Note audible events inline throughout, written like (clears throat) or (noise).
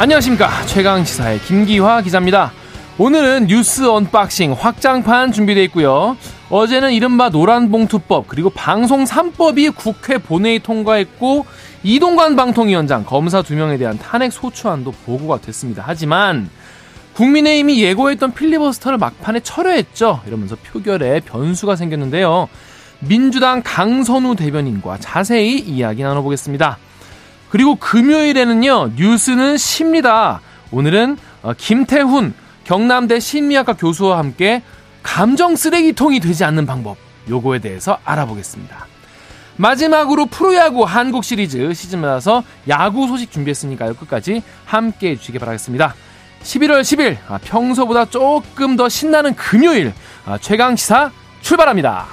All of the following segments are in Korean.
안녕하십니까 최강 시사의 김기화 기자입니다. 오늘은 뉴스 unboxing 확장판 준비되어 있고요. 어제는 이른바 노란봉투법 그리고 방송 3법이 국회 본회의 통과했고 이동관 방통위원장 검사 2명에 대한 탄핵 소추안도 보고가 됐습니다. 하지만 국민의힘이 예고했던 필리버스터를 막판에 철회했죠. 이러면서 표결에 변수가 생겼는데요. 민주당 강선우 대변인과 자세히 이야기 나눠보겠습니다. 그리고 금요일에는요, 뉴스는 쉽니다. 오늘은 어, 김태훈 경남대 심리학과 교수와 함께 감정 쓰레기통이 되지 않는 방법, 요거에 대해서 알아보겠습니다. 마지막으로 프로야구 한국 시리즈 시즌 맞아서 야구 소식 준비했으니까요. 끝까지 함께 해주시기 바라겠습니다. 11월 10일, 아, 평소보다 조금 더 신나는 금요일, 아, 최강시사 출발합니다.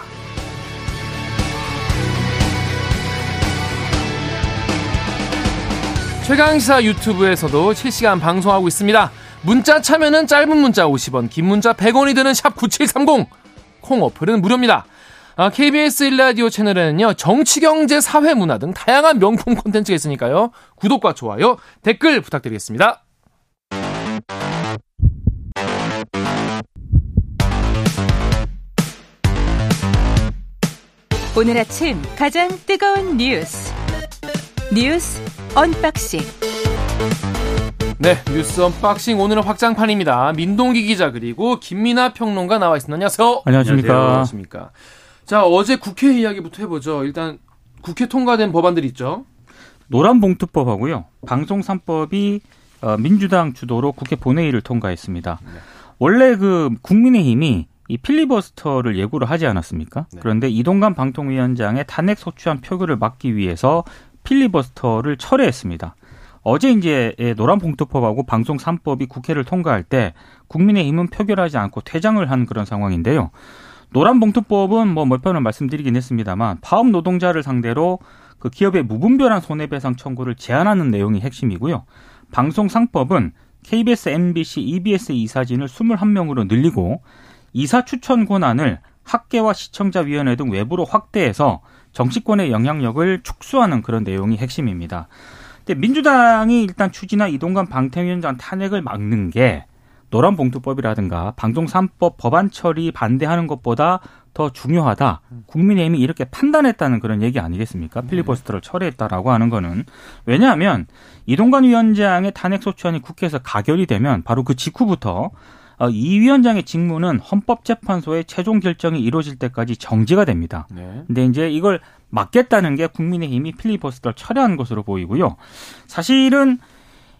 최강시사 유튜브에서도 실시간 방송하고 있습니다. 문자 참여는 짧은 문자 50원, 긴 문자 100원이 드는 샵 9730. 콩 어플은 무료입니다. 아, KBS 1라디오 채널에는요, 정치, 경제, 사회, 문화 등 다양한 명품 콘텐츠가 있으니까요, 구독과 좋아요, 댓글 부탁드리겠습니다. 오늘 아침 가장 뜨거운 뉴스. 뉴스 unboxing. 네, 뉴스 unboxing 오늘은 확장판입니다. 민동기 기자 그리고 김민아 평론가 나와 있습니다. 안녕하세요. 안녕하십니까. 안녕하십니까. 자, 어제 국회 이야기부터 해보죠. 일단 국회 통과된 법안들이 있죠. 노란봉투법하고요. 방송 3법이 어, 민주당 주도로 국회 본회의를 통과했습니다. 네. 원래 그 국민의힘이 이 필리버스터를 예고를 하지 않았습니까? 네. 그런데 이동관 방통위원장의 탄핵 소추안 표결을 막기 위해서 필리버스터를 철회했습니다. 어제 이제 노란 봉투법하고 방송 3법이 국회를 통과할 때 국민의힘은 표결하지 않고 퇴장을 한 그런 상황인데요. 노란 봉투법은 뭐 몇 번을 말씀드리긴 했습니다만 파업 노동자를 상대로 그 기업의 무분별한 손해배상 청구를 제한하는 내용이 핵심이고요. 방송 상법은 KBS, MBC, EBS 이사진을 21명으로 늘리고 이사 추천 권한을 학계와 시청자위원회 등 외부로 확대해서 정치권의 영향력을 축소하는 그런 내용이 핵심입니다. 근데 민주당이 일단 추진한 이동관 방통위원장 탄핵을 막는 게 노란 봉투법이라든가 방송 3법 법안 처리 반대하는 것보다 더 중요하다. 국민의힘이 이렇게 판단했다는 그런 얘기 아니겠습니까? 네. 필리버스터를 철회했다라고 하는 거는 왜냐하면 이동관 위원장의 탄핵 소추안이 국회에서 가결이 되면 바로 그 직후부터 어, 이 위원장의 직무는 헌법재판소의 최종 결정이 이루어질 때까지 정지가 됩니다. 네. 근데 이제 이걸 막겠다는 게 국민의힘이 필리버스터를 철회한 것으로 보이고요. 사실은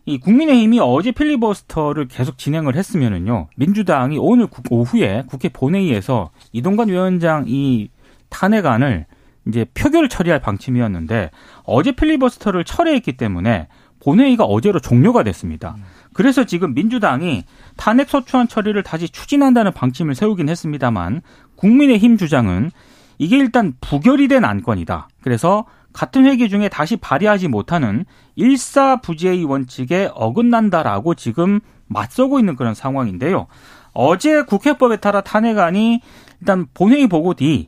이 국민의힘이 어제 필리버스터를 계속 진행을 했으면은요. 민주당이 오늘 오후에 국회 본회의에서 이동관 위원장 이 탄핵안을 이제 표결 처리할 방침이었는데 어제 필리버스터를 철회했기 때문에 본회의가 어제로 종료가 됐습니다. 그래서 지금 민주당이 탄핵 소추안 처리를 다시 추진한다는 방침을 세우긴 했습니다만 국민의힘 주장은 이게 일단 부결이 된 안건이다. 그래서 같은 회기 중에 다시 발의하지 못하는 일사부재의 원칙에 어긋난다라고 지금 맞서고 있는 그런 상황인데요. 어제 국회법에 따라 탄핵안이 일단 본회의 보고 뒤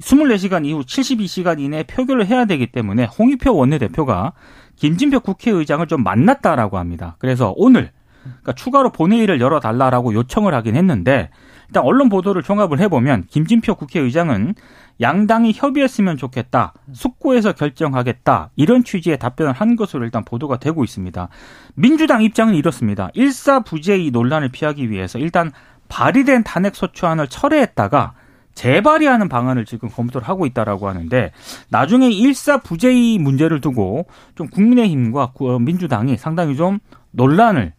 24시간 이후 72시간 이내에 표결을 해야 되기 때문에 홍익표 원내대표가 김진표 국회의장을 좀 만났다라고 합니다. 그래서 오늘 그러니까 추가로 본회의를 열어달라라고 요청을 하긴 했는데 일단 언론 보도를 종합을 해보면 김진표 국회의장은 양당이 협의했으면 좋겠다. 숙고해서 결정하겠다. 이런 취지의 답변을 한 것으로 일단 보도가 되고 있습니다. 민주당 입장은 이렇습니다. 일사부재의 논란을 피하기 위해서 일단 발의된 탄핵 소추안을 철회했다가 재발의하는 방안을 지금 검토를 하고 있다라고 하는데 나중에 일사부재의 문제를 두고 좀 국민의힘과 민주당이 상당히 좀 논란을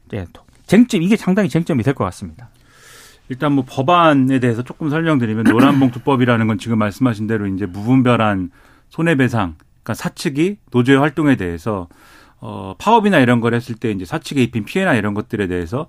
쟁점 이게 상당히 쟁점이 될 것 같습니다. 일단 뭐 법안에 대해서 조금 설명드리면 (clears throat) 노란봉투법이라는 건 지금 말씀하신 대로 이제 무분별한 손해배상, 그러니까 사측이 노조의 활동에 대해서 어 파업이나 이런 걸 했을 때 이제 사측에 입힌 피해나 이런 것들에 대해서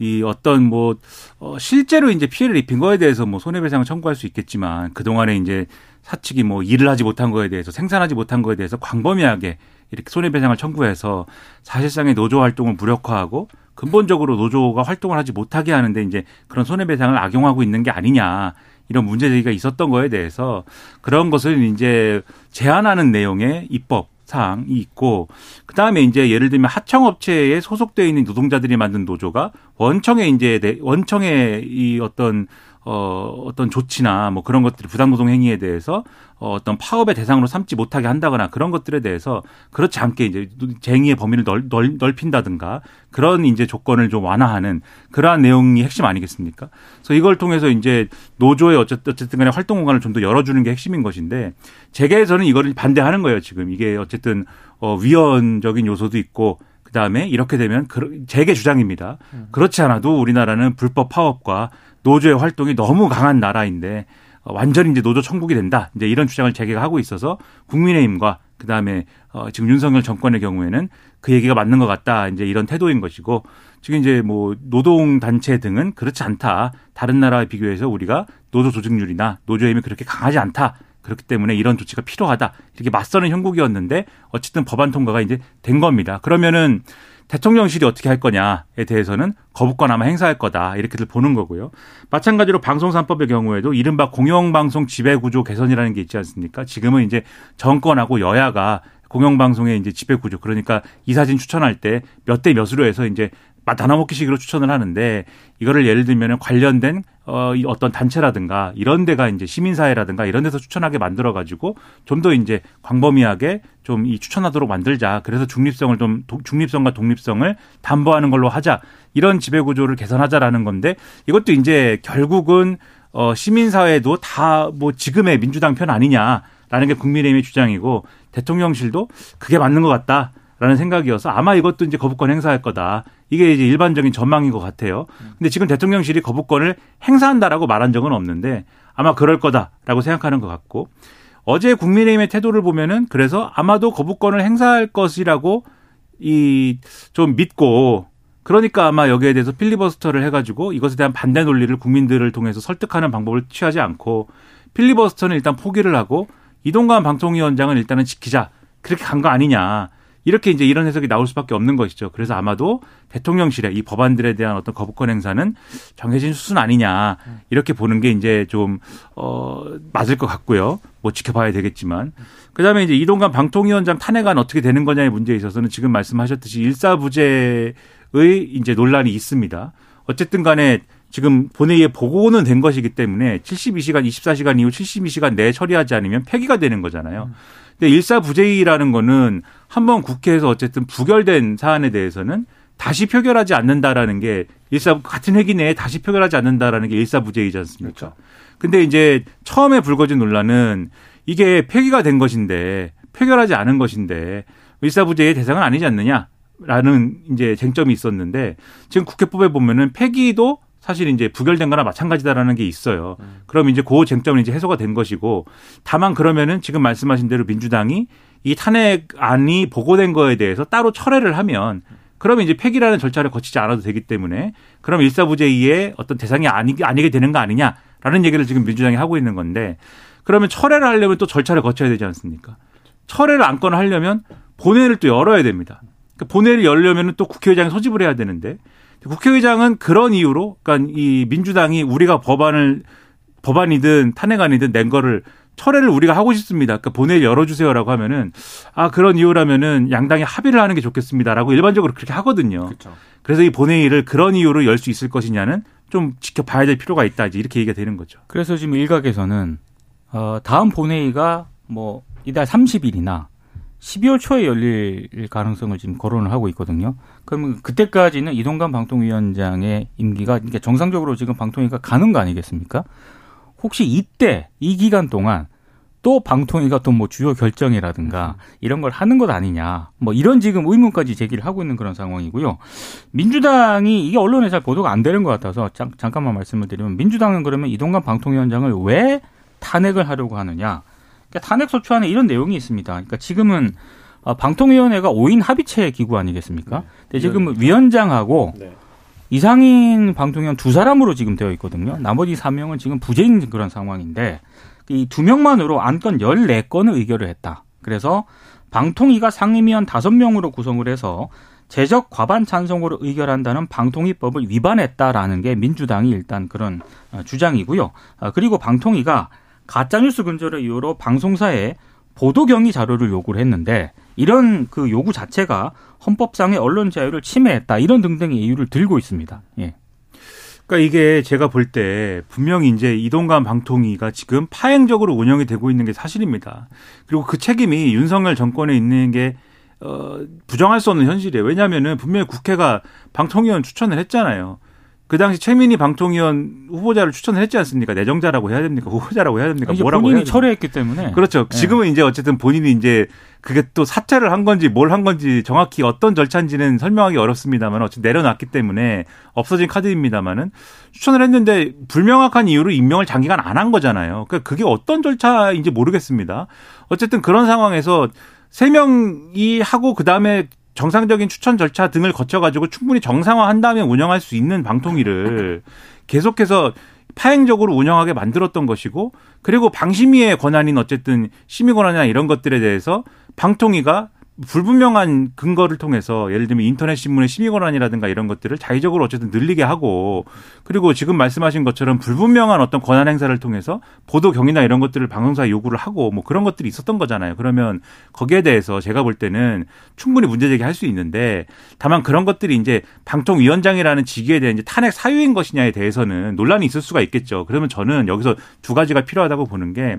이 어떤 뭐 어, 실제로 이제 피해를 입힌 거에 대해서 뭐 손해배상을 청구할 수 있겠지만 그 동안에 이제 사측이 뭐 일을 하지 못한 거에 대해서 생산하지 못한 거에 대해서 광범위하게 이렇게 손해배상을 청구해서 사실상의 노조 활동을 무력화하고 근본적으로 노조가 활동을 하지 못하게 하는데 이제 그런 손해배상을 악용하고 있는 게 아니냐 이런 문제 제기가 있었던 거에 대해서 그런 것을 이제 제한하는 내용의 입법 사항이 있고 그다음에 이제 예를 들면 하청업체에 소속되어 있는 노동자들이 만든 노조가 원청에 이제 원청의 이 어떤 어, 어떤 조치나 뭐 그런 것들이 부당노동 행위에 대해서 어, 어떤 파업의 대상으로 삼지 못하게 한다거나 그런 것들에 대해서 그렇지 않게 이제 쟁의의 범위를 넓, 넓, 넓힌다든가 그런 이제 조건을 좀 완화하는 그러한 내용이 핵심 아니겠습니까? 그래서 이걸 통해서 이제 노조의 어쨌든, 어쨌든 간에 활동 공간을 좀 더 열어주는 게 핵심인 것인데 재계에서는 이거를 반대하는 거예요 지금 이게 어쨌든 어, 위헌적인 요소도 있고 그 다음에 이렇게 되면 재계 주장입니다. 그렇지 않아도 우리나라는 불법 파업과 노조의 활동이 너무 강한 나라인데 어, 완전히 이제 노조 천국이 된다. 이제 이런 주장을 재계가 하고 있어서 국민의힘과 그 다음에 어 지금 윤석열 정권의 경우에는 그 얘기가 맞는 것 같다. 이제 이런 태도인 것이고 지금 이제 뭐 노동 단체 등은 그렇지 않다. 다른 나라와 비교해서 우리가 노조 조직률이나 노조의 힘이 그렇게 강하지 않다. 그렇기 때문에 이런 조치가 필요하다. 이렇게 맞서는 형국이었는데 어쨌든 법안 통과가 이제 된 겁니다. 그러면은 대통령실이 어떻게 할 거냐에 대해서는 거부권 아마 행사할 거다 이렇게들 보는 거고요. 마찬가지로 방송 3법의 경우에도 이른바 공영방송 지배구조 개선이라는 게 있지 않습니까? 지금은 이제 정권하고 여야가 공영방송의 이제 지배구조 그러니까 이 사진 추천할 때 몇 대 몇으로 해서 이제 나눠먹기식으로 추천을 하는데 이거를 예를 들면 관련된 어, 어떤 단체라든가 이런 데가 이제 시민사회라든가 이런 데서 추천하게 만들어가지고 좀 더 이제 광범위하게 좀 이 추천하도록 만들자. 그래서 중립성을 좀, 중립성과 독립성을 담보하는 걸로 하자. 이런 지배구조를 개선하자라는 건데 이것도 이제 결국은 어, 시민사회도 다 뭐 지금의 민주당 편 아니냐라는 게 국민의힘의 주장이고 대통령실도 그게 맞는 것 같다. 라는 생각이어서 아마 이것도 이제 거부권 행사할 거다. 이게 이제 일반적인 전망인 것 같아요. 근데 지금 대통령실이 거부권을 행사한다라고 말한 적은 없는데 아마 그럴 거다라고 생각하는 것 같고 어제 국민의힘의 태도를 보면은 그래서 아마도 거부권을 행사할 것이라고 이 좀 믿고 그러니까 아마 여기에 대해서 필리버스터를 해가지고 이것에 대한 반대 논리를 국민들을 통해서 설득하는 방법을 취하지 않고 필리버스터는 일단 포기를 하고 이동관 방통위원장은 일단은 지키자 그렇게 간 거 아니냐. 이렇게 이제 이런 해석이 나올 수밖에 없는 것이죠. 그래서 아마도 대통령실의 이 법안들에 대한 어떤 거부권 행사는 정해진 수순 아니냐 이렇게 보는 게 이제 좀 어, 맞을 것 같고요. 뭐 지켜봐야 되겠지만 그다음에 이제 이동관 방통위원장 탄핵안 어떻게 되는 거냐의 문제에 있어서는 지금 말씀하셨듯이 일사부재의 이제 논란이 있습니다. 어쨌든 간에 지금 본회의에 보고는 된 것이기 때문에 72시간, 24시간 이후 72시간 내에 처리하지 않으면 폐기가 되는 거잖아요. 근데 일사부재위라는 거는 한 번 국회에서 어쨌든 부결된 사안에 대해서는 다시 표결하지 않는다라는 게 일사 같은 회기 내에 다시 표결하지 않는다라는 게 일사부재이지 않습니까? 그렇죠. 근데 이제 처음에 불거진 논란은 이게 폐기가 된 것인데 표결하지 않은 것인데 일사부재의 대상은 아니지 않느냐라는 이제 쟁점이 있었는데 지금 국회법에 보면은 폐기도 사실 이제 부결된 거나 마찬가지다라는 게 있어요. 음. 그럼 이제 그 쟁점은 이제 해소가 된 것이고 다만 그러면은 지금 말씀하신 대로 민주당이 이 탄핵안이 보고된 거에 대해서 따로 철회를 하면 그러면 이제 폐기라는 절차를 거치지 않아도 되기 때문에 그럼 일사부재위의 어떤 대상이 아니, 아니게 되는 거 아니냐라는 얘기를 지금 민주당이 하고 있는 건데 그러면 철회를 하려면 또 절차를 거쳐야 되지 않습니까? 철회를 안건을 하려면 본회의를 또 열어야 됩니다. 그러니까 본회의를 열려면 또 국회의장이 소집을 해야 되는데 국회의장은 그런 이유로 그러니까 이 민주당이 우리가 법안을 법안이든 탄핵안이든 낸 거를 철회를 우리가 하고 싶습니다. 그러니까 본회의 열어주세요라고 하면은 아 그런 이유라면은 양당이 합의를 하는 게 좋겠습니다라고 일반적으로 그렇게 하거든요. 그렇죠. 그래서 이 본회의를 그런 이유로 열 수 있을 것이냐는 좀 지켜봐야 될 필요가 있다. 이제 이렇게 얘기가 되는 거죠. 그래서 지금 일각에서는 어, 다음 본회의가 뭐 이달 30일이나 12월 초에 열릴 가능성을 지금 거론을 하고 있거든요. 그러면 그때까지는 이동관 방통위원장의 임기가 그러니까 정상적으로 지금 방통위가 가는 거 아니겠습니까? 혹시 이때 이 기간 동안 또 방통위가 또 뭐 주요 결정이라든가 이런 걸 하는 것 아니냐. 뭐 이런 지금 의문까지 제기를 하고 있는 그런 상황이고요. 민주당이 이게 언론에 잘 보도가 안 되는 것 같아서 잠, 잠깐만 말씀을 드리면 민주당은 그러면 이동관 방통위원장을 왜 탄핵을 하려고 하느냐. 그러니까 탄핵 소추 안에 이런 내용이 있습니다. 그러니까 지금은 어, 방통위원회가 5인 합의체 기구 아니겠습니까? 근데 지금 위원장하고 네. 이상인 방통위원 두 사람으로 지금 되어 있거든요. 나머지 3명은 지금 부재인 그런 상황인데 이 두 명만으로 안건 14건을 의결을 했다. 그래서 방통위가 상임위원 5명으로 구성을 해서 제적 과반 찬성으로 의결한다는 방통위법을 위반했다라는 게 민주당이 일단 그런 어, 주장이고요. 어, 그리고 방통위가 가짜뉴스 근절의 이유로 방송사에 보도 경위 자료를 요구를 했는데 이런 그 요구 자체가 헌법상의 언론 자유를 침해했다 이런 등등의 이유를 들고 있습니다. 예. 그러니까 이게 제가 볼 때 분명히 이제 이동관 방통위가 지금 파행적으로 운영이 되고 있는 게 사실입니다. 그리고 그 책임이 윤석열 정권에 있는 게 어, 부정할 수 없는 현실이에요. 왜냐하면은 분명히 국회가 방통위원 추천을 했잖아요. 그 당시 최민희 방통위원 후보자를 추천을 했지 않습니까? 내정자라고 해야 됩니까? 후보자라고 해야 됩니까? 뭐라고 본인이 철회했기 때문에. 그렇죠. 네. 지금은 이제 어쨌든 본인이 이제 그게 또 사퇴를 한 건지 뭘 한 건지 정확히 어떤 절차인지는 설명하기 어렵습니다만 어쨌든 내려놨기 때문에 없어진 카드입니다만은 추천을 했는데 불명확한 이유로 임명을 장기간 안 한 거잖아요. 그러니까 그게 어떤 절차인지 모르겠습니다. 어쨌든 그런 상황에서 세 명이 하고 그 다음에 정상적인 추천 절차 등을 거쳐가지고 충분히 정상화한 다음에 운영할 수 있는 방통위를 계속해서 파행적으로 운영하게 만들었던 것이고 그리고 방심위의 권한인 어쨌든 심의 권한이나 이런 것들에 대해서 방통위가 불분명한 근거를 통해서 예를 들면 인터넷 신문의 심의 권한이라든가 이런 것들을 자의적으로 어쨌든 늘리게 하고 그리고 지금 말씀하신 것처럼 불분명한 어떤 권한 행사를 통해서 보도 경위나 이런 것들을 방송사에 요구를 하고 뭐 그런 것들이 있었던 거잖아요. 그러면 거기에 대해서 제가 볼 때는 충분히 문제 제기할 수 있는데 다만 그런 것들이 이제 방통위원장이라는 직위에 대한 이제 탄핵 사유인 것이냐에 대해서는 논란이 있을 수가 있겠죠. 그러면 저는 여기서 두 가지가 필요하다고 보는 게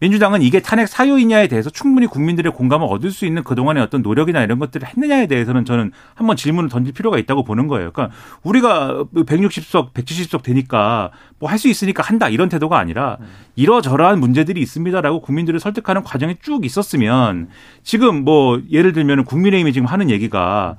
민주당은 이게 탄핵 사유이냐에 대해서 충분히 국민들의 공감을 얻을 수 있는 그동안의 어떤 노력이나 이런 것들을 했느냐에 대해서는 저는 한번 질문을 던질 필요가 있다고 보는 거예요. 그러니까 우리가 160석, 170석 되니까 뭐 할 수 있으니까 한다 이런 태도가 아니라 이러저러한 문제들이 있습니다라고 국민들을 설득하는 과정이 쭉 있었으면 지금 뭐 예를 들면 국민의힘이 지금 하는 얘기가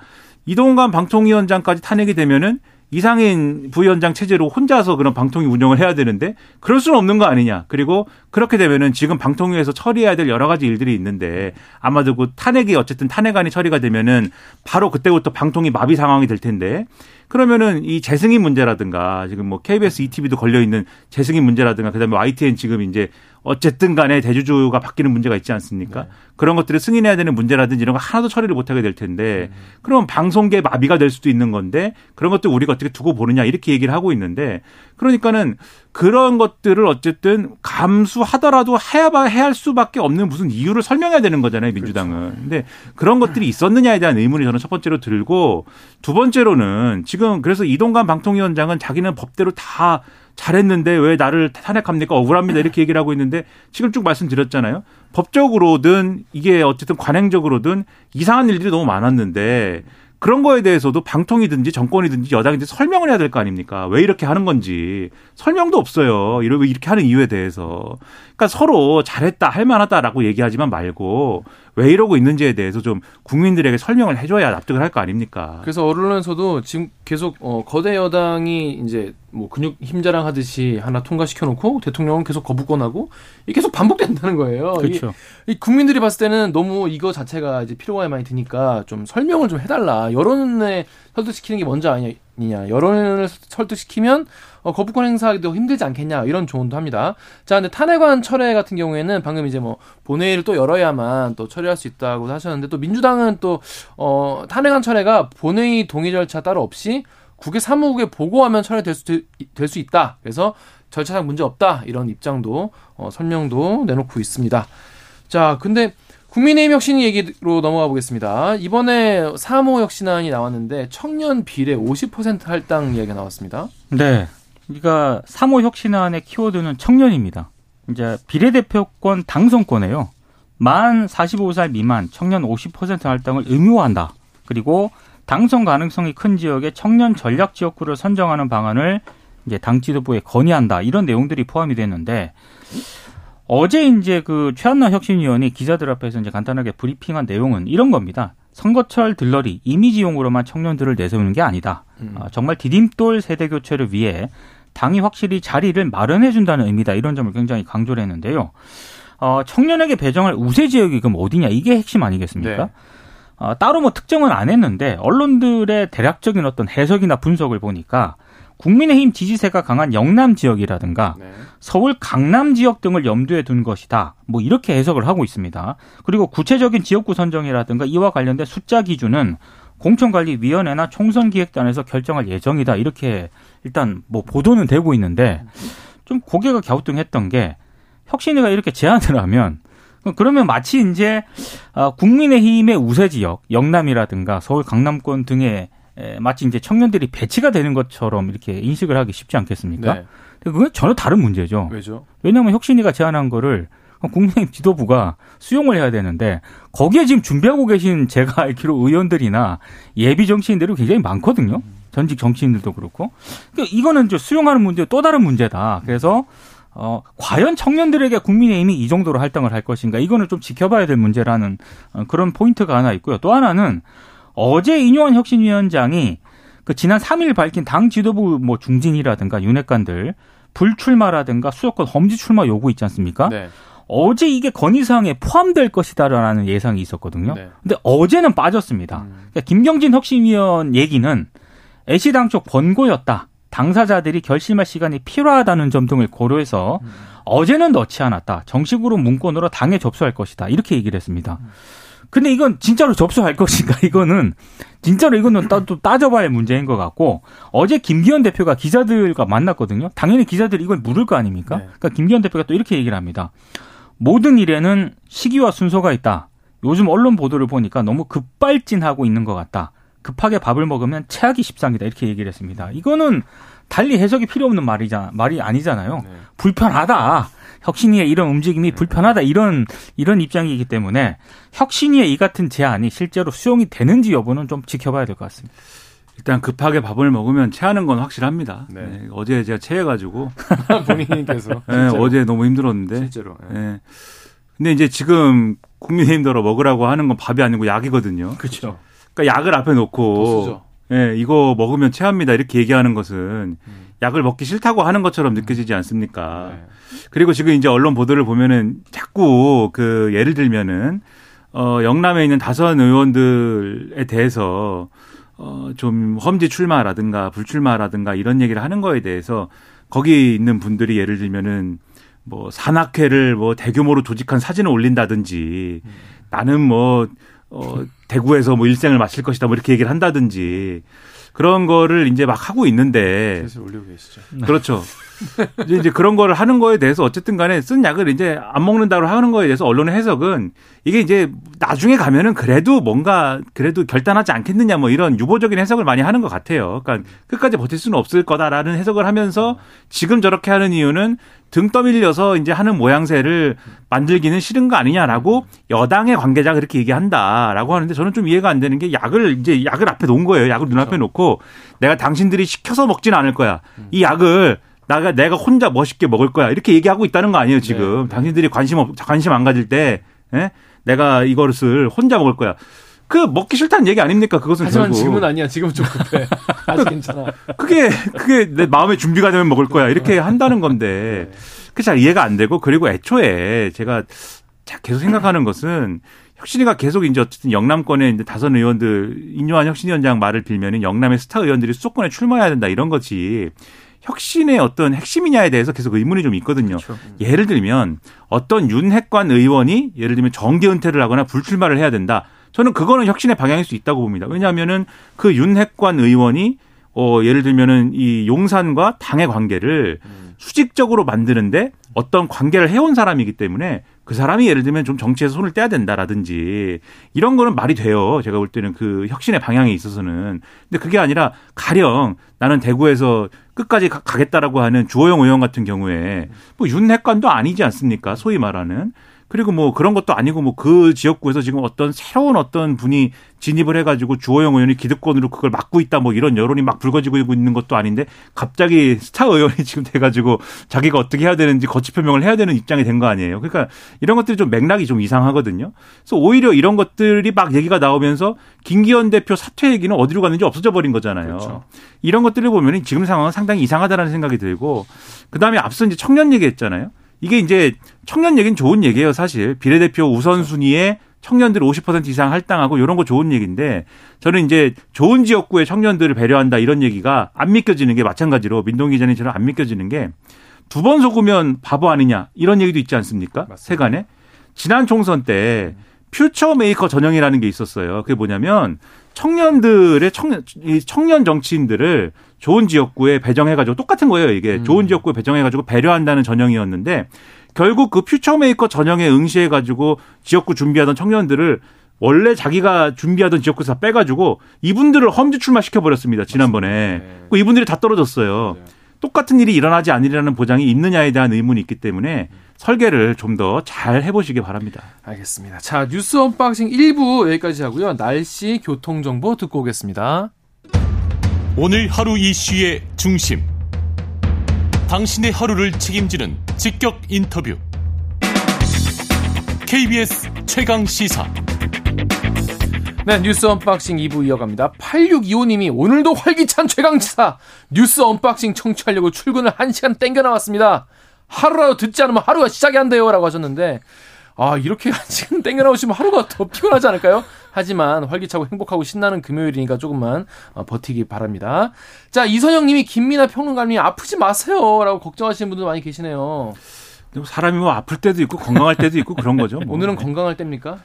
이동관 방통위원장까지 탄핵이 되면은 이상인 부위원장 체제로 혼자서 그런 방통위 운영을 해야 되는데 그럴 수는 없는 거 아니냐. 그리고 그렇게 되면은 지금 방통위에서 처리해야 될 여러 가지 일들이 있는데 아마도 그 탄핵이 어쨌든 탄핵안이 처리가 되면은 바로 그때부터 방통위 마비 상황이 될 텐데 그러면은 이 재승인 문제라든가 지금 뭐 KBS ETV도 걸려 있는 재승인 문제라든가 그다음에 YTN 지금 이제 어쨌든 간에 대주주가 바뀌는 문제가 있지 않습니까? 네. 그런 것들을 승인해야 되는 문제라든지 이런 거 하나도 처리를 못 하게 될 텐데 음. 그럼 방송계 마비가 될 수도 있는 건데 그런 것들 우리가 어떻게 두고 보느냐 이렇게 얘기를 하고 있는데 그러니까는 그런 것들을 어쨌든 감수하더라도 해야 해야 할 수밖에 없는 무슨 이유를 설명해야 되는 거잖아요, 민주당은. 그렇죠. 근데 그런 것들이 있었느냐에 대한 의문이 저는 첫 번째로 들고 두 번째로는 지금 그래서 이동관 방통위원장은 자기는 법대로 다 잘했는데 왜 나를 탄핵합니까? 억울합니다. 이렇게 얘기를 하고 있는데 지금 쭉 말씀드렸잖아요. 법적으로든 이게 어쨌든 관행적으로든 이상한 일들이 너무 많았는데 그런 거에 대해서도 방통이든지 정권이든지 여당이든지 설명을 해야 될 거 아닙니까? 왜 이렇게 하는 건지 설명도 없어요. 이렇게 하는 이유에 대해서. 그러니까 서로 잘했다, 할 만하다라고 얘기하지만 말고 왜 이러고 있는지에 대해서 좀 국민들에게 설명을 해줘야 납득을 할 거 아닙니까? 그래서 언론에서도 지금 계속 어, 거대 여당이 이제 뭐 근육 힘자랑 하듯이 하나 통과시켜 놓고 대통령은 계속 거부권하고 이게 계속 반복된다는 거예요. 그렇죠. 이, 이 국민들이 봤을 때는 너무 이거 자체가 이제 필요가 많이 드니까 좀 설명을 좀 해달라. 여론에 설득시키는 게 먼저 아니냐. 여론을 설득시키면 어, 거부권 행사하기도 힘들지 않겠냐 이런 조언도 합니다. 자, 근데 탄핵안 철회 같은 경우에는 방금 이제 뭐 본회의를 또 열어야만 또 처리할 수 있다고 하셨는데 또 민주당은 또 어, 탄핵안 철회가 본회의 동의 절차 따로 없이 국회 사무국에 보고하면 철회될 수, 될 수 있다. 그래서 절차상 문제 없다. 이런 입장도 어, 설명도 내놓고 있습니다. 자, 근데 국민의힘 혁신 얘기로 넘어가 보겠습니다. 이번에 3호 혁신안이 나왔는데 청년 비례 50% 할당 이야기가 나왔습니다. 네. 그러니까 3호 혁신안의 키워드는 청년입니다. 이제 비례대표권 당선권에요. 만 45살 미만 청년 50% 할당을 의무화한다. 그리고 당선 가능성이 큰 지역의 청년 전략 지역구를 선정하는 방안을 이제 당 지도부에 건의한다. 이런 내용들이 포함이 됐는데 어제 이제 그 최한나 혁신위원이 기자들 앞에서 이제 간단하게 브리핑한 내용은 이런 겁니다. 선거철 들러리 이미지용으로만 청년들을 내세우는 게 아니다. 음. 어, 정말 디딤돌 세대 교체를 위해 당이 확실히 자리를 마련해 준다는 의미다. 이런 점을 굉장히 강조를 했는데요. 어, 청년에게 배정할 우세 지역이 그럼 어디냐? 이게 핵심 아니겠습니까? 네. 어, 따로 뭐 특정은 안 했는데 언론들의 대략적인 어떤 해석이나 분석을 보니까 국민의힘 지지세가 강한 영남 지역이라든가 네. 서울 강남 지역 등을 염두에 둔 것이다. 뭐 이렇게 해석을 하고 있습니다. 그리고 구체적인 지역구 선정이라든가 이와 관련된 숫자 기준은 공천관리위원회나 총선기획단에서 결정할 예정이다. 이렇게 일단 뭐 보도는 되고 있는데 좀 고개가 갸우뚱했던 게 혁신이가 이렇게 제안을 하면 그러면 마치 이제 어, 국민의힘의 우세 지역 영남이라든가 서울 강남권 등에 마치 이제 청년들이 배치가 되는 것처럼 이렇게 인식을 하기 쉽지 않겠습니까? 네. 그건 전혀 다른 문제죠. 왜죠? 왜냐하면 혁신이가 제안한 거를 국민의힘 지도부가 수용을 해야 되는데 거기에 지금 준비하고 계신 제가 알기로 의원들이나 예비 정치인들이 굉장히 많거든요. 전직 정치인들도 그렇고. 그러니까 이거는 이제 수용하는 문제 또 다른 문제다. 그래서 어, 과연 청년들에게 국민의힘이 이 정도로 할당을 할 것인가 이거는 좀 지켜봐야 될 문제라는 어, 그런 포인트가 하나 있고요. 또 하나는 어제 이뇨한 혁신위원장이 그 지난 3일 밝힌 당 지도부 뭐 중진이라든가 윤핵관들 불출마라든가 수도권 험지 출마 요구 있지 않습니까? 네. 어제 이게 건의사항에 포함될 것이다라는 예상이 있었거든요. 네. 근데 어제는 빠졌습니다. 음. 그러니까 김경진 혁신위원 얘기는 애시당 쪽 번고였다. 당사자들이 결심할 시간이 필요하다는 점 등을 고려해서 음. 어제는 넣지 않았다. 정식으로 문건으로 당에 접수할 것이다. 이렇게 얘기를 했습니다. 음. 근데 이건 진짜로 접수할 (laughs) 것인가? 이거는 진짜로 이거는 따, 또 따져봐야 할 문제인 것 같고 어제 김기현 대표가 기자들과 만났거든요. 당연히 기자들이 이걸 물을 거 아닙니까? 네. 그러니까 김기현 대표가 또 이렇게 얘기를 합니다. 모든 일에는 시기와 순서가 있다. 요즘 언론 보도를 보니까 너무 급발진하고 있는 것 같다. 급하게 밥을 먹으면 체하기 십상이다. 이렇게 얘기를 했습니다. 이거는 달리 해석이 필요 없는 말이자 말이 아니잖아요. 네. 불편하다. 혁신위의 이런 움직임이 네. 불편하다. 이런 이런 입장이기 때문에 혁신위의 이 같은 제안이 실제로 수용이 되는지 여부는 좀 지켜봐야 될 것 같습니다. 일단 급하게 밥을 먹으면 체하는 건 확실합니다. 네. 네. 어제 제가 체해가지고 (laughs) 본인께서 네, 어제 너무 힘들었는데 실제로. 네. 네. 근데 이제 지금 국민의힘들어 먹으라고 하는 건 밥이 아니고 약이거든요. 그렇죠. 그러니까 약을 앞에 놓고 예, 이거 먹으면 체합니다 이렇게 얘기하는 것은 음. 약을 먹기 싫다고 하는 것처럼 느껴지지 않습니까? 네. 그리고 지금 이제 언론 보도를 보면은 자꾸 그 예를 들면은 어 영남에 있는 다선 의원들에 대해서 어, 좀 험지 출마라든가 불출마라든가 이런 얘기를 하는 거에 대해서 거기 있는 분들이 예를 들면은 뭐 산악회를 뭐 대규모로 조직한 사진을 올린다든지 음. 나는 뭐 어, 대구에서 뭐 일생을 마칠 것이다 뭐 이렇게 얘기를 한다든지 그런 거를 이제 막 하고 있는데. 올리고 계시죠. 그렇죠. (laughs) 이제, 이제 그런 거를 하는 거에 대해서 어쨌든 간에 쓴 약을 이제 안 먹는다고 하는 거에 대해서 언론의 해석은 이게 이제 나중에 가면은 그래도 뭔가 그래도 결단하지 않겠느냐 뭐 이런 유보적인 해석을 많이 하는 것 같아요. 그러니까 끝까지 버틸 수는 없을 거다라는 해석을 하면서 지금 저렇게 하는 이유는 등 떠밀려서 이제 하는 모양새를 만들기는 싫은 거 아니냐라고 여당의 관계자가 그렇게 얘기한다라고 하는데 저는 좀 이해가 안 되는 게 약을 이제 약을 앞에 놓은 거예요. 약을 눈앞에 그렇죠. 놓고 내가 당신들이 시켜서 먹지는 않을 거야. 이 약을 나가 내가 혼자 멋있게 먹을 거야 이렇게 얘기하고 있다는 거 아니에요 지금 네, 네. 당신들이 관심 없 관심 안 가질 때 예? 내가 이거를 혼자 먹을 거야. 그 먹기 싫다는 얘기 아닙니까? 그것은 하지만 결국. 지금은 아니야. 지금 좀 급해. (laughs) 아직 괜찮아. 그게 그게 내 마음의 준비가 되면 먹을 거야. 이렇게 한다는 건데 네. 그게 잘 이해가 안 되고 그리고 애초에 제가 계속 생각하는 것은 혁신이가 계속 이제 어쨌든 영남권에 이제 다선 의원들 인요한 혁신위원장 말을 빌면은 영남의 스타 의원들이 수도권에 출마해야 된다 이런 거지. 혁신의 어떤 핵심이냐에 대해서 계속 의문이 좀 있거든요. 그렇죠. 예를 들면 어떤 윤핵관 의원이 예를 들면 정계 은퇴를 하거나 불출마를 해야 된다. 저는 그거는 혁신의 방향일 수 있다고 봅니다. 왜냐하면은 그 윤핵관 의원이 어 예를 들면은 이 용산과 당의 관계를 음. 수직적으로 만드는데 어떤 관계를 해온 사람이기 때문에 그 사람이 예를 들면 좀 정치에서 손을 떼야 된다라든지 이런 거는 말이 돼요. 제가 볼 때는 그 혁신의 방향에 있어서는. 근데 그게 아니라 가령 나는 대구에서 끝까지 가, 겠다라고 하는 주호영 의원 같은 경우에 뭐 윤핵관도 아니지 않습니까? 소위 말하는. 그리고 뭐 그런 것도 아니고 뭐 그 지역구에서 지금 어떤 새로운 어떤 분이 진입을 해가지고 주호영 의원이 기득권으로 그걸 막고 있다 뭐 이런 여론이 막 불거지고 있는 것도 아닌데 갑자기 스타 의원이 (laughs) 지금 돼가지고 자기가 어떻게 해야 되는지 거치 표명을 해야 되는 입장이 된 거 아니에요. 그러니까 이런 것들이 좀 맥락이 좀 이상하거든요. 그래서 오히려 이런 것들이 막 얘기가 나오면서 김기현 대표 사퇴 얘기는 어디로 갔는지 없어져 버린 거잖아요. 그렇죠. 이런 것들을 보면 지금 상황은 상당히 이상하다라는 생각이 들고 그 다음에 앞서 이제 청년 얘기했잖아요. 이게 이제 청년 얘기는 좋은 얘기예요, 사실. 비례대표 우선순위에 청년들 50% 이상 할당하고 이런 거 좋은 얘기인데 저는 이제 좋은 지역구의 청년들을 배려한다 이런 얘기가 안 믿겨지는 게 마찬가지로 민동기 기자님처럼 안 믿겨지는 게 두 번 속으면 바보 아니냐 이런 얘기도 있지 않습니까? 맞습니다. 세간에. 지난 총선 때 future maker 전형이라는 게 있었어요. 그게 뭐냐면 청년들의 청년, 청년 정치인들을 좋은 지역구에 배정해가지고 똑같은 거예요. 이게 음. 좋은 지역구에 배정해가지고 배려한다는 전형이었는데 결국 그 future maker 전형에 응시해 가지고 지역구 준비하던 청년들을 원래 자기가 준비하던 지역구에서 빼가지고 이분들을 험지 출마시켜 버렸습니다 지난번에 네. 그 이분들이 다 떨어졌어요. 네. 똑같은 일이 일어나지 않으리라는 보장이 있느냐에 대한 의문이 있기 때문에 설계를 좀 더 잘 해보시기 바랍니다. 알겠습니다. 자 뉴스 unboxing 1부 여기까지 하고요. 날씨 교통 정보 듣고 오겠습니다. 오늘 하루 이슈의 중심. 당신의 하루를 책임지는 직격 인터뷰. KBS 최강 시사. 네, 뉴스 unboxing 2부 이어갑니다. 8625님이 오늘도 활기찬 최강시사 뉴스 unboxing 청취하려고 출근을 1시간 땡겨 나왔습니다. 하루라도 듣지 않으면 하루가 시작이 안 돼요. 라고 하셨는데, 아, 이렇게 (laughs) 1시간 땡겨 나오시면 하루가 더 피곤하지 않을까요? 하지만 활기차고 행복하고 신나는 금요일이니까 조금만 어, 버티기 바랍니다. 자, 이선영 님이 김민아 평론가님 아프지 마세요. 라고 걱정하시는 분들 많이 계시네요. 사람이 뭐 아플 때도 있고 건강할 때도 있고 그런 거죠. 뭐. (laughs) 오늘은 건강할 때입니까?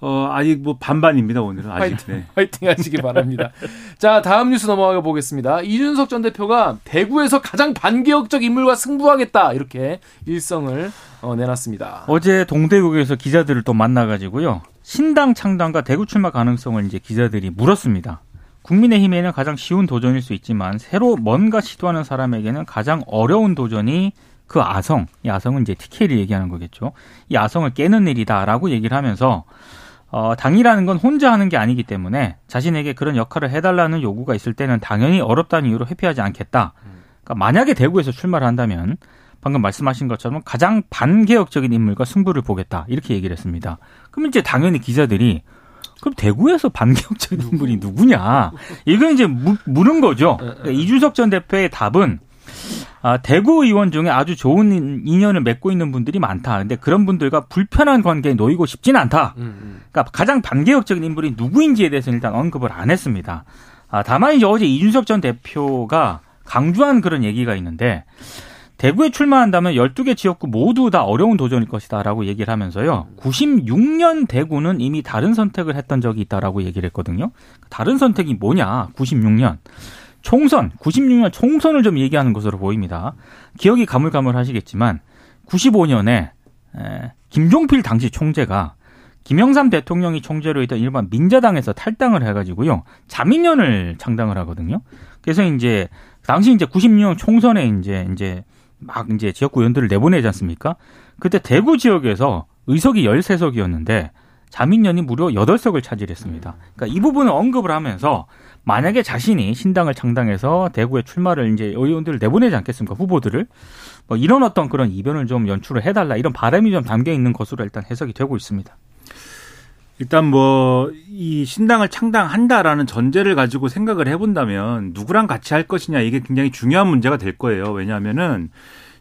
어, 아직 뭐 반반입니다, 오늘은. 아직. 화이팅, 네. 화이팅 하시기 바랍니다. 자, 다음 뉴스 넘어가 보겠습니다. 이준석 전 대표가 대구에서 가장 반개혁적 인물과 승부하겠다. 이렇게 일성을 어, 내놨습니다. 어제 동대구에서 기자들을 또 만나가지고요. 신당 창당과 대구 출마 가능성을 이제 기자들이 물었습니다. 국민의힘에는 가장 쉬운 도전일 수 있지만 새로 뭔가 시도하는 사람에게는 가장 어려운 도전이 그 아성, 이 아성은 이제 TK를 얘기하는 거겠죠. 이 아성을 깨는 일이다라고 얘기를 하면서 어, 당이라는 건 혼자 하는 게 아니기 때문에 자신에게 그런 역할을 해달라는 요구가 있을 때는 당연히 어렵다는 이유로 회피하지 않겠다. 그러니까 만약에 대구에서 출마를 한다면 방금 말씀하신 것처럼 가장 반개혁적인 인물과 승부를 보겠다. 이렇게 얘기를 했습니다. 그럼 이제 당연히 기자들이 그럼 대구에서 반개혁적인 인물이 누구냐? 이건 이제 무, 물은 거죠. 그러니까 이준석 전 대표의 답은 아, 대구 의원 중에 아주 좋은 인연을 맺고 있는 분들이 많다. 근데 그런 분들과 불편한 관계에 놓이고 싶지는 않다. 음, 음. 그러니까 가장 반개혁적인 인물이 누구인지에 대해서는 일단 언급을 안 했습니다. 아, 다만 이제 어제 이준석 전 대표가 강조한 그런 얘기가 있는데 대구에 출마한다면 12개 지역구 모두 다 어려운 도전일 것이다라고 얘기를 하면서요. 96년 대구는 이미 다른 선택을 했던 적이 있다라고 얘기를 했거든요. 다른 선택이 뭐냐? 96년. 총선, 96년 총선을 좀 얘기하는 것으로 보입니다. 기억이 가물가물하시겠지만 95년에 에, 김종필 당시 총재가 김영삼 대통령이 총재로 있던 일반 민자당에서 탈당을 해가지고요 자민련을 창당을 하거든요. 그래서 이제 당시 이제 96년 총선에 이제 이제 막 이제 지역구 의원들을 내보내지 않습니까? 그때 대구 지역에서 의석이 13석이었는데 자민련이 무려 8석을 차지했습니다. 그러니까 이 부분을 언급을 하면서 만약에 자신이 신당을 창당해서 대구에 출마를 이제 의원들을 내보내지 않겠습니까? 후보들을. 뭐 이런 어떤 그런 이변을 좀 연출을 해달라 이런 바람이 좀 담겨 있는 것으로 일단 해석이 되고 있습니다. 일단 뭐 이 신당을 창당한다라는 전제를 가지고 생각을 해본다면 누구랑 같이 할 것이냐 이게 굉장히 중요한 문제가 될 거예요. 왜냐하면은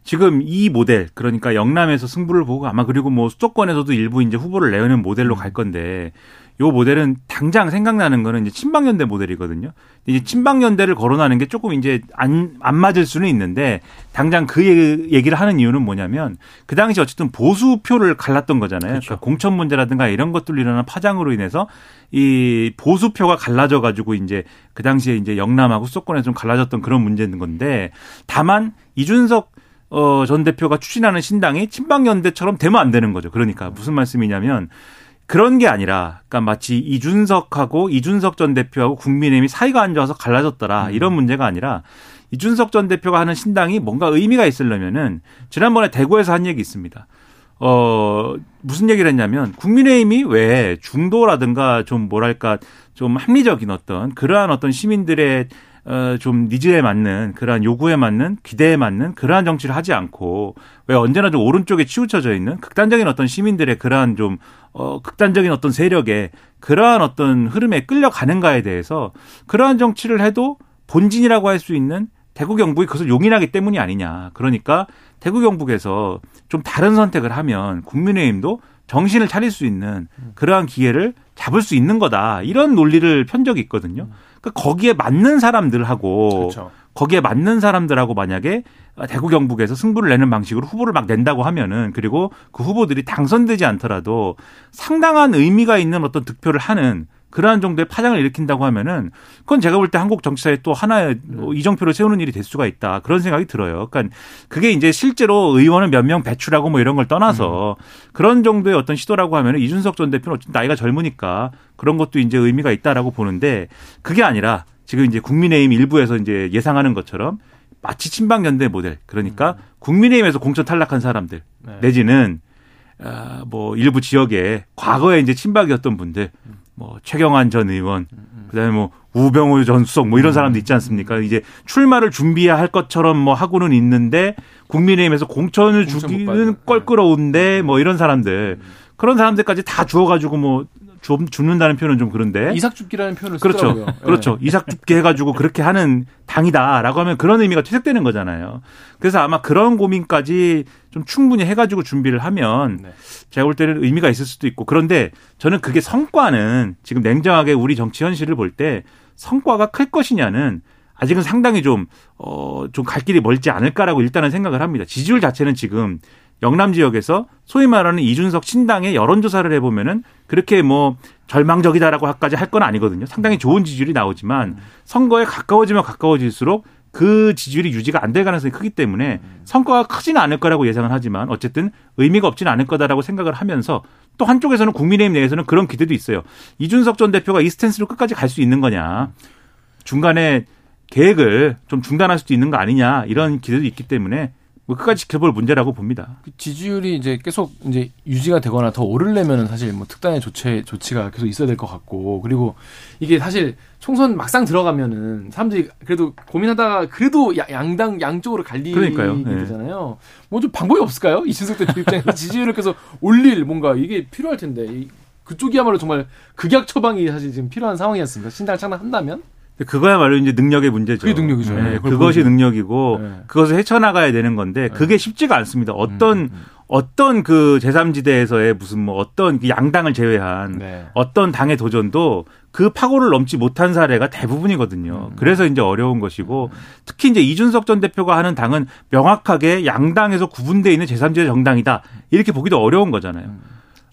지금 이 모델 그러니까 영남에서 승부를 보고 아마 그리고 뭐 수도권에서도 일부 이제 후보를 내는 모델로 갈 건데 요 모델은 당장 생각나는 거는 이제 친박연대 모델이거든요. 이제 친박연대를 거론하는 게 조금 이제 안, 안 맞을 수는 있는데 당장 그 얘기를 하는 이유는 뭐냐면 그 당시 어쨌든 보수표를 갈랐던 거잖아요. 그렇죠. 그러니까 공천 문제라든가 이런 것들로 일어난 파장으로 인해서 이 보수표가 갈라져 가지고 이제 그 당시에 이제 영남하고 수도권에 좀 갈라졌던 그런 문제인 건데 다만 이준석 어, 전 대표가 추진하는 신당이 친박연대처럼 되면 안 되는 거죠. 그러니까 무슨 말씀이냐면 그런 게 아니라, 그러니까 마치 이준석하고 이준석 전 대표하고 국민의힘이 사이가 안 좋아서 갈라졌더라 음. 이런 문제가 아니라 이준석 전 대표가 하는 신당이 뭔가 의미가 있으려면은 지난번에 대구에서 한 얘기 있습니다. 어, 무슨 얘기를 했냐면 국민의힘이 왜 중도라든가 좀 뭐랄까 좀 합리적인 어떤 그러한 어떤 시민들의 어, 좀 니즈에 맞는 그러한 요구에 맞는 기대에 맞는 그러한 정치를 하지 않고 왜 언제나 좀 오른쪽에 치우쳐져 있는 극단적인 어떤 시민들의 그러한 좀 어, 극단적인 어떤 세력에 그러한 어떤 흐름에 끌려가는가에 대해서 그러한 정치를 해도 본진이라고 할 수 있는 대구 경북이 그것을 용인하기 때문이 아니냐. 그러니까 대구 경북에서 좀 다른 선택을 하면 국민의힘도 정신을 차릴 수 있는 그러한 기회를 잡을 수 있는 거다. 이런 논리를 편 적이 있거든요. 그러니까 거기에 맞는 사람들하고 그렇죠. 거기에 맞는 사람들하고 만약에 대구 경북에서 승부를 내는 방식으로 후보를 막 낸다고 하면은 그리고 그 후보들이 당선되지 않더라도 상당한 의미가 있는 어떤 득표를 하는 그러한 정도의 파장을 일으킨다고 하면은 그건 제가 볼 때 한국 정치사에 또 하나의 뭐 이정표를 세우는 일이 될 수가 있다. 그런 생각이 들어요. 그러니까 그게 이제 실제로 의원을 몇 명 배출하고 뭐 이런 걸 떠나서 음. 그런 정도의 어떤 시도라고 하면은 이준석 전 대표는 어쨌든 나이가 젊으니까 그런 것도 이제 의미가 있다라고 보는데 그게 아니라 지금 이제 국민의힘 일부에서 이제 예상하는 것처럼 마치 친박연대 모델 그러니까 음. 국민의힘에서 공천 탈락한 사람들 네. 내지는 아, 뭐 일부 지역에 과거에 이제 친박이었던 분들 뭐 최경환 전 의원 그다음에 뭐 우병우 전 수석 뭐 이런 사람도 있지 않습니까? 이제 출마를 준비해야 할 것처럼 뭐 하고는 있는데 국민의힘에서 공천을 주기는 껄끄러운데 뭐 이런 사람들. 그런 사람들까지 다 주어가지고 뭐 주, 죽는다는 표현은 좀 그런데 이삭죽기라는 표현을 그렇죠. 쓰더라고요. 그렇죠. 네. 이삭죽기 해가지고 그렇게 하는 당이다라고 하면 그런 의미가 퇴색되는 거잖아요. 그래서 아마 그런 고민까지 좀 충분히 해가지고 준비를 하면 네. 제가 볼 때는 의미가 있을 수도 있고 그런데 저는 그게 성과는 지금 냉정하게 우리 정치 현실을 볼 때 성과가 클 것이냐는 아직은 상당히 좀, 어, 좀 갈 길이 멀지 않을까라고 일단은 생각을 합니다. 지지율 자체는 지금 영남 지역에서 소위 말하는 이준석 신당의 여론조사를 해보면은 그렇게 뭐 절망적이다라고 까지 할 건 아니거든요. 상당히 좋은 지지율이 나오지만 선거에 가까워지면 가까워질수록 그 지지율이 유지가 안 될 가능성이 크기 때문에 성과가 크지는 않을 거라고 예상을 하지만 어쨌든 의미가 없지는 않을 거다라고 생각을 하면서 또 한쪽에서는 국민의힘 내에서는 그런 기대도 있어요. 이준석 전 대표가 이 스탠스로 끝까지 갈 수 있는 거냐. 중간에 계획을 좀 중단할 수도 있는 거 아니냐 이런 기대도 있기 때문에 뭐 끝까지 지켜볼 문제라고 봅니다. 그 지지율이 이제 계속 이제 유지가 되거나 더 오르려면은 사실 뭐 특단의 조치 조치가 계속 있어야 될 것 같고 그리고 이게 사실 총선 막상 들어가면은 사람들이 그래도 고민하다가 그래도 양당 양쪽으로 갈리게 네. 되잖아요. 뭐좀 방법이 없을까요? 이준석 대표 입장에서 (laughs) 지지율을 계속 올릴 뭔가 이게 필요할 텐데 그쪽이야말로 정말 극약 처방이 사실 지금 필요한 상황이었습니다. 신당 창당한다면? 그거야말로 이제 능력의 문제죠. 그게 능력이죠. 네, 네, 그것이 능력이고 네. 그것을 헤쳐나가야 되는 건데 그게 쉽지가 않습니다. 어떤 음, 음, 음. 어떤 그 제3지대에서의 무슨 뭐 어떤 그 양당을 제외한 네. 어떤 당의 도전도 그 파고를 넘지 못한 사례가 대부분이거든요. 음. 그래서 이제 어려운 것이고 특히 이제 이준석 전 대표가 하는 당은 명확하게 양당에서 구분되어 있는 제3지대 정당이다. 이렇게 보기도 어려운 거잖아요.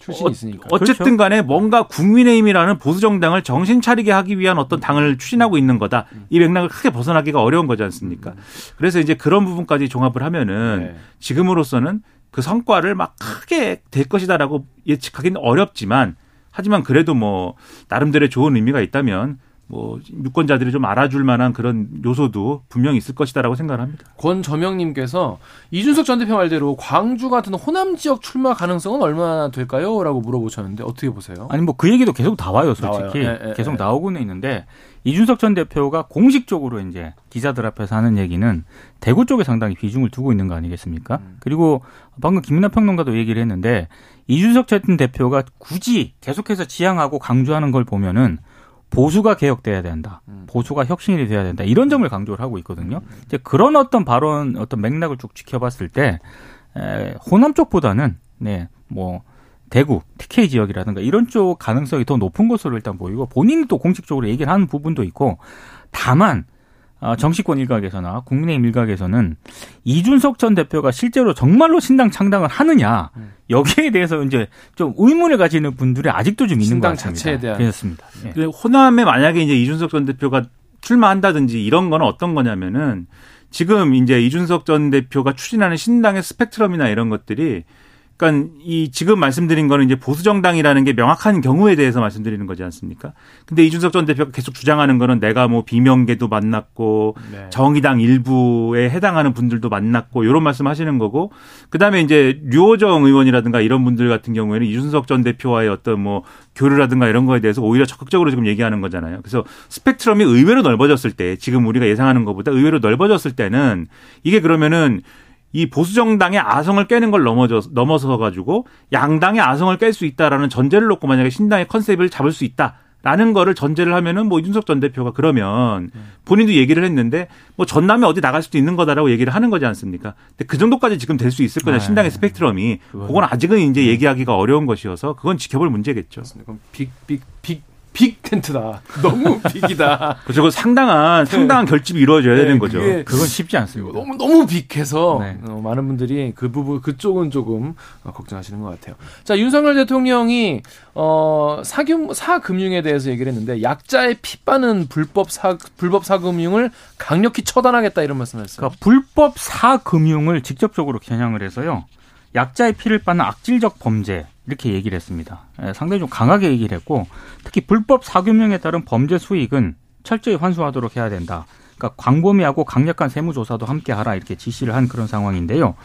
출신이 있으니까. 어, 쨌든 그렇죠. 간에 뭔가 국민의힘이라는 보수 정당을 정신 차리게 하기 위한 어떤 당을 추진하고 있는 거다. 이 맥락을 크게 벗어나기가 어려운 거지 않습니까? 그래서 이제 그런 부분까지 종합을 하면은 네. 지금으로서는 그 성과를 막 크게 될 것이다라고 예측하기는 어렵지만 하지만 그래도 뭐 나름대로의 좋은 의미가 있다면 뭐 유권자들이 좀 알아줄 만한 그런 요소도 분명히 있을 것이다라고 생각을 합니다. 권저명님께서 이준석 전 대표 말대로 광주 같은 호남 지역 출마 가능성은 얼마나 될까요?라고 물어보셨는데 어떻게 보세요? 아니 뭐 그 얘기도 계속 나와요, 솔직히 네, 네, 계속 네. 나오고는 있는데 이준석 전 대표가 공식적으로 이제 기자들 앞에서 하는 얘기는 대구 쪽에 상당히 비중을 두고 있는 거 아니겠습니까? 음. 그리고 방금 김민하 평론가도 얘기를 했는데 이준석 전 대표가 굳이 계속해서 지향하고 강조하는 걸 보면은 보수가 개혁돼야 된다. 음. 보수가 혁신이 돼야 된다. 이런 점을 강조를 하고 있거든요. 음. 이제 그런 어떤 발언, 어떤 맥락을 쭉 지켜봤을 때 에, 호남 쪽보다는 네, 뭐 대구, TK 지역이라든가 이런 쪽 가능성이 더 높은 것으로 일단 보이고 본인이 또 공식적으로 얘기를 하는 부분도 있고 다만 어, 정치권 일각에서나 국민의힘 일각에서는 이준석 전 대표가 실제로 정말로 신당 창당을 하느냐 여기에 대해서 이제 좀 의문을 가지는 분들이 아직도 좀 있는 것 같습니다. 자체에 대한 그렇습니다. 예. 호남에 만약에 이제 이준석 전 대표가 출마한다든지 이런 거는 어떤 거냐면은 지금 이제 이준석 전 대표가 추진하는 신당의 스펙트럼이나 이런 것들이 그러니까 이 지금 말씀드린 거는 이제 보수 정당이라는 게 명확한 경우에 대해서 말씀드리는 거지 않습니까? 근데 이준석 전 대표가 계속 주장하는 거는 내가 뭐 비명계도 만났고 네. 정의당 일부에 해당하는 분들도 만났고 이런 말씀하시는 거고 그다음에 이제 류호정 의원이라든가 이런 분들 같은 경우에는 이준석 전 대표와의 어떤 뭐 교류라든가 이런 거에 대해서 오히려 적극적으로 지금 얘기하는 거잖아요. 그래서 스펙트럼이 의외로 넓어졌을 때 지금 우리가 예상하는 것보다 의외로 넓어졌을 때는 이게 그러면은 이 보수 정당의 아성을 깨는 걸 넘어져 넘어서 가지고 양당의 아성을 깰 수 있다라는 전제를 놓고 만약에 신당의 컨셉을 잡을 수 있다. 라는 거를 전제를 하면은 뭐 이준석 전 대표가 그러면 본인도 얘기를 했는데 뭐 전남에 어디 나갈 수도 있는 거다라고 얘기를 하는 거지 않습니까? 근데 그 정도까지 지금 될 수 있을 거냐 아, 신당의 스펙트럼이 그건 아직은 이제 얘기하기가 어려운 것이어서 그건 지켜볼 문제겠죠. 그럼 빅빅 빅 빅 텐트다. 너무 (laughs) 빅이다. 그렇죠. 상당한 상당한 결집이 이루어져야 네, 되는 거죠. 그건 쉽지 않습니다. 너무 너무 빅해서 네. 어, 많은 분들이 그 부분 그쪽은 조금 어, 걱정하시는 것 같아요. 자 윤석열 대통령이 어 사금 사금융에 대해서 얘기를 했는데 약자의 피 빠는 불법 사 불법 사금융을 강력히 처단하겠다 이런 말씀을 했어요. 그러니까 불법 사금융을 직접적으로 겨냥을 해서요. 약자의 피를 빠는 악질적 범죄 이렇게 얘기를 했습니다. 예, 상당히 좀 강하게 얘기를 했고 특히 불법 사금융에 따른 범죄 수익은 철저히 환수하도록 해야 된다. 그러니까 광범위하고 강력한 세무조사도 함께 하라 이렇게 지시를 한 그런 상황인데요.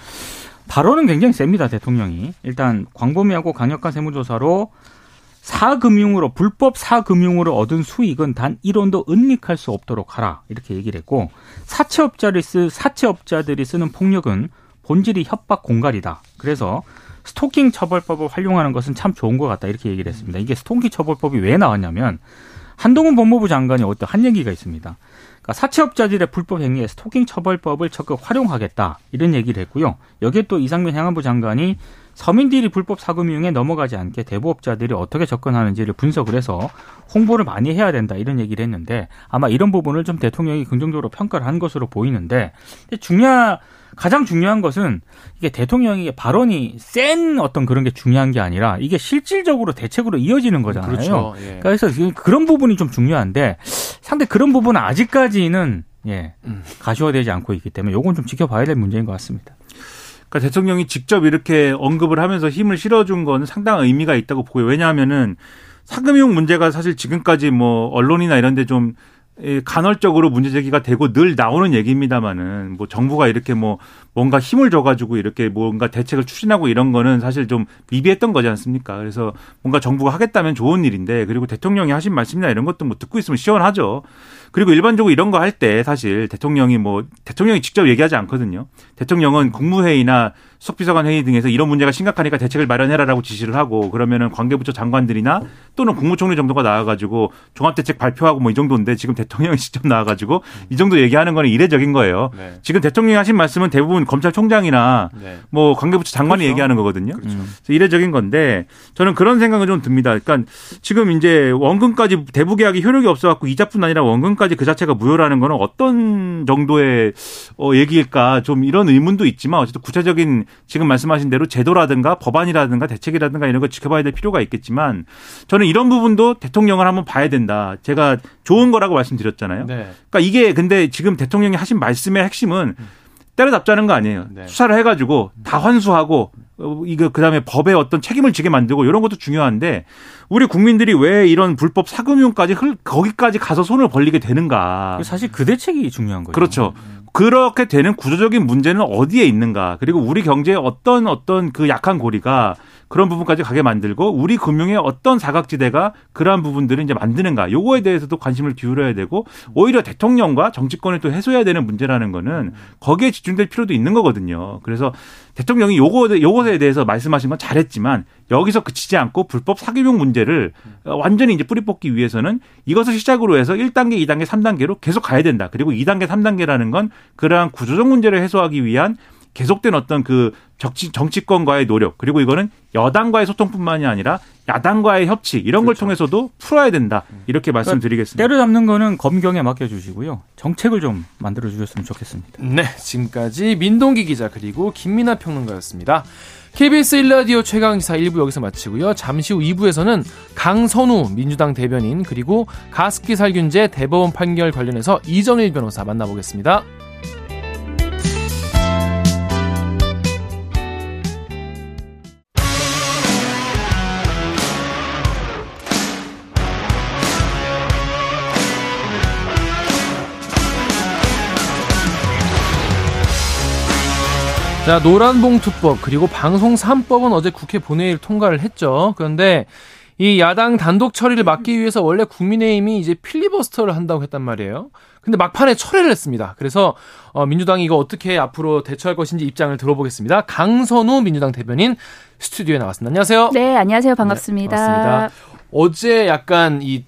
발언은 굉장히 셉니다 대통령이 일단 광범위하고 강력한 세무조사로 사금융으로 불법 사금융으로 얻은 수익은 단 1원도 은닉할 수 없도록 하라 이렇게 얘기를 했고 사채업자를 쓰 사채업자들이 쓰는 폭력은 본질이 협박 공갈이다. 그래서 스토킹 처벌법을 활용하는 것은 참 좋은 것 같다 이렇게 얘기를 했습니다. 이게 스토킹 처벌법이 왜 나왔냐면 한동훈 법무부 장관이 어떤 한 얘기가 있습니다. 그러니까 사채업자들의 불법 행위에 스토킹 처벌법을 적극 활용하겠다 이런 얘기를 했고요. 여기에 또 이상민 행안부 장관이 서민들이 불법 사금융에 넘어가지 않게 대부업자들이 어떻게 접근하는지를 분석을 해서 홍보를 많이 해야 된다 이런 얘기를 했는데 아마 이런 부분을 좀 대통령이 긍정적으로 평가를 한 것으로 보이는데 중요한 가장 중요한 것은 이게 대통령이 발언이 센 어떤 그런 게 중요한 게 아니라 이게 실질적으로 대책으로 이어지는 거잖아요. 그렇죠. 예. 그래서 그런 부분이 좀 중요한데 상대 그런 부분은 아직까지는 예 음. 가시화되지 않고 있기 때문에 요건 좀 지켜봐야 될 문제인 것 같습니다. 그러니까 대통령이 직접 이렇게 언급을 하면서 힘을 실어준 건 상당한 의미가 있다고 보고요. 왜냐하면은 사금융 문제가 사실 지금까지 뭐 언론이나 이런 데좀 예, 간헐적으로 문제 제기가 되고 늘 나오는 얘기입니다만은 뭐 정부가 이렇게 뭐 뭔가 힘을 줘가지고 이렇게 뭔가 대책을 추진하고 이런 거는 사실 좀 미비했던 거지 않습니까? 그래서 뭔가 정부가 하겠다면 좋은 일인데 그리고 대통령이 하신 말씀이나 이런 것도 뭐 듣고 있으면 시원하죠. 그리고 일반적으로 이런 거 할 때 사실 대통령이 뭐 대통령이 직접 얘기하지 않거든요. 대통령은 국무회의나 수석비서관 회의 등에서 이런 문제가 심각하니까 대책을 마련해라라고 지시를 하고 그러면은 관계부처 장관들이나 또는 국무총리 정도가 나와가지고 종합대책 발표하고 뭐 이 정도인데 지금 대통령이 (laughs) 직접 나와가지고 이 정도 얘기하는 거는 이례적인 거예요. 네. 지금 대통령이 하신 말씀은 대부분 검찰총장이나 네. 뭐 관계부처 장관이 그렇죠. 얘기하는 거거든요. 그렇죠. 그래서 이례적인 건데 저는 그런 생각은 좀 듭니다. 그러니까 지금 이제 원금까지 대부 계약이 효력이 없어갖고 이자뿐 아니라 원금까지 그 자체가 무효라는 거는 어떤 정도의 어, 얘기일까 좀 이런 의문도 있지만 어쨌든 구체적인 지금 말씀하신 대로 제도라든가 법안이라든가 대책이라든가 이런 거 지켜봐야 될 필요가 있겠지만 저는 이런 부분도 대통령을 한번 봐야 된다. 제가 좋은 거라고 말씀드렸잖아요. 네. 그러니까 이게 근데 지금 대통령이 하신 말씀의 핵심은 때려잡자는 거 아니에요. 네. 수사를 해가지고 다 환수하고 어, 이거 그다음에 법에 어떤 책임을 지게 만들고 이런 것도 중요한데 우리 국민들이 왜 이런 불법 사금융까지 흘 거기까지 가서 손을 벌리게 되는가? 사실 그 대책이 중요한 거죠. 그렇죠. 그렇게 되는 구조적인 문제는 어디에 있는가? 그리고 우리 경제의 어떤 어떤 그 약한 고리가 그런 부분까지 가게 만들고 우리 금융의 어떤 사각지대가 그러한 부분들을 이제 만드는가? 요거에 대해서도 관심을 기울여야 되고 오히려 대통령과 정치권을 또 해소해야 되는 문제라는 거는 거기에 집중될 필요도 있는 거거든요. 그래서 대통령이 요거 요것에 대해서 말씀하신 건 잘했지만 여기서 그치지 않고 불법 사기용 문제를 완전히 이제 뿌리 뽑기 위해서는 이것을 시작으로 해서 1단계, 2단계, 3단계로 계속 가야 된다. 그리고 2단계, 3단계라는 건 그러한 구조적 문제를 해소하기 위한 계속된 어떤 그 정치, 정치권과의 노력 그리고 이거는 여당과의 소통뿐만이 아니라 야당과의 협치 이런 걸 통해서도 풀어야 된다 이렇게 말씀드리겠습니다. 때려잡는 거는 검경에 맡겨주시고요. 정책을 좀 만들어 주셨으면 좋겠습니다. 네, 지금까지 민동기 기자 그리고 김민아 평론가였습니다. KBS 1라디오 최강시사 1부 여기서 마치고요. 잠시 후 2부에서는 강선우 민주당 대변인 그리고 가습기 살균제 대법원 판결 관련해서 이정일 변호사 만나보겠습니다. 자, 노란봉투법 그리고 방송 3법은 어제 국회 본회의를 통과를 했죠. 그런데 이 야당 단독 처리를 막기 위해서 원래 국민의힘이 이제 필리버스터를 한다고 했단 말이에요. 근데 막판에 철회를 했습니다. 그래서 어, 민주당이 이거 어떻게 앞으로 대처할 것인지 입장을 들어보겠습니다. 강선우 민주당 대변인 스튜디오에 나왔습니다. 안녕하세요. 네, 안녕하세요. 반갑습니다. 네, 반갑습니다. 어제 약간 이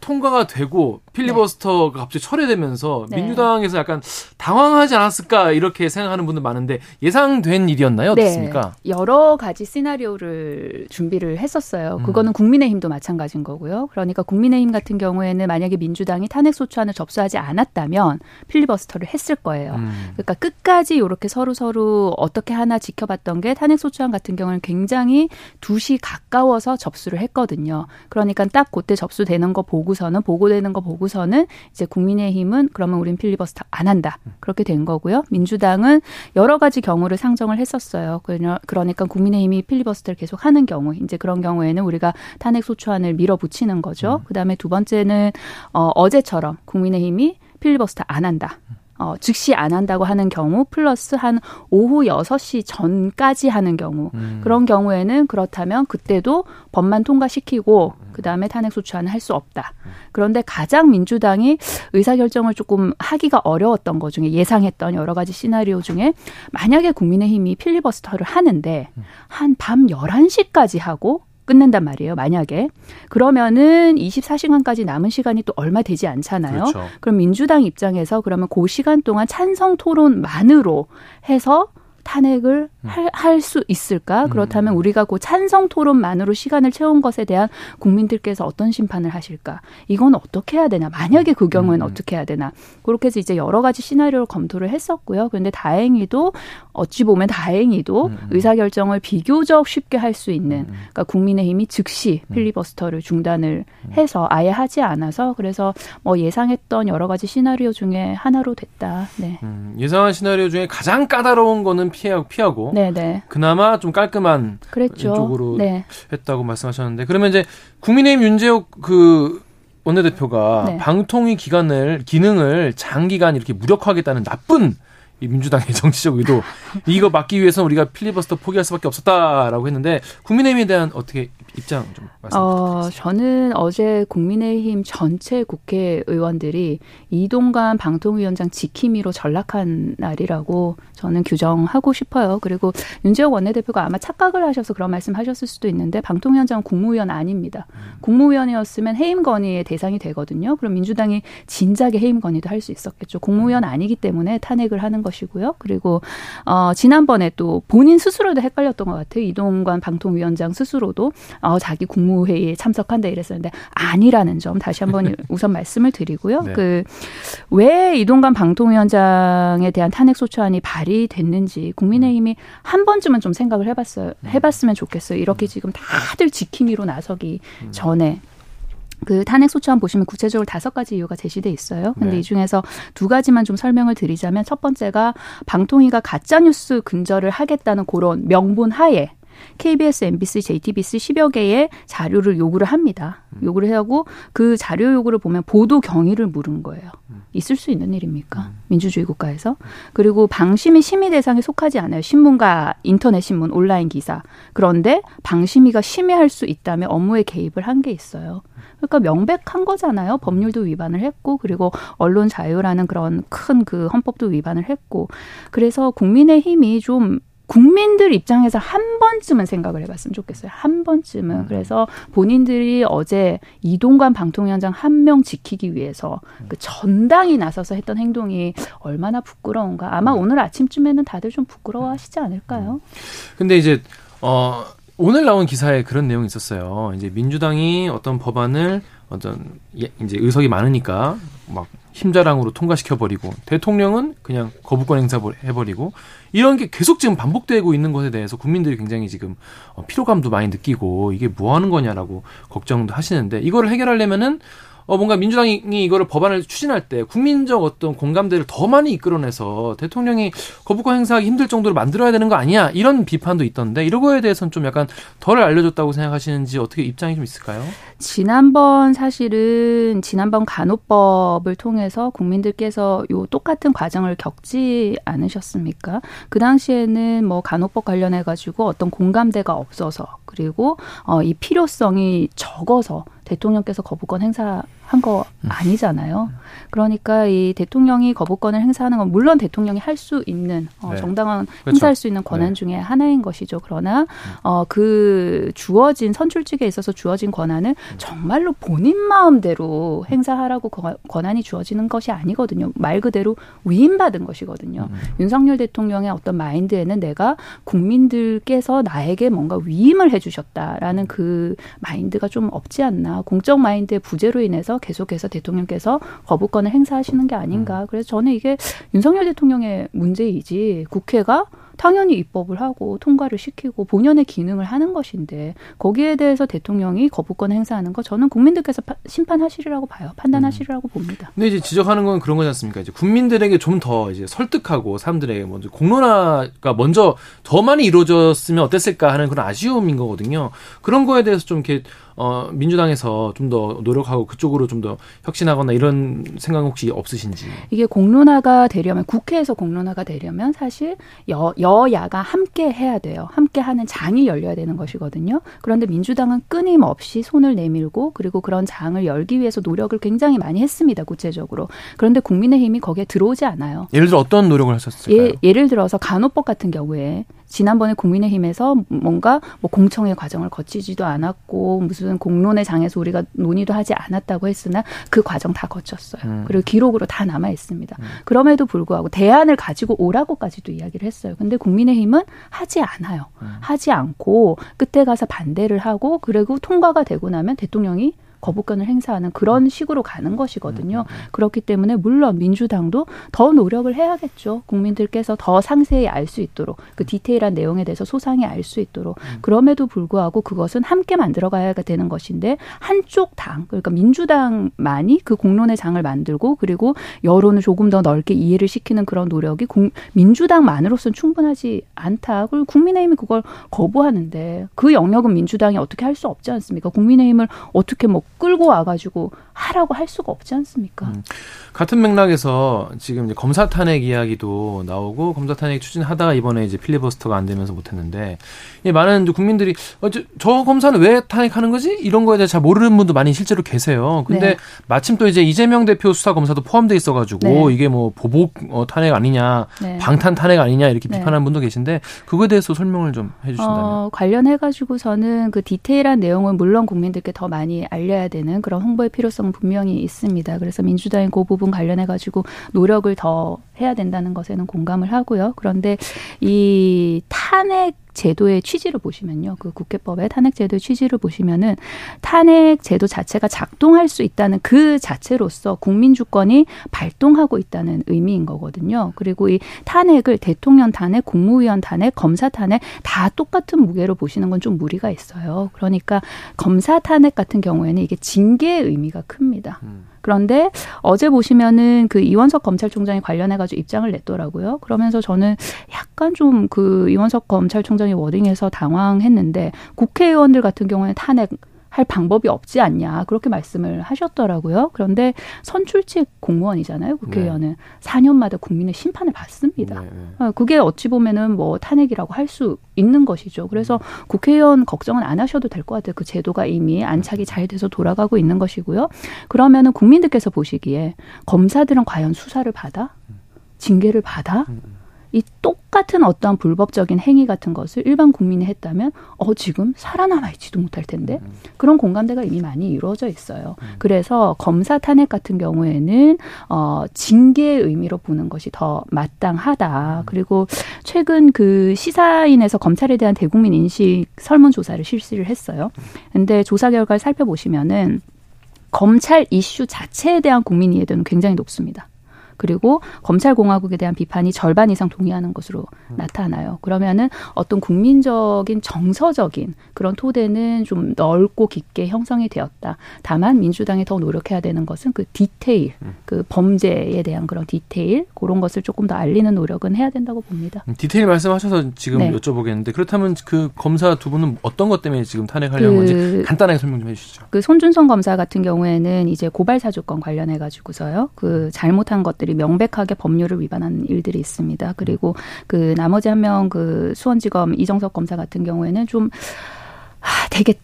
통과가 되고 필리버스터가 갑자기 철회되면서 네. 민주당에서 약간 당황하지 않았을까 이렇게 생각하는 분들 많은데 예상된 일이었나요? 어떻습니까? 네, 여러 가지 시나리오를 준비를 했었어요. 음. 그거는 국민의힘도 마찬가지인 거고요. 그러니까 국민의힘 같은 경우에는 만약에 민주당이 탄핵 소추안을 접수하지 않았다면 필리버스터를 했을 거예요. 음. 그러니까 끝까지 이렇게 서로 서로 어떻게 하나 지켜봤던 게 탄핵 소추안 같은 경우는 굉장히 2시 가까워서 접수를 했거든요. 그러니까 딱 그때 접수되는 거 보고서는 보고되는 거 보고 서는 이제 국민의힘은 그러면 우린 필리버스터 안 한다. 그렇게 된 거고요. 민주당은 여러 가지 경우를 상정을 했었어요. 그러- 그러니까 국민의힘이 필리버스터를 계속 하는 경우, 이제 그런 경우에는 우리가 탄핵 소추안을 밀어붙이는 거죠. 그 다음에 두 번째는 어, 어제처럼 국민의힘이 필리버스터 안 한다. 어, 즉시 안 한다고 하는 경우 플러스 한 오후 6시 전까지 하는 경우 음. 그런 경우에는 그렇다면 그때도 법만 통과시키고 그다음에 탄핵 소추안을 할 수 없다. 그런데 가장 민주당이 의사 결정을 조금 하기가 어려웠던 것 중에 예상했던 여러 가지 시나리오 중에 만약에 국민의힘이 필리버스터를 하는데 한 밤 11시까지 하고 끝낸단 말이에요. 만약에 그러면은 24시간까지 남은 시간이 또 얼마 되지 않잖아요. 그렇죠. 그럼 민주당 입장에서 그러면 그 시간 동안 찬성 토론만으로 해서 탄핵을 할수 있을까? 그렇다면 우리가 그 찬성 토론만으로 시간을 채운 것에 대한 국민들께서 어떤 심판을 하실까? 이건 어떻게 해야 되나? 만약에 그 경우에는 어떻게 해야 되나? 그렇게 해서 이제 여러 가지 시나리오를 검토를 했었고요. 그런데 다행히도 어찌 보면 다행히도 의사 결정을 비교적 쉽게 할 수 있는 그러니까 국민의힘이 즉시 필리버스터를 중단을 해서 아예 하지 않아서 그래서 뭐 예상했던 여러 가지 시나리오 중에 하나로 됐다. 네. 음, 예상한 시나리오 중에 가장 까다로운 거는 피하고, 피하고 네, 네. 그나마 좀 깔끔한 그랬죠. 쪽으로 네. 했다고 말씀하셨는데 그러면 이제 국민의힘 윤재욱 그 원내대표가 네. 방통위 기관을 기능을 장기간 이렇게 무력화하겠다는 나쁜 이 민주당의 (laughs) 정치적 의도 이거 막기 위해서 우리가 필리버스터 포기할 수밖에 없었다라고 했는데 국민의힘에 대한 어떻게 입장 좀 말씀 어, 부탁드리겠습니다. 저는 어제 국민의힘 전체 국회의원들이 이동관 방통위원장 지킴이로 전락한 날이라고 저는 규정하고 싶어요. 그리고 윤재욱 원내대표가 아마 착각을 하셔서 그런 말씀 하셨을 수도 있는데 방통위원장은 국무위원 아닙니다. 국무위원이었으면 해임 건의의 대상이 되거든요. 그럼 민주당이 진작에 해임 건의도 할 수 있었겠죠. 국무위원 아니기 때문에 탄핵을 하는 것이고요. 그리고 어, 지난번에 또 본인 스스로도 헷갈렸던 것 같아요. 이동관 방통위원장 스스로도 어, 자기 국무회의에 참석한다 이랬었는데 아니라는 점 다시 한번 (laughs) 우선 말씀을 드리고요. 네. 그왜 이동관 방통위원장에 대한 탄핵 소추안이 발의됐는지 국민의힘이 한 번쯤은 좀 생각을 해봤어요. 해봤으면 좋겠어요. 이렇게 지금 다들 지킴이로 나서기 전에. 그 탄핵 소추안 보시면 구체적으로 다섯 가지 이유가 제시돼 있어요. 근데 네. 이 중에서 두 가지만 좀 설명을 드리자면 첫 번째가 방통위가 가짜 뉴스 근절을 하겠다는 그런 명분 하에 KBS, MBC, JTBC 10여 개의 자료를 요구를 합니다. 요구를 하고 그 자료 요구를 보면 보도 경위를 물은 거예요. 있을 수 있는 일입니까? 민주주의 국가에서. 그리고 방심이 심의 대상에 속하지 않아요. 신문과 인터넷 신문, 온라인 기사. 그런데 방심위가 심의할 수 있다면 업무에 개입을 한 게 있어요. 그러니까 명백한 거잖아요. 법률도 위반을 했고 그리고 언론 자유라는 그런 큰 그 헌법도 위반을 했고 그래서 국민의 힘이 좀 국민들 입장에서 한 번쯤은 생각을 해봤으면 좋겠어요. 한 번쯤은. 그래서 본인들이 어제 이동관 방통위원장 한 명 지키기 위해서 그 전당이 나서서 했던 행동이 얼마나 부끄러운가. 아마 오늘 아침쯤에는 다들 좀 부끄러워하시지 않을까요? 근데 이제 어 오늘 나온 기사에 그런 내용이 있었어요. 이제 민주당이 어떤 법안을 어떤 예- 이제 의석이 많으니까 막 힘자랑으로 통과시켜 버리고 대통령은 그냥 거부권 행사 해버리고 이런 게 계속 지금 반복되고 있는 것에 대해서 국민들이 굉장히 지금 어, 피로감도 많이 느끼고 이게 뭐 하는 거냐라고 걱정도 하시는데 이거를 해결하려면은 어 뭔가 민주당이 이거를 법안을 추진할 때 국민적 어떤 공감대를 더 많이 이끌어내서 대통령이 거부권 행사하기 힘들 정도로 만들어야 되는 거 아니야 이런 비판도 있던데 이런 거에 대해서는 좀 약간 덜 알려줬다고 생각하시는지 어떻게 입장이 좀 있을까요? 지난번 사실은 지난번 간호법을 통해서 국민들께서 요 똑같은 과정을 겪지 않으셨습니까? 그 당시에는 뭐 간호법 관련해 가지고 어떤 공감대가 없어서 그리고 어, 이 필요성이 적어서 대통령께서 거부권 행사 한거 음. 아니잖아요. 그러니까 이 대통령이 거부권을 행사하는 건 물론 대통령이 할 수 있는 어, 네. 정당한 그렇죠. 행사할 수 있는 권한 네. 음. 중에 하나인 것이죠. 그러나 어, 그 주어진 선출직에 있어서 주어진 권한을 음. 정말로 본인 마음대로 행사하라고 거- 권한이 주어지는 것이 아니거든요. 말 그대로 위임받은 것이거든요. 음. 윤석열 대통령의 어떤 마인드에는 내가 국민들께서 나에게 뭔가 위임을 해주셨다라는 그 마인드가 좀 없지 않나. 공적 마인드의 부재로 인해서 계속해서 대통령께서 거부권을 행사하시는 게 음. 아닌가. 그래서 저는 이게 윤석열 대통령의 문제이지 국회가 당연히 입법을 하고 통과를 시키고 본연의 기능을 하는 것인데 거기에 대해서 대통령이 거부권 행사하는 거 저는 국민들께서 파- 심판하시리라고 봐요. 판단하시리라고 봅니다. 근데 이제 지적하는 건 그런 거지 않습니까? 이제 국민들에게 좀 더 이제 설득하고 사람들에게 먼저 공론화가 먼저 더 많이 이루어졌으면 어땠을까 하는 그런 아쉬움인 거거든요. 그런 거에 대해서 좀 이렇게 어 민주당에서 좀 더 노력하고 그쪽으로 좀 더 혁신하거나 이런 생각 혹시 없으신지. 이게 공론화가 되려면 국회에서 공론화가 되려면 사실 여, 여야가 함께 해야 돼요. 함께 하는 장이 열려야 되는 것이거든요. 그런데 민주당은 끊임없이 손을 내밀고 그리고 그런 장을 열기 위해서 노력을 굉장히 많이 했습니다. 구체적으로. 그런데 국민의힘이 거기에 들어오지 않아요. 예를 들어 어떤 노력을 하셨을까요? 예, 예를 들어서 간호법 같은 경우에 지난번에 국민의힘에서 뭔가 뭐 공청회 과정을 거치지도 않았고 무슨 공론의 장에서 우리가 논의도 하지 않았다고 했으나 그 과정 다 거쳤어요. 음. 그리고 기록으로 다 남아 있습니다. 그럼에도 불구하고 대안을 가지고 오라고까지도 이야기를 했어요. 근데 국민의힘은 하지 않아요. 하지 않고 끝에 가서 반대를 하고 그리고 통과가 되고 나면 대통령이 거부권을 행사하는 그런 식으로 가는 것이거든요. 그렇기 때문에 물론 민주당도 더 노력을 해야겠죠. 국민들께서 더 상세히 알 수 있도록 그 디테일한 내용에 대해서 소상히 알 수 있도록 그럼에도 불구하고 그것은 함께 만들어 가야 되는 것인데 한쪽 당 그러니까 민주당만이 그 공론의 장을 만들고 그리고 여론을 조금 더 넓게 이해를 시키는 그런 노력이 국- 민주당만으로서는 충분하지 않다. 그리고 국민의힘이 그걸 거부하는데 그 영역은 민주당이 어떻게 할 수 없지 않습니까? 국민의힘을 어떻게 뭐 끌고 와가지고 하라고 할 수가 없지 않습니까? 같은 맥락에서 지금 이제 검사 탄핵 이야기도 나오고 검사 탄핵 추진하다가 이번에 이제 필리버스터가 안 되면서 못했는데 이 많은 국민들이 어, 저, 저 검사는 왜 탄핵하는 거지? 이런 거에 대해 잘 모르는 분도 많이 실제로 계세요. 근데 네. 마침 또 이제 이재명 대표 수사 검사도 포함돼 있어가지고 네. 이게 뭐 보복 어, 탄핵 아니냐, 네. 방탄 탄핵 아니냐 이렇게 네. 비판하는 분도 계신데 그거에 대해서 설명을 좀 해주신다면. 어, 관련해가지고서는 그 디테일한 내용은 물론 국민들께 더 많이 알려야 되는 그런 홍보의 필요성은 분명히 있습니다. 그래서 민주당이 그 부분 관련해 가지고 노력을 더 해야 된다는 것에는 공감을 하고요. 그런데 이 탄핵 제도의 취지를 보시면요. 그 국회법의 탄핵 제도의 취지를 보시면은 탄핵 제도 자체가 작동할 수 있다는 그 자체로서 국민 주권이 발동하고 있다는 의미인 거거든요. 그리고 이 탄핵을 대통령 탄핵, 국무위원 탄핵, 검사 탄핵 다 똑같은 무게로 보시는 건 좀 무리가 있어요. 그러니까 검사 탄핵 같은 경우에는 이게 징계의 의미가 큽니다. 그런데 어제 보시면은 그 이원석 검찰총장이 관련해 가지고 입장을 냈더라고요. 그러면서 저는 약간 좀 그 이원석 검찰총장의 워딩에서 당황했는데 국회의원들 같은 경우에는 탄핵 할 방법이 없지 않냐 그렇게 말씀을 하셨더라고요. 그런데 선출직 공무원이잖아요. 국회의원은 4년마다 국민의 심판을 받습니다. 네, 네. 어, 그게 어찌 보면은 뭐 탄핵이라고 할 수 있는 것이죠. 그래서 국회의원 걱정은 안 하셔도 될 것 같아요. 그 제도가 이미 안착이 잘 돼서 돌아가고 있는 것이고요. 그러면은 국민들께서 보시기에 검사들은 과연 수사를 받아? 징계를 받아? 이 똑같은 어떠한 불법적인 행위 같은 것을 일반 국민이 했다면 어 지금 살아남아 있지도 못할 텐데 그런 공감대가 이미 많이 이루어져 있어요. 그래서 검사 탄핵 같은 경우에는 어 징계의 의미로 보는 것이 더 마땅하다. 그리고 최근 그 시사인에서 검찰에 대한 대국민 인식 설문 조사를 실시를 했어요. 근데 조사 결과를 살펴보시면은 검찰 이슈 자체에 대한 국민 이해도는 굉장히 높습니다. 그리고 검찰공화국에 대한 비판이 절반 이상 동의하는 것으로 나타나요. 그러면은 어떤 국민적인 정서적인 그런 토대는 좀 넓고 깊게 형성이 되었다. 다만 민주당이 더 노력해야 되는 것은 그 디테일, 그 범죄에 대한 그런 디테일 그런 것을 조금 더 알리는 노력은 해야 된다고 봅니다. 음, 디테일 말씀하셔서 지금 네. 여쭤보겠는데 그렇다면 그 검사 두 분은 어떤 것 때문에 지금 탄핵하려는 건지 그- 간단하게 설명 좀 해주시죠. 그 손준성 검사 같은 경우에는 이제 고발 사주권 관련해 가지고서요. 그 잘못한 것들 이 명백하게 법률을 위반한 일들이 있습니다. 그리고 그 나머지 한 명 그 수원지검 이정석 검사 같은 경우에는 좀 아, 되게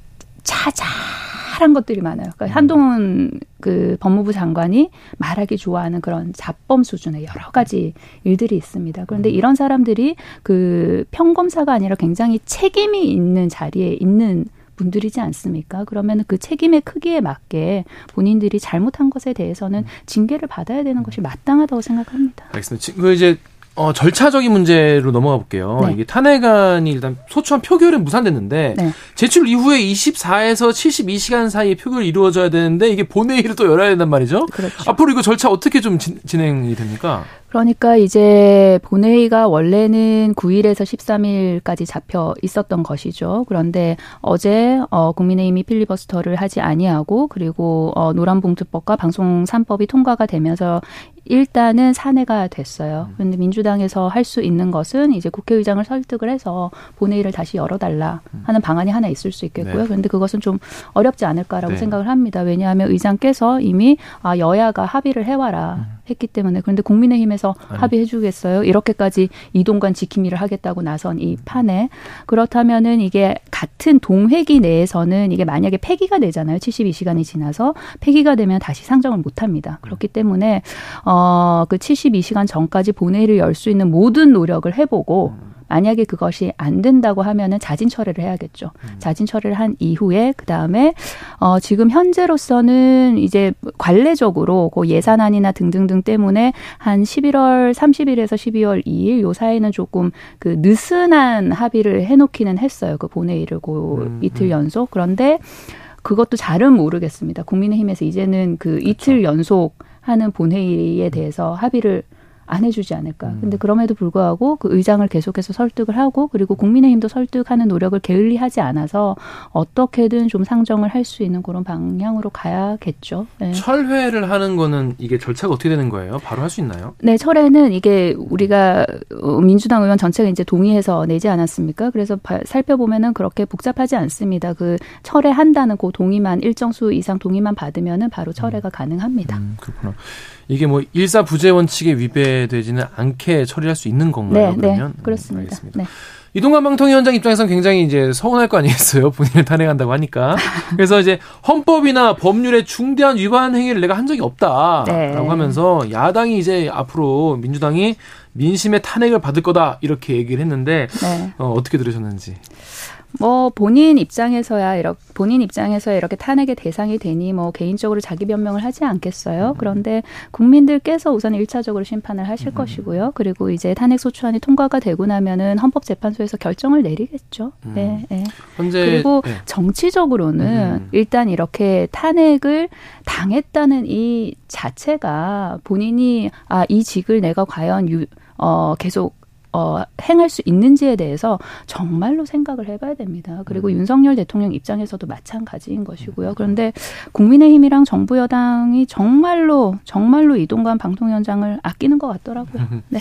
말한 것들이 많아요. 그러니까 한동훈 그 법무부 장관이 말하기 좋아하는 그런 잡범 수준의 여러 가지 일들이 있습니다. 그런데 이런 사람들이 그 평검사가 아니라 굉장히 책임이 있는 자리에 있는 분들이지 않습니까? 그러면 그 책임의 크기에 맞게 본인들이 잘못한 것에 대해서는 징계를 받아야 되는 것이 마땅하다고 생각합니다. 알겠습니다. 지금 이제 어, 절차적인 문제로 넘어가 볼게요. 네. 이게 탄핵안이 일단 소추안 표결은 무산됐는데 네. 제출 이후에 24에서 72시간 사이에 표결이 이루어져야 되는데 이게 본회의를 또 열어야 된단 말이죠. 그렇죠. 앞으로 이거 절차 어떻게 좀 진, 진행이 됩니까? 그러니까 이제 본회의가 원래는 9일에서 13일까지 잡혀 있었던 것이죠. 그런데 어제 어 국민의힘이 필리버스터를 하지 아니하고 그리고 어 노란봉투법과 방송 3법이 통과가 되면서 일단은 산회가 됐어요. 그런데 민주당에서 할 수 있는 것은 이제 국회의장을 설득을 해서 본회의를 다시 열어달라 하는 방안이 하나 있을 수 있겠고요. 네. 그런데 그것은 좀 어렵지 않을까라고 네. 생각을 합니다. 왜냐하면 의장께서 이미 아 여야가 합의를 해와라 했기 때문에 그런데 국민의힘에서 음. 아니. 합의해 주겠어요? 이렇게까지 이동관 지킴이를 하겠다고 나선 이 판에 그렇다면은 이게 같은 동회기 내에서는 이게 만약에 폐기가 되잖아요. 72시간이 지나서 폐기가 되면 다시 상정을 못 합니다. 그렇기 때문에 어그 72시간 전까지 본회의를 열 수 있는 모든 노력을 해 보고 만약에 그것이 안 된다고 하면은 자진 철회를 해야겠죠. 자진 철회를 한 이후에 그 다음에 어 지금 현재로서는 이제 관례적으로 그 예산안이나 등등등 때문에 한 11월 30일에서 12월 2일 요 사이는 조금 그 느슨한 합의를 해놓기는 했어요. 그 본회의를 고 음, 이틀 음. 연속 그런데 그것도 잘은 모르겠습니다. 국민의힘에서 이제는 그 그렇죠. 이틀 연속 하는 본회의에 대해서 합의를 안 해주지 않을까. 음. 근데 그럼에도 불구하고 그 의장을 계속해서 설득을 하고 그리고 국민의힘도 설득하는 노력을 게을리하지 않아서 어떻게든 좀 상정을 할 수 있는 그런 방향으로 가야겠죠. 네. 철회를 하는 거는 이게 절차가 어떻게 되는 거예요? 바로 할 수 있나요? 네, 철회는 이게 우리가 어, 민주당 의원 전체가 이제 동의해서 내지 않았습니까? 그래서 바- 살펴보면은 그렇게 복잡하지 않습니다. 그 철회한다는 그 동의만 일정 수 이상 동의만 받으면은 바로 철회가 가능합니다. 음, 그렇구나. 이게 뭐 일사 부재 원칙에 위배되지는 않게 처리할 수 있는 건가요? 네, 그러면 네, 그렇습니다. 음, 알겠습니다. 네. 이동관 방통위원장 입장에서는 굉장히 이제 서운할 거 아니겠어요? (laughs) 본인을 탄핵한다고 하니까. 그래서 이제 헌법이나 법률의 중대한 위반 행위를 내가 한 적이 없다라고 네. 하면서 야당이 이제 앞으로 민주당이 민심의 탄핵을 받을 거다 이렇게 얘기를 했는데 네. 어, 어떻게 들으셨는지. 뭐 본인 입장에서야 이렇게 본인 입장에서 이렇게 탄핵의 대상이 되니 뭐 개인적으로 자기 변명을 하지 않겠어요. 그런데 국민들께서 우선 일차적으로 심판을 하실 것이고요. 그리고 이제 탄핵 소추안이 통과가 되고 나면은 헌법재판소에서 결정을 내리겠죠. 네, 네. 현재 그리고 네. 정치적으로는 음. 일단 이렇게 탄핵을 당했다는 이 자체가 본인이 아 이 직을 내가 과연 유, 어 계속 어, 행할 수 있는지에 대해서 정말로 생각을 해봐야 됩니다. 그리고 음. 윤석열 대통령 입장에서도 마찬가지인 것이고요. 그런데 국민의힘이랑 정부 여당이 정말로 정말로 이동관 방통위원장을 아끼는 것 같더라고요. (laughs) 네.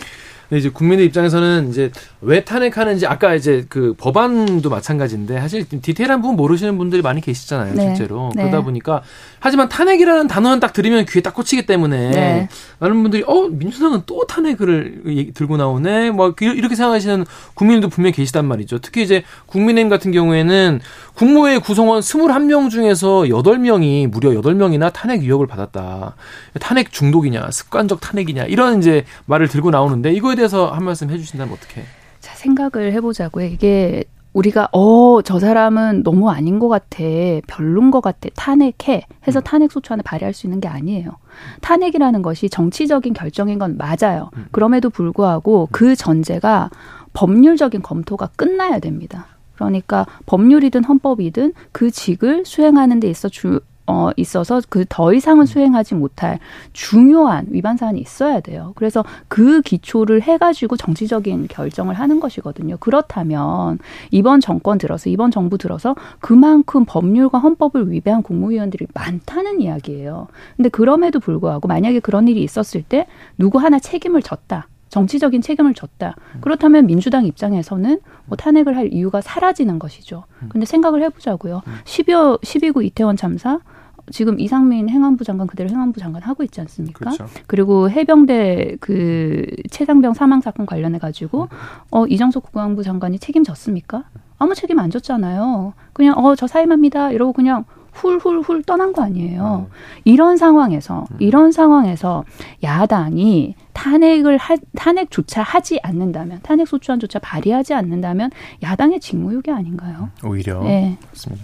근데 이제 국민의 입장에서는 이제 왜 탄핵하는지 아까 이제 그 법안도 마찬가지인데 사실 좀 디테일한 부분 모르시는 분들이 많이 계시잖아요, 네. 실제로. 네. 그러다 보니까 하지만 탄핵이라는 단어는 딱 들으면 귀에 딱 꽂히기 때문에 네. 많은 분들이 어 민주당은 또 탄핵을 들고 나오네, 뭐 그- 이렇게 생각하시는 국민들도 분명히 계시단 말이죠. 특히 이제 국민의힘 같은 경우에는 국무회의 구성원 21명 중에서 8명이 무려 8명이나 탄핵 위협을 받았다. 탄핵 중독이냐, 습관적 탄핵이냐 이런 이제 말을 들고 나오는데 이거에 대해서 한 말씀 해 주신다면 어떻게? 자, 생각을 해 보자고요. 이게 우리가 어, 저 사람은 너무 아닌 것 같아. 별론 것 같아. 탄핵해. 해서 탄핵 소추안을 발의할 수 있는 게 아니에요. 탄핵이라는 것이 정치적인 결정인 건 맞아요. 그럼에도 불구하고 그 전제가 법률적인 검토가 끝나야 됩니다. 그러니까 법률이든 헌법이든 그 직을 수행하는 데 있어 주, 어, 있어서 그 더 이상은 수행하지 못할 중요한 위반 사안이 있어야 돼요. 그래서 그 기초를 해가지고 정치적인 결정을 하는 것이거든요. 그렇다면 이번 정권 들어서 이번 정부 들어서 그만큼 법률과 헌법을 위배한 국무위원들이 많다는 이야기예요. 근데 그럼에도 불구하고 만약에 그런 일이 있었을 때 누구 하나 책임을 졌다. 정치적인 책임을 졌다. 그렇다면 민주당 입장에서는 뭐 탄핵을 할 이유가 사라지는 것이죠. 근데 생각을 해보자고요. 12여, 12구 이태원 참사, 지금 이상민 행안부 장관 그대로 행안부 장관 하고 있지 않습니까? 그렇죠. 그리고 해병대 그 최상병 사망 사건 관련해 가지고 어 이정석 국방부 장관이 책임졌습니까? 아무 책임 안 졌잖아요. 그냥 어 저 사임합니다 이러고 그냥 훌훌훌 떠난 거 아니에요. 음. 이런 상황에서 음. 이런 상황에서 야당이 탄핵을 하, 탄핵조차 하지 않는다면 탄핵 소추안조차 발의하지 않는다면 야당의 직무유기 아닌가요? 오히려 네. 그렇습니다.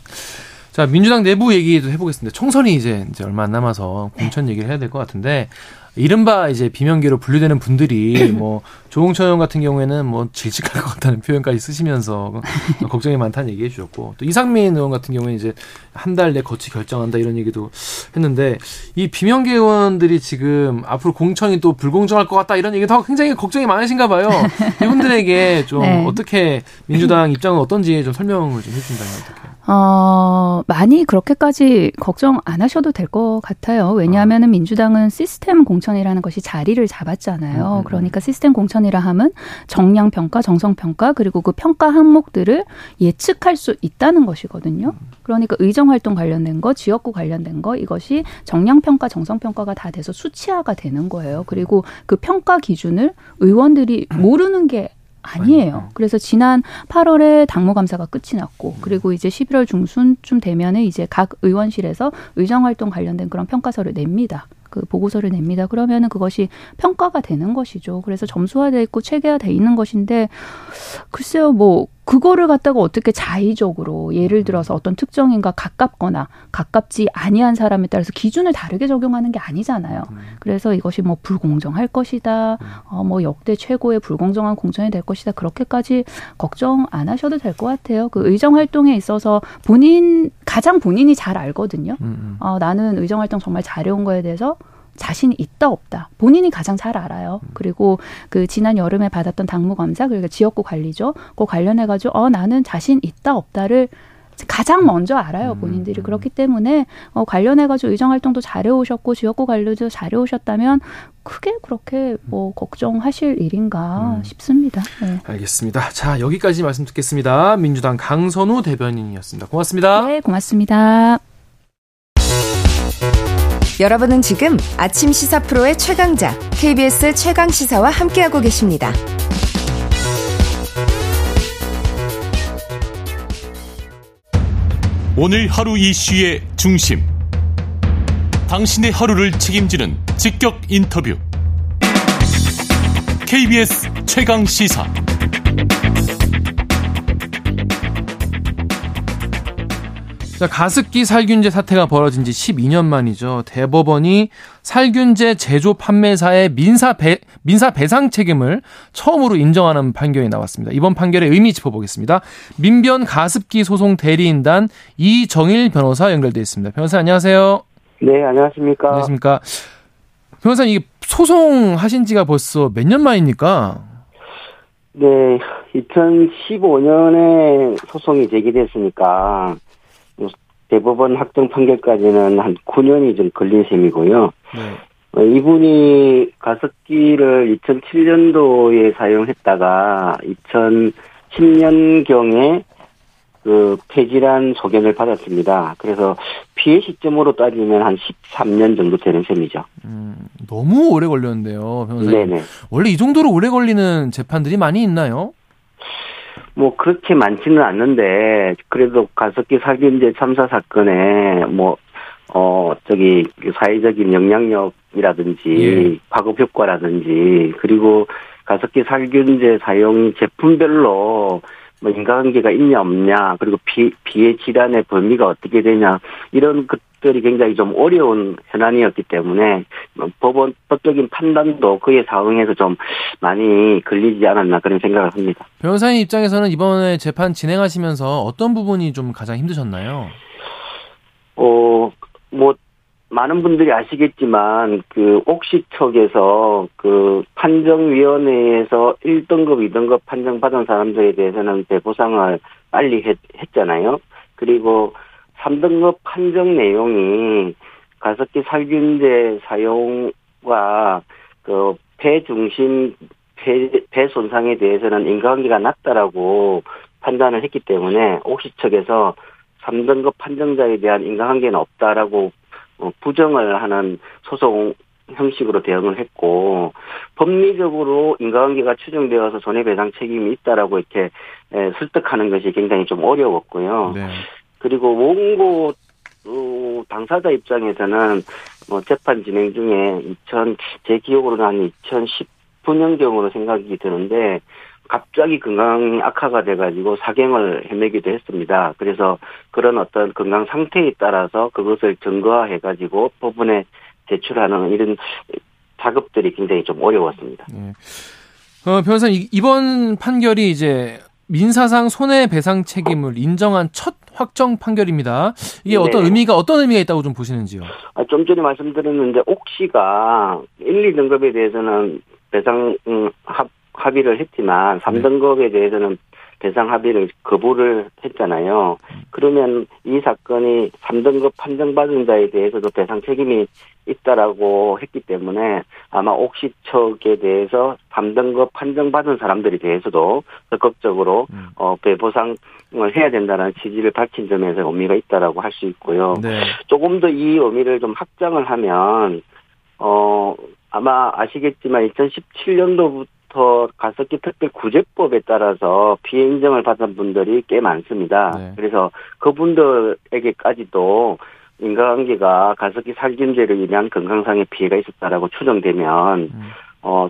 자 민주당 내부 얘기도 해보겠습니다. 총선이 이제 이제 얼마 안 남아서 공천 얘기를 해야 될 것 같은데 이른바 이제 비명계로 분류되는 분들이 (clears throat) 뭐 조홍천 의원 같은 경우에는 뭐 질식할 것 같다는 표현까지 쓰시면서 (laughs) 걱정이 많다는 얘기해 주셨고 또 이상민 의원 같은 경우에 이제 한 달 내 거치 결정한다 이런 얘기도 했는데 이 비명계 의원들이 지금 앞으로 공천이 또 불공정할 것 같다 이런 얘기도 굉장히 걱정이 많으신가 봐요. (laughs) 이분들에게 좀 네. 어떻게 민주당 입장은 어떤지 좀 설명을 좀 해주신다면 어떻게? 어, 많이 그렇게까지 걱정 안 하셔도 될 것 같아요. 왜냐하면 민주당은 시스템 공천이라는 것이 자리를 잡았잖아요. 음, 음, 음. 그러니까 시스템 공천이라 함은 정량 평가, 정성 평가 그리고 그 평가 항목들을 예측할 수 있다는 것이거든요. 그러니까 의정 활동 관련된 거, 지역구 관련된 거 이것이 정량 평가, 정성 평가가 다 돼서 수치화가 되는 거예요. 그리고 그 평가 기준을 의원들이 모르는 게 아니에요. 그래서 지난 8월에 당무 감사가 끝이 났고 그리고 이제 11월 중순쯤 되면은 이제 각 의원실에서 의정 활동 관련된 그런 평가서를 냅니다. 그 보고서를 냅니다. 그러면은 그것이 평가가 되는 것이죠. 그래서 점수화돼 있고 체계화돼 있는 것인데 글쎄요, 뭐 그거를 갖다가 어떻게 자의적으로 예를 들어서 어떤 특정인과 가깝거나 가깝지 아니한 사람에 따라서 기준을 다르게 적용하는 게 아니잖아요. 그래서 이것이 뭐 불공정할 것이다, 어, 뭐 역대 최고의 불공정한 공천이 될 것이다 그렇게까지 걱정 안 하셔도 될 것 같아요. 그 의정 활동에 있어서 본인 가장 본인이 잘 알거든요. 어, 나는 의정 활동 정말 잘해온 거에 대해서 자신이 있다 없다 본인이 가장 잘 알아요. 그리고 그 지난 여름에 받았던 당무 검사 그리고 지역구 관리죠. 그 관련해 가지고 어 나는 자신 있다 없다를 가장 먼저 알아요 음. 본인들이 그렇기 때문에 어, 관련해 가지고 의정 활동도 잘해 오셨고 지역구 관리도 잘해 오셨다면 크게 그렇게 뭐 걱정하실 일인가 음. 싶습니다. 네. 알겠습니다. 자 여기까지 말씀 듣겠습니다. 민주당 강선우 대변인이었습니다. 고맙습니다. 네, 고맙습니다. 여러분은 지금 아침 시사 프로의 최강자 KBS 최강 시사와 함께하고 계십니다. 오늘 하루 이슈의 중심. 당신의 하루를 책임지는 직격 인터뷰. KBS 최강 시사. 자, 가습기 살균제 사태가 벌어진 지 12년 만이죠. 대법원이 살균제 제조 판매사의 민사 배, 민사 배상 책임을 처음으로 인정하는 판결이 나왔습니다. 이번 판결의 의미 짚어보겠습니다. 민변 가습기 소송 대리인단 이정일 변호사 연결돼 있습니다. 변호사 안녕하세요. 네, 안녕하십니까. 안녕하십니까. 변호사님, 이게 소송 하신 지가 벌써 몇 년 만입니까? 네, 2015년에 소송이 제기됐으니까 대법원 확정 판결까지는 한 9년이 좀 걸린 셈이고요. 네. 어, 이분이 가습기를 2007년도에 사용했다가 2010년경에 그 폐질환 소견을 받았습니다. 그래서 피해 시점으로 따지면 한 13년 정도 되는 셈이죠. 음, 너무 오래 걸렸는데요, 변호사님. 네네. 원래 이 정도로 오래 걸리는 재판들이 많이 있나요? 뭐 그렇게 많지는 않는데 그래도 가습기 살균제 참사 사건에 뭐 어, 저기, 그 사회적인 영향력이라든지, 예. 파급 효과라든지, 그리고 가습기 살균제 사용 제품별로 뭐 인과관계가 있냐 없냐, 그리고 비, 비해 질환의 범위가 어떻게 되냐, 이런 것들이 굉장히 좀 어려운 현안이었기 때문에 뭐 법원 법적인 판단도 그에 상응해서 좀 많이 걸리지 않았나 그런 생각을 합니다. 변호사님 입장에서는 이번에 재판 진행하시면서 어떤 부분이 좀 가장 힘드셨나요? 어, 뭐 많은 분들이 아시겠지만 그 옥시 측에서 그 판정위원회에서 1등급, 2등급 판정받은 사람들에 대해서는 배보상을 빨리 했, 했잖아요. 그리고 3등급 판정 내용이 가습기 살균제 사용과 그 폐 중심 폐, 폐 손상에 대해서는 인과관계가 낮다라고 판단을 했기 때문에 옥시 측에서 3등급 판정자에 대한 인과관계는 없다라고 어, 부정을 하는 소송 형식으로 대응을 했고 법리적으로 인과관계가 추정되어서 손해배상 책임이 있다라고 이렇게 설득하는 것이 굉장히 좀 어려웠고요. 네. 그리고 원고 어, 당사자 입장에서는 뭐 재판 진행 중에 2000, 제 기억으로는 한 2019년경으로 생각이 드는데 갑자기 건강이 악화가 돼가지고 사경을 헤매기도 했습니다. 그래서 그런 어떤 건강 상태에 따라서 그것을 증거화해가지고 법원에 제출하는 이런 작업들이 굉장히 좀 어려웠습니다. 네. 어, 변호사님, 이번 판결이 이제 민사상 손해배상 책임을 인정한 첫 확정 판결입니다. 이게 어떤 네. 의미가 어떤 의미가 있다고 좀 보시는지요? 아, 좀 전에 말씀드렸는데 옥시가 1, 2등급에 대해서는 배상 음, 합, 합의를 했지만 3등급에 대해서는 배상 합의를 거부를 했잖아요. 그러면 이 사건이 3등급 판정받은 자에 대해서도 배상 책임이 있다라고 했기 때문에 아마 옥시 측에 대해서 3등급 판정받은 사람들에 대해서도 적극적으로 음. 어, 배보상을 해야 된다는 취지를 밝힌 점에서 의미가 있다라고 할 수 있고요. 네. 조금 더 이 의미를 좀 확장을 하면 어 아마 아시겠지만 2017년도부터 부터 가습기 특별 구제법에 따라서 피해 인정을 받은 분들이 꽤 많습니다. 네. 그래서 그분들에게까지도 인과관계가 가습기 살균제를 인한 건강상의 피해가 있었다라고 추정되면 음. 어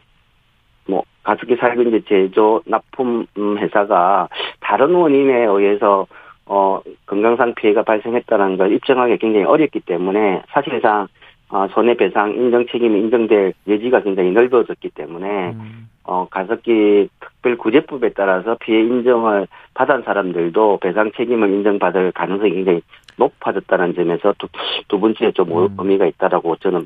뭐 가습기 살균제 제조 납품 회사가 다른 원인에 의해서 어 건강상 피해가 발생했다는 걸 입증하기 굉장히 어렵기 때문에 사실상 어, 손해배상 인정 책임이 인정될 여지가 굉장히 넓어졌기 때문에 음. 어, 가습기 특별구제법에 따라서 피해 인정을 받은 사람들도 배상 책임을 인정받을 가능성이 굉장히 높아졌다는 점에서 두, 두 번째 좀 음. 의미가 있다라고 저는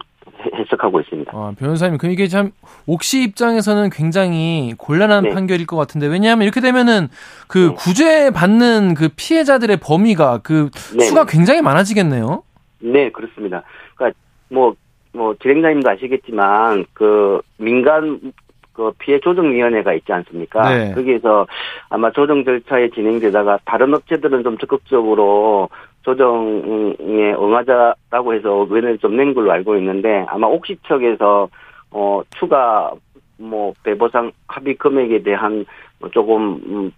해석하고 있습니다. 아, 변호사님, 그 이게 참 옥시 입장에서는 굉장히 곤란한 네. 판결일 것 같은데 왜냐하면 이렇게 되면은 그 네. 구제 받는 그 피해자들의 범위가 그 네. 수가 굉장히 많아지겠네요. 네, 그렇습니다. 그러니까 뭐, 뭐, 진행자님도 아시겠지만, 그, 민간, 그 피해 조정위원회가 있지 않습니까? 네. 거기에서 아마 조정 절차에 진행되다가 다른 업체들은 좀 적극적으로 조정에 응하자라고 해서 의견을 좀 낸 걸로 알고 있는데 아마 옥시 측에서 어 추가 뭐 배보상 합의 금액에 대한 뭐 조금 음,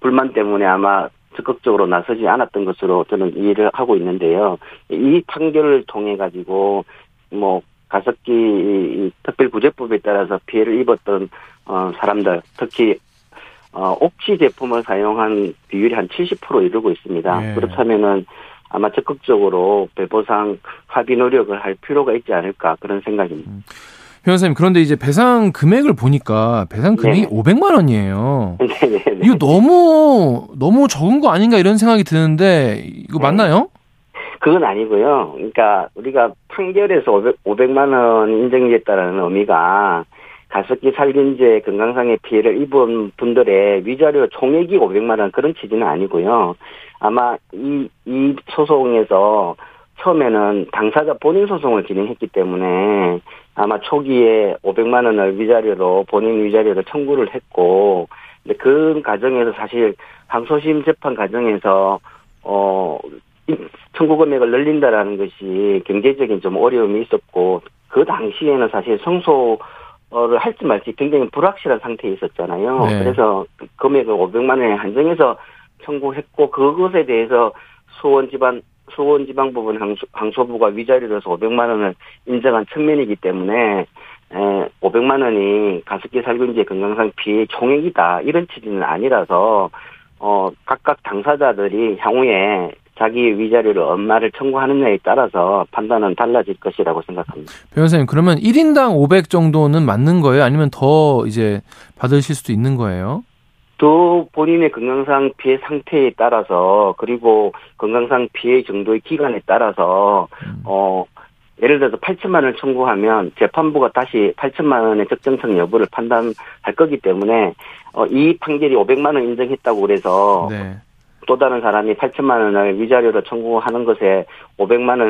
불만 때문에 아마 적극적으로 나서지 않았던 것으로 저는 이해를 하고 있는데요. 이 판결을 통해 가지고 뭐 가습기 특별구제법에 따라서 피해를 입었던 어 사람들 특히 어 옥시 제품을 사용한 비율이 한 70% 이르고 있습니다. 네. 그렇다면은 아마 적극적으로 배보상 합의 노력을 할 필요가 있지 않을까 그런 생각입니다. 음. 변호사님 그런데 이제 배상 금액을 보니까 배상 금액이 네 500만 원이에요. 네네. (laughs) 이거 너무 너무 적은 거 아닌가 이런 생각이 드는데 이거 네. 맞나요? 그건 아니고요. 그러니까 우리가 판결에서 500, 500만 원 인정됐다라는 의미가 가습기 살균제 건강상의 피해를 입은 분들의 위자료 총액이 500만 원 그런 취지는 아니고요. 아마 이, 이 소송에서 처음에는 당사자 본인 소송을 진행했기 때문에 아마 초기에 500만 원을 위자료로 본인 위자료로 청구를 했고 근데 그 과정에서 사실 항소심 재판 과정에서 어 청구 금액을 늘린다라는 것이 경제적인 좀 어려움이 있었고 그 당시에는 사실 성소를 할지 말지 굉장히 불확실한 상태에 있었잖아요. 네. 그래서 금액을 500만 원에 한정해서 청구했고 그것에 대해서 수원 지방 수원지방법원 항소, 항소부가 위자료로서 500만 원을 인정한 측면이기 때문에 에, 500만 원이 가습기 살균제 건강상 피해 총액이다 이런 취지는 아니라서 어 각각 당사자들이 향후에 자기 위자료를 얼마를 청구하느냐에 따라서 판단은 달라질 것이라고 생각합니다. 변호사님 그러면 1인당 500 정도는 맞는 거예요? 아니면 더 이제 받으실 수도 있는 거예요? 또 본인의 건강상 피해 상태에 따라서 그리고 건강상 피해 정도의 기간에 따라서 음. 어 예를 들어서 8천만 원을 청구하면 재판부가 다시 8천만 원의 적정성 여부를 판단할 거기 때문에 어, 이 판결이 500만 원 인정했다고 그래서 네. 또 다른 사람이 8천만 원을 위자료로 청구하는 것에 500만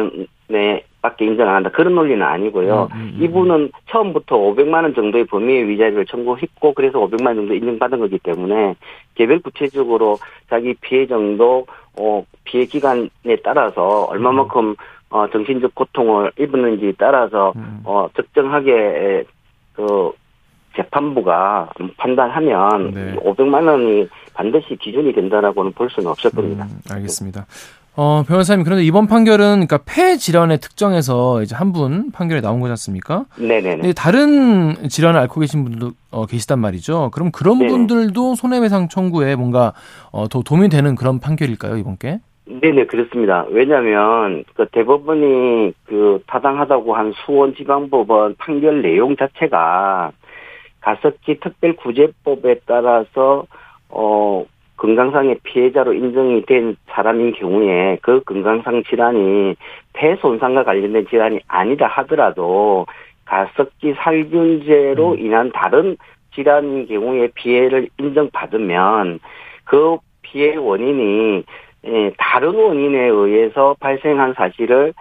원에 밖에 인정 안 한다. 그런 논리는 아니고요. 음, 음, 음. 이분은 처음부터 500만 원 정도의 범위의 위자료를 청구했고 그래서 500만 원 정도 인정받은 거기 때문에 개별 구체적으로 자기 피해 정도 어 피해 기간에 따라서 얼마만큼 어 정신적 고통을 입었는지 따라서 음. 어 적정하게 그 재판부가 판단하면 네. 500만 원이 반드시 기준이 된다라고는 볼 수는 없을 겁니다. 음, 알겠습니다. 어, 변호사님, 그런데 이번 판결은, 그러니까 폐 질환의 특정에서 이제 한 분 판결이 나온 거지 않습니까? 네네네. 근데 다른 질환을 앓고 계신 분들도 어, 계시단 말이죠. 그럼 그런 네네. 분들도 손해배상 청구에 뭔가 어, 더 도움이 되는 그런 판결일까요, 이번 게? 네네 그렇습니다. 왜냐하면 그 대법원이 그 타당하다고 한 수원지방법원 판결 내용 자체가 가습기 특별구제법에 따라서 어 건강상의 피해자로 인정이 된 사람인 경우에 그 건강상 질환이 폐 손상과 관련된 질환이 아니다 하더라도 가습기 살균제로 인한 다른 질환인 경우에 피해를 인정받으면 그 피해 원인이 예, 다른 원인에 의해서 발생한 사실을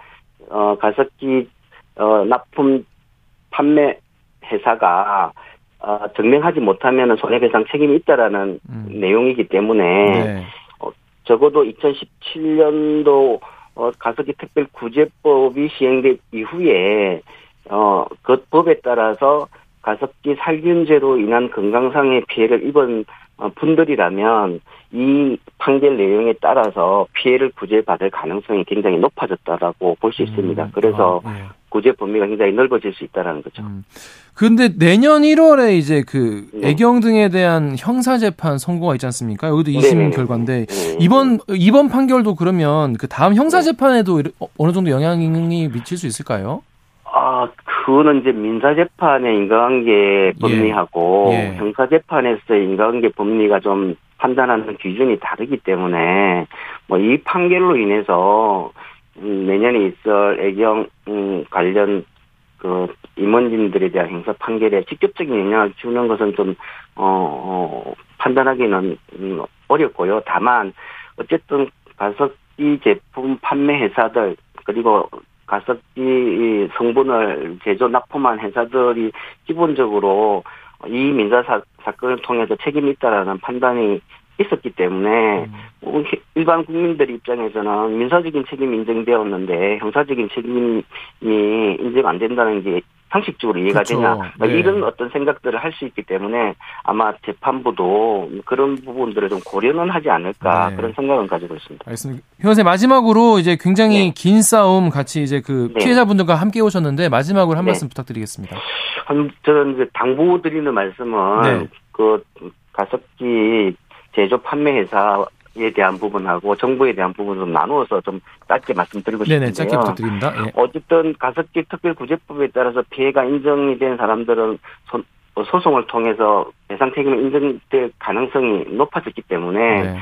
어 가습기 어 납품 판매 회사가 어, 증명하지 못하면 손해배상 책임이 있다라는 음. 내용이기 때문에 네. 적어도 2017년도 어, 가습기 특별 구제법이 시행된 이후에 어, 그 법에 따라서 가습기 살균제로 인한 건강상의 피해를 입은 어, 분들이라면 이 판결 내용에 따라서 피해를 구제받을 가능성이 굉장히 높아졌다라고 볼 수 있습니다. 그래서 아, 네. 구제 범위가 굉장히 넓어질 수 있다라는 거죠. 음. 근데 내년 1월에 이제 그 네. 애경 등에 대한 형사 재판 선고가 있지 않습니까? 여기도 2심 네네. 결과인데 네. 이번 이번 판결도 그러면 그 다음 형사 재판에도 어, 어느 정도 영향이 미칠 수 있을까요? 아, 그거는 이제 민사재판의 인과관계 법리하고 예. 형사재판에서의 인과관계 법리가 좀 판단하는 기준이 다르기 때문에 뭐 이 판결로 인해서 음, 내년에 있을 애경 음, 관련 그 임원진들에 대한 형사 판결에 직접적인 영향을 주는 것은 좀 어, 어, 판단하기는 음, 어렵고요. 다만 어쨌든 가습기 제품 판매 회사들 그리고 가습기 성분을 제조 납품한 회사들이 기본적으로 이 민사 사, 사건을 통해서 책임이 있다라는 판단이 있었기 때문에 뭐 일반 국민들 입장에서는 민사적인 책임이 인정되었는데 형사적인 책임이 인정 안 된다는 게 상식적으로 이해가 그쵸. 되냐 뭐 네. 이런 어떤 생각들을 할 수 있기 때문에 아마 재판부도 그런 부분들을 좀 고려는 하지 않을까 네. 그런 생각은 가지고 있습니다. 알겠습니다. 변호사님 마지막으로 이제 굉장히 네. 긴 싸움 같이 이제 그 네. 피해자분들과 함께 오셨는데 마지막으로 한 네. 말씀 부탁드리겠습니다. 한, 저는 이제 당부 드리는 말씀은 네. 그 가습기 제조 판매 회사에 대한 부분하고 정부에 대한 부분을 좀 나누어서 좀 짧게 말씀드리고 싶은데요. 네네 짧게 부탁드립니다. 예. 어쨌든 가습기 특별구제법에 따라서 피해가 인정이 된 사람들은 소, 어, 소송을 통해서 배상 책임이 인정될 가능성이 높아졌기 때문에 네.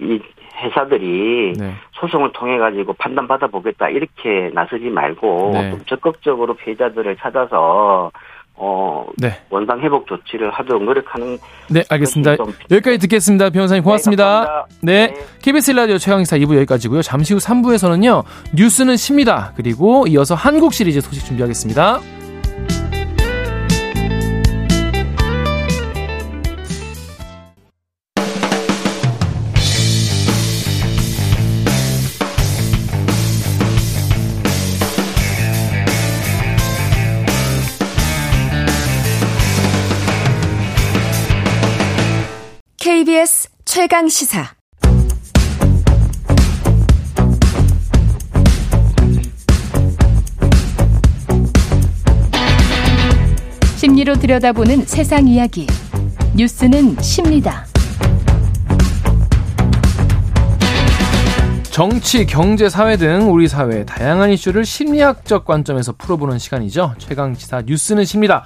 이 회사들이 네. 소송을 통해 가지고 판단 받아 보겠다 이렇게 나서지 말고 네. 좀 적극적으로 피해자들을 찾아서 어 네. 원상 회복 조치를 하도록 노력하는 네, 알겠습니다. 좀- 여기까지 듣겠습니다. 변호사님 고맙습니다. 네, 감사합니다. 네, 네. KBS 라디오 최강기사 2부 여기까지고요. 잠시 후 3부에서는요. 뉴스는 쉽니다. 그리고 이어서 한국 시리즈 소식 준비하겠습니다. KBS 최강 시사. 심리로 들여다보는 세상 이야기. 뉴스는 쉽니다. 정치, 경제, 사회 등 우리 사회의 다양한 이슈를 심리학적 관점에서 풀어보는 시간이죠. 최강지사 뉴스는 쉽니다.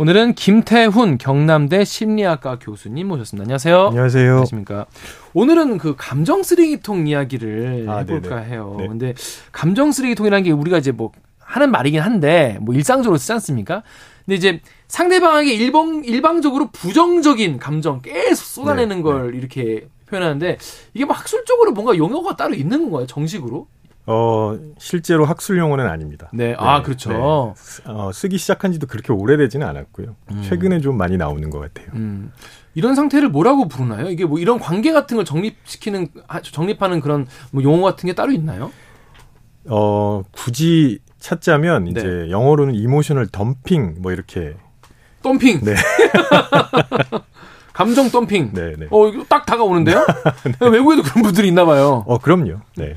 오늘은 김태훈 경남대 심리학과 교수님 모셨습니다. 안녕하세요. 안녕하세요. 안녕하십니까. 오늘은 그 감정 쓰레기통 이야기를 아, 해볼까 네네. 해요. 네. 근데 감정 쓰레기통이라는 게 우리가 이제 뭐 하는 말이긴 한데 뭐 일상적으로 쓰지 않습니까? 근데 이제 상대방에게 일방 일방적으로 부정적인 감정 계속 쏟아내는 네, 걸 이렇게 표현하는데 이게 뭐 학술적으로 뭔가 용어가 따로 있는 건가요? 정식으로? 어, 실제로 학술 용어는 아닙니다. 네, 아 그렇죠. 네. 어, 쓰기 시작한 지도 그렇게 오래되지는 않았고요. 최근에 좀 많이 나오는 것 같아요. 음, 이런 상태를 뭐라고 부르나요? 이게 뭐 이런 관계 같은 걸 정립시키는 하- 정립하는 그런 뭐 용어 같은 게 따로 있나요? 어, 굳이 찾자면 네. 이제 영어로는 emotional dumping 뭐 이렇게 dumping. 네. (laughs) 감정 덤핑. 네, 네. 어, 이거 딱 다가오는데요? (laughs) 외국에도 그런 분들이 있나 봐요. 어, 그럼요. 네.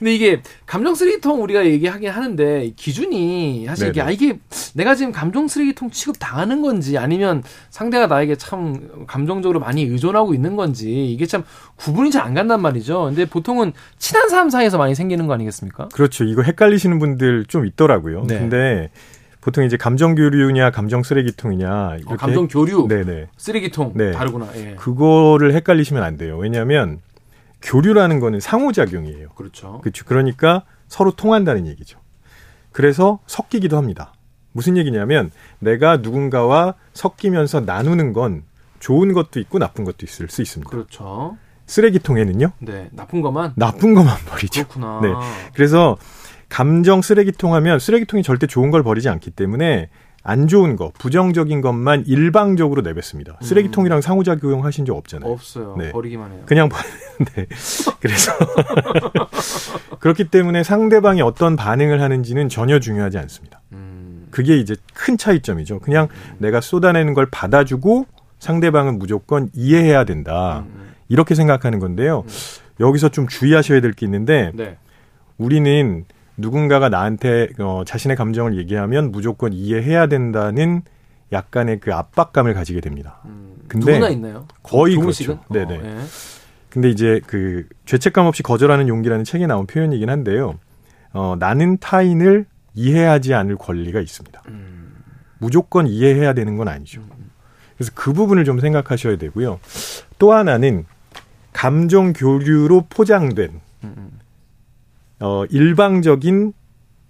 근데 이게 감정 쓰레기통 우리가 얘기하긴 하는데 기준이 사실 이게. 아 이게 내가 지금 감정 쓰레기통 취급 당하는 건지 아니면 상대가 나에게 참 감정적으로 많이 의존하고 있는 건지 이게 참 구분이 잘 안 간단 말이죠. 근데 보통은 친한 사람 사이에서 많이 생기는 거 아니겠습니까? 그렇죠. 이거 헷갈리시는 분들 좀 있더라고요. 네. 근데 보통 이제 감정 교류냐 감정 쓰레기통이냐 이렇게 어, 감정 교류, 네네. 쓰레기통 네. 다르구나. 예. 그거를 헷갈리시면 안 돼요. 왜냐하면 교류라는 거는 상호작용이에요. 그렇죠. 그렇죠. 그러니까 서로 통한다는 얘기죠. 그래서 섞이기도 합니다. 무슨 얘기냐면 내가 누군가와 섞이면서 나누는 건 좋은 것도 있고 나쁜 것도 있을 수 있습니다. 그렇죠. 쓰레기통에는요. 네, 나쁜 것만 나쁜 것만 버리죠. 그렇구나. 네. 그래서 감정 쓰레기통 하면 쓰레기통이 절대 좋은 걸 버리지 않기 때문에 안 좋은 거, 부정적인 것만 일방적으로 내뱉습니다. 쓰레기통이랑 상호작용 하신 적 없잖아요. 없어요. 네. 버리기만 해요. 그냥 버리는데. (laughs) 그래서 (laughs) 그렇기 때문에 상대방이 어떤 반응을 하는지는 전혀 중요하지 않습니다. 음, 그게 이제 큰 차이점이죠. 그냥 내가 쏟아내는 걸 받아주고 상대방은 무조건 이해해야 된다. 음, 이렇게 생각하는 건데요. 여기서 좀 주의하셔야 될 게 있는데 네. 우리는 누군가가 나한테 어, 자신의 감정을 얘기하면 무조건 이해해야 된다는 약간의 그 압박감을 가지게 됩니다. 음, 근데 누구나 있나요? 거의? 그렇죠. 네네. 어, 예. 근데 이제 그 죄책감 없이 거절하는 용기라는 책에 나온 표현이긴 한데요. 어, 나는 타인을 이해하지 않을 권리가 있습니다. 음, 무조건 이해해야 되는 건 아니죠. 그래서 그 부분을 좀 생각하셔야 되고요. 또 하나는 감정 교류로 포장된 음, 음. 어, 일방적인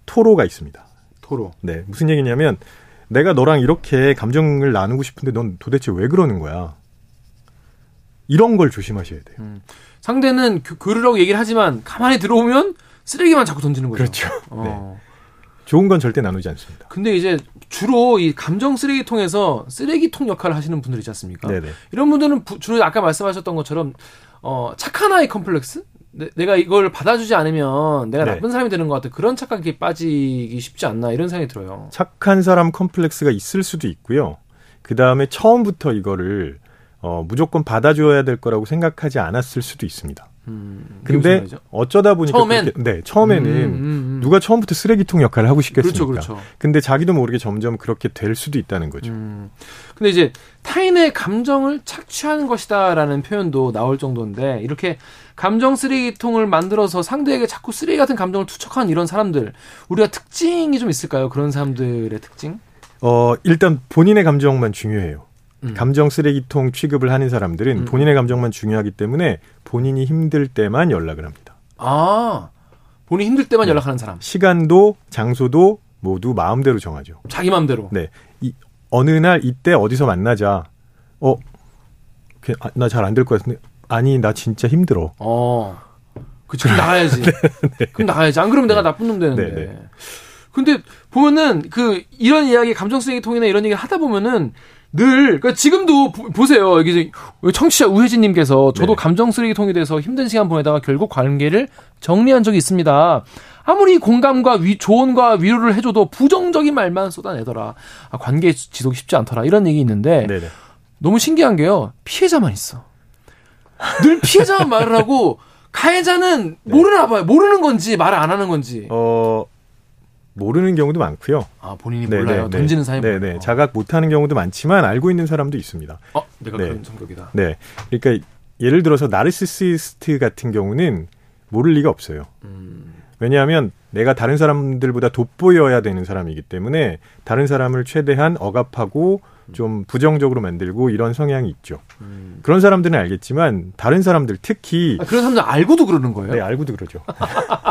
토로가 있습니다. 토로. 네, 무슨 얘기냐면 내가 너랑 이렇게 감정을 나누고 싶은데 넌 도대체 왜 그러는 거야? 이런 걸 조심하셔야 돼요. 상대는 교, 교류라고 얘기를 하지만 가만히 들어오면 쓰레기만 자꾸 던지는 거죠. 그렇죠. 어. 좋은 건 절대 나누지 않습니다. 근데 이제 주로 이 감정 쓰레기통에서 쓰레기통 역할을 하시는 분들 있지 않습니까? 네네. 이런 분들은 부- 주로 아까 말씀하셨던 것처럼 어, 착한 아이 컴플렉스? 내, 가 이걸 받아주지 않으면 내가 네. 나쁜 사람이 되는 것 같아. 그런 착각에 빠지기 쉽지 않나 이런 생각이 들어요. 착한 사람 컴플렉스가 있을 수도 있고요. 그 다음에 처음부터 이거를 어, 무조건 받아줘야 될 거라고 생각하지 않았을 수도 있습니다. 음, 근데? 어쩌다 보니까 처음엔? 그렇게- 네 처음에는 음, 음, 음. 누가 처음부터 쓰레기통 역할을 하고 싶겠습니까? 그렇죠, 그렇죠. 근데 자기도 모르게 점점 그렇게 될 수도 있다는 거죠. 음. 근데 이제 타인의 감정을 착취하는 것이다라는 표현도 나올 정도인데 이렇게 감정 쓰레기통을 만들어서 상대에게 자꾸 쓰레기 같은 감정을 투척하는 이런 사람들 우리가 특징이 좀 있을까요? 그런 사람들의 특징? 어 일단 본인의 감정만 중요해요. 음. 감정 쓰레기통 취급을 하는 사람들은 음. 본인의 감정만 중요하기 때문에 본인이 힘들 때만 연락을 합니다. 아 본인 힘들 때만 연락하는 사람 시간도 장소도 모두 마음대로 정하죠. 자기 마음대로. 네. 이 어느 날 이때 어디서 만나자. 어, 나잘 안 될 것 같은데. 아니, 나 진짜 힘들어. 어. 그럼 나가야지. (laughs) 그럼 나가야지. 안 그러면 내가 나쁜 놈 되는데. 네, 네. 근데 보면은 그 이런 이야기 감정 쓰레기통이나 이런 얘기 하다 보면은 늘 그러니까 지금도 보, 세요 여기 청취자 우혜진님께서 저도 네. 감정 쓰레기통에 대해서 힘든 시간 보내다가 결국 관계를 정리한 적이 있습니다. 아무리 공감과 위, 조언과 위로를 해줘도 부정적인 말만 쏟아내더라. 아, 관계 지속이 쉽지 않더라. 이런 얘기 있는데 네네. 너무 신기한 게요. 피해자만 있어. 늘 피해자만 말을 하고 가해자는 (laughs) 모르나 봐요. 모르는 건지 말을 안 하는 건지. 어, 모르는 경우도 많고요. 아 본인이 네, 몰라요. 네, 네. 던지는 네, 몰라요. 네. 자각 못하는 경우도 많지만 알고 있는 사람도 있습니다. 어, 내가 네. 그런 성격이다. 네. 그러니까 예를 들어서 나르시시스트 같은 경우는 모를 리가 없어요. 음, 왜냐하면 내가 다른 사람들보다 돋보여야 되는 사람이기 때문에 다른 사람을 최대한 억압하고 좀 부정적으로 만들고 이런 성향이 있죠. 음. 그런 사람들은 알겠지만 다른 사람들 특히 아, 그런 사람들 알고도 그러는 거예요? 네, 알고도 그러죠. (laughs)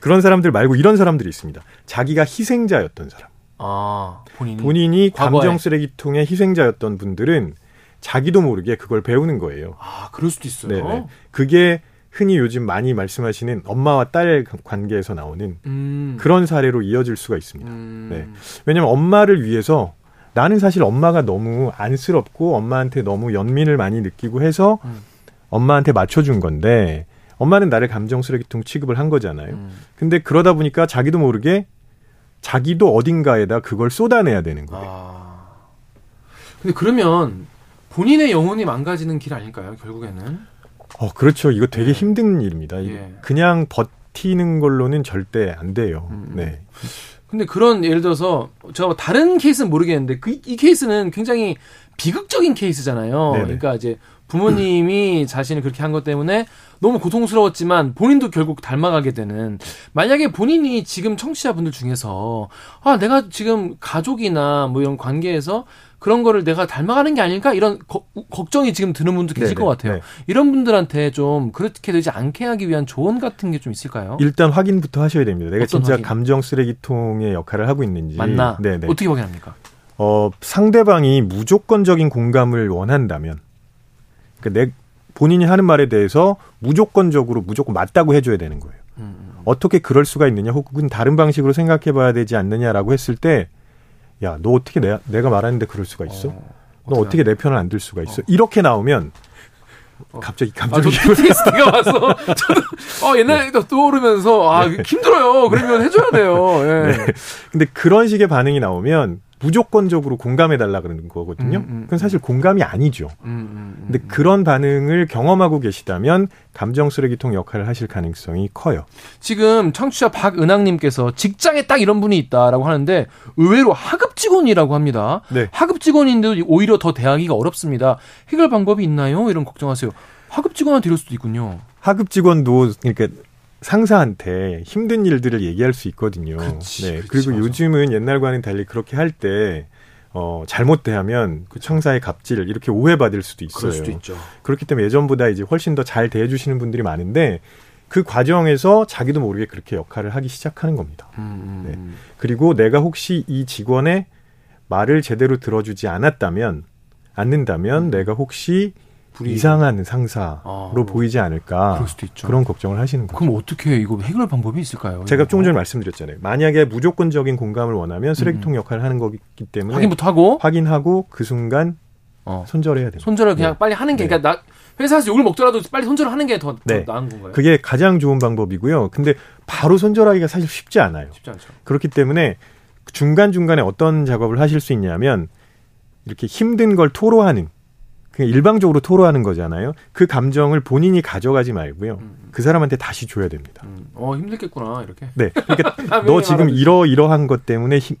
그런 사람들 말고 이런 사람들이 있습니다. 자기가 희생자였던 사람. 아, 본인이. 본인이. 감정 쓰레기통의 희생자였던 분들은 자기도 모르게 그걸 배우는 거예요. 아, 그럴 수도 있어요. 네, 그게 흔히 요즘 많이 말씀하시는 엄마와 딸 관계에서 나오는 음. 그런 사례로 이어질 수가 있습니다. 음. 네. 왜냐하면 엄마를 위해서 나는 사실 엄마가 너무 안쓰럽고 엄마한테 너무 연민을 많이 느끼고 해서 음. 엄마한테 맞춰준 건데 엄마는 나를 감정 쓰레기통 취급을 한 거잖아요. 음. 근데 그러다 보니까 자기도 모르게 자기도 어딘가에다 그걸 쏟아내야 되는 거예요. 아. 근데 그러면 본인의 영혼이 망가지는 길 아닐까요? 결국에는. 어, 그렇죠. 이거 되게 힘든 일입니다. 예. 그냥 버티는 걸로는 절대 안 돼요. 음. 네. 근데 그런 예를 들어서 제가 뭐 다른 케이스는 모르겠는데 그 이 케이스는 굉장히 비극적인 케이스잖아요. 네네. 그러니까 이제 부모님이 자신을 그렇게 한 것 때문에 너무 고통스러웠지만 본인도 결국 닮아가게 되는 만약에 본인이 지금 청취자분들 중에서 아 내가 지금 가족이나 뭐 이런 관계에서 그런 거를 내가 닮아가는 게 아닐까 이런 거- 걱정이 지금 드는 분도 계실 네네. 것 같아요. 네. 이런 분들한테 좀 그렇게 되지 않게 하기 위한 조언 같은 게 좀 있을까요? 일단 확인부터 하셔야 됩니다. 내가 진짜 확인? 감정 쓰레기통의 역할을 하고 있는지. 맞나? 네네. 어떻게 확인합니까? 어, 상대방이 무조건적인 공감을 원한다면, 그 내, 본인이 하는 말에 대해서 무조건적으로 무조건 맞다고 해줘야 되는 거예요. 음, 어떻게 그럴 수가 있느냐, 혹은 다른 방식으로 생각해 봐야 되지 않느냐라고 했을 때, 야, 너 어떻게 내, 내가 말하는데 그럴 수가 있어? 너 어떻게 내 편을 안 들 수가 있어? 이렇게 나오면, 갑자기 아, 저 감정이. PTSD가 와서 (laughs) 저도 어 옛날에 떠오르면서 아 힘들어요. 그러면 해줘야 돼요. 예. 네. 근데 그런 식의 반응이 나오면 무조건적으로 공감해 달라 그러는 거거든요. 음, 음, 그건 사실 공감이 아니죠. 음, 음, 음. 근데 그런 반응을 경험하고 계시다면 감정 쓰레기통 역할을 하실 가능성이 커요. 지금 청취자 박은학님께서 직장에 딱 이런 분이 있다라고 하는데 의외로 하급 직원이라고 합니다. 네. 하급 직원인데도 오히려 더 대하기가 어렵습니다. 해결 방법이 있나요? 이런 걱정하세요. 하급 직원한테 이럴 수도 있군요. 하급 직원도 그러니까 상사한테 힘든 일들을 얘기할 수 있거든요. 그치, 네. 그치, 그리고 맞아. 요즘은 옛날과는 달리 그렇게 할 때 어, 잘못 대하면 그 상사의 갑질 이렇게 오해받을 수도 있어요. 그럴 수도 있죠. 그렇기 때문에 예전보다 이제 훨씬 더 잘 대해 주시는 분들이 많은데 그 과정에서 자기도 모르게 그렇게 역할을 하기 시작하는 겁니다. 음, 네. 음. 그리고 내가 혹시 이 직원의 말을 제대로 들어주지 않았다면 않는다면 내가 혹시 불이익. 이상한 상사로 아, 보이지 않을까. 그런 걱정을 하시는 거죠. 그럼 어떻게 이거 해결 방법이 있을까요? 제가? 조금 전에 말씀드렸잖아요. 만약에 무조건적인 공감을 원하면 쓰레기통 역할을 하는 거기 때문에 음. 확인부터 하고 확인하고 그 순간 어. 손절해야 됩니다. 손절을 그냥 네. 빨리 하는 게 네. 그러니까 나 회사에서 욕을 먹더라도 빨리 손절을 하는 게더 네. 나은 건가요? 그게 가장 좋은 방법이고요. 근데 바로 손절하기가 사실 쉽지 않아요. 쉽지 않죠. 그렇기 때문에 중간 중간에 어떤 작업을 하실 수 있냐면 이렇게 힘든 걸 토로하는 그냥 일방적으로 토로하는 거잖아요. 그 감정을 본인이 가져가지 말고요. 그 사람한테 다시 줘야 됩니다. 음. 어 힘들겠구나 이렇게. 네. 그러니까 (laughs) 너 지금. 이러 이러한 것 때문에 힘,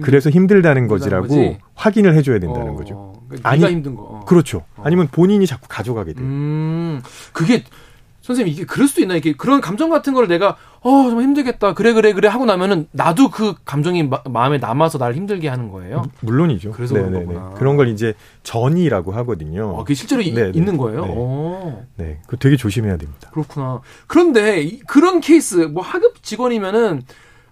그래서 힘들다는 거지라고 거지? 확인을 해줘야 된다는 어, 거죠. 그러니까 아니, 힘든 거. 어. 그렇죠. 아니면 본인이 자꾸 가져가게 돼요. 음, 그게 선생님 이게 그럴 수도 있나 이게 그런 감정 같은 거를 내가 어 정말 힘들겠다 그래 그래 그래 하고 나면은 나도 그 감정이 마, 마음에 남아서 나를 힘들게 하는 거예요. 물론이죠. 그래서 그런 네네네. 거구나. 그런 걸 이제 전이라고 하거든요. 어, 그게 실제로 이-. 있는 거예요. 네. 어, 네, 그 되게 조심해야 됩니다. 그렇구나. 그런데 이- 그런 케이스 뭐 하급 직원이면은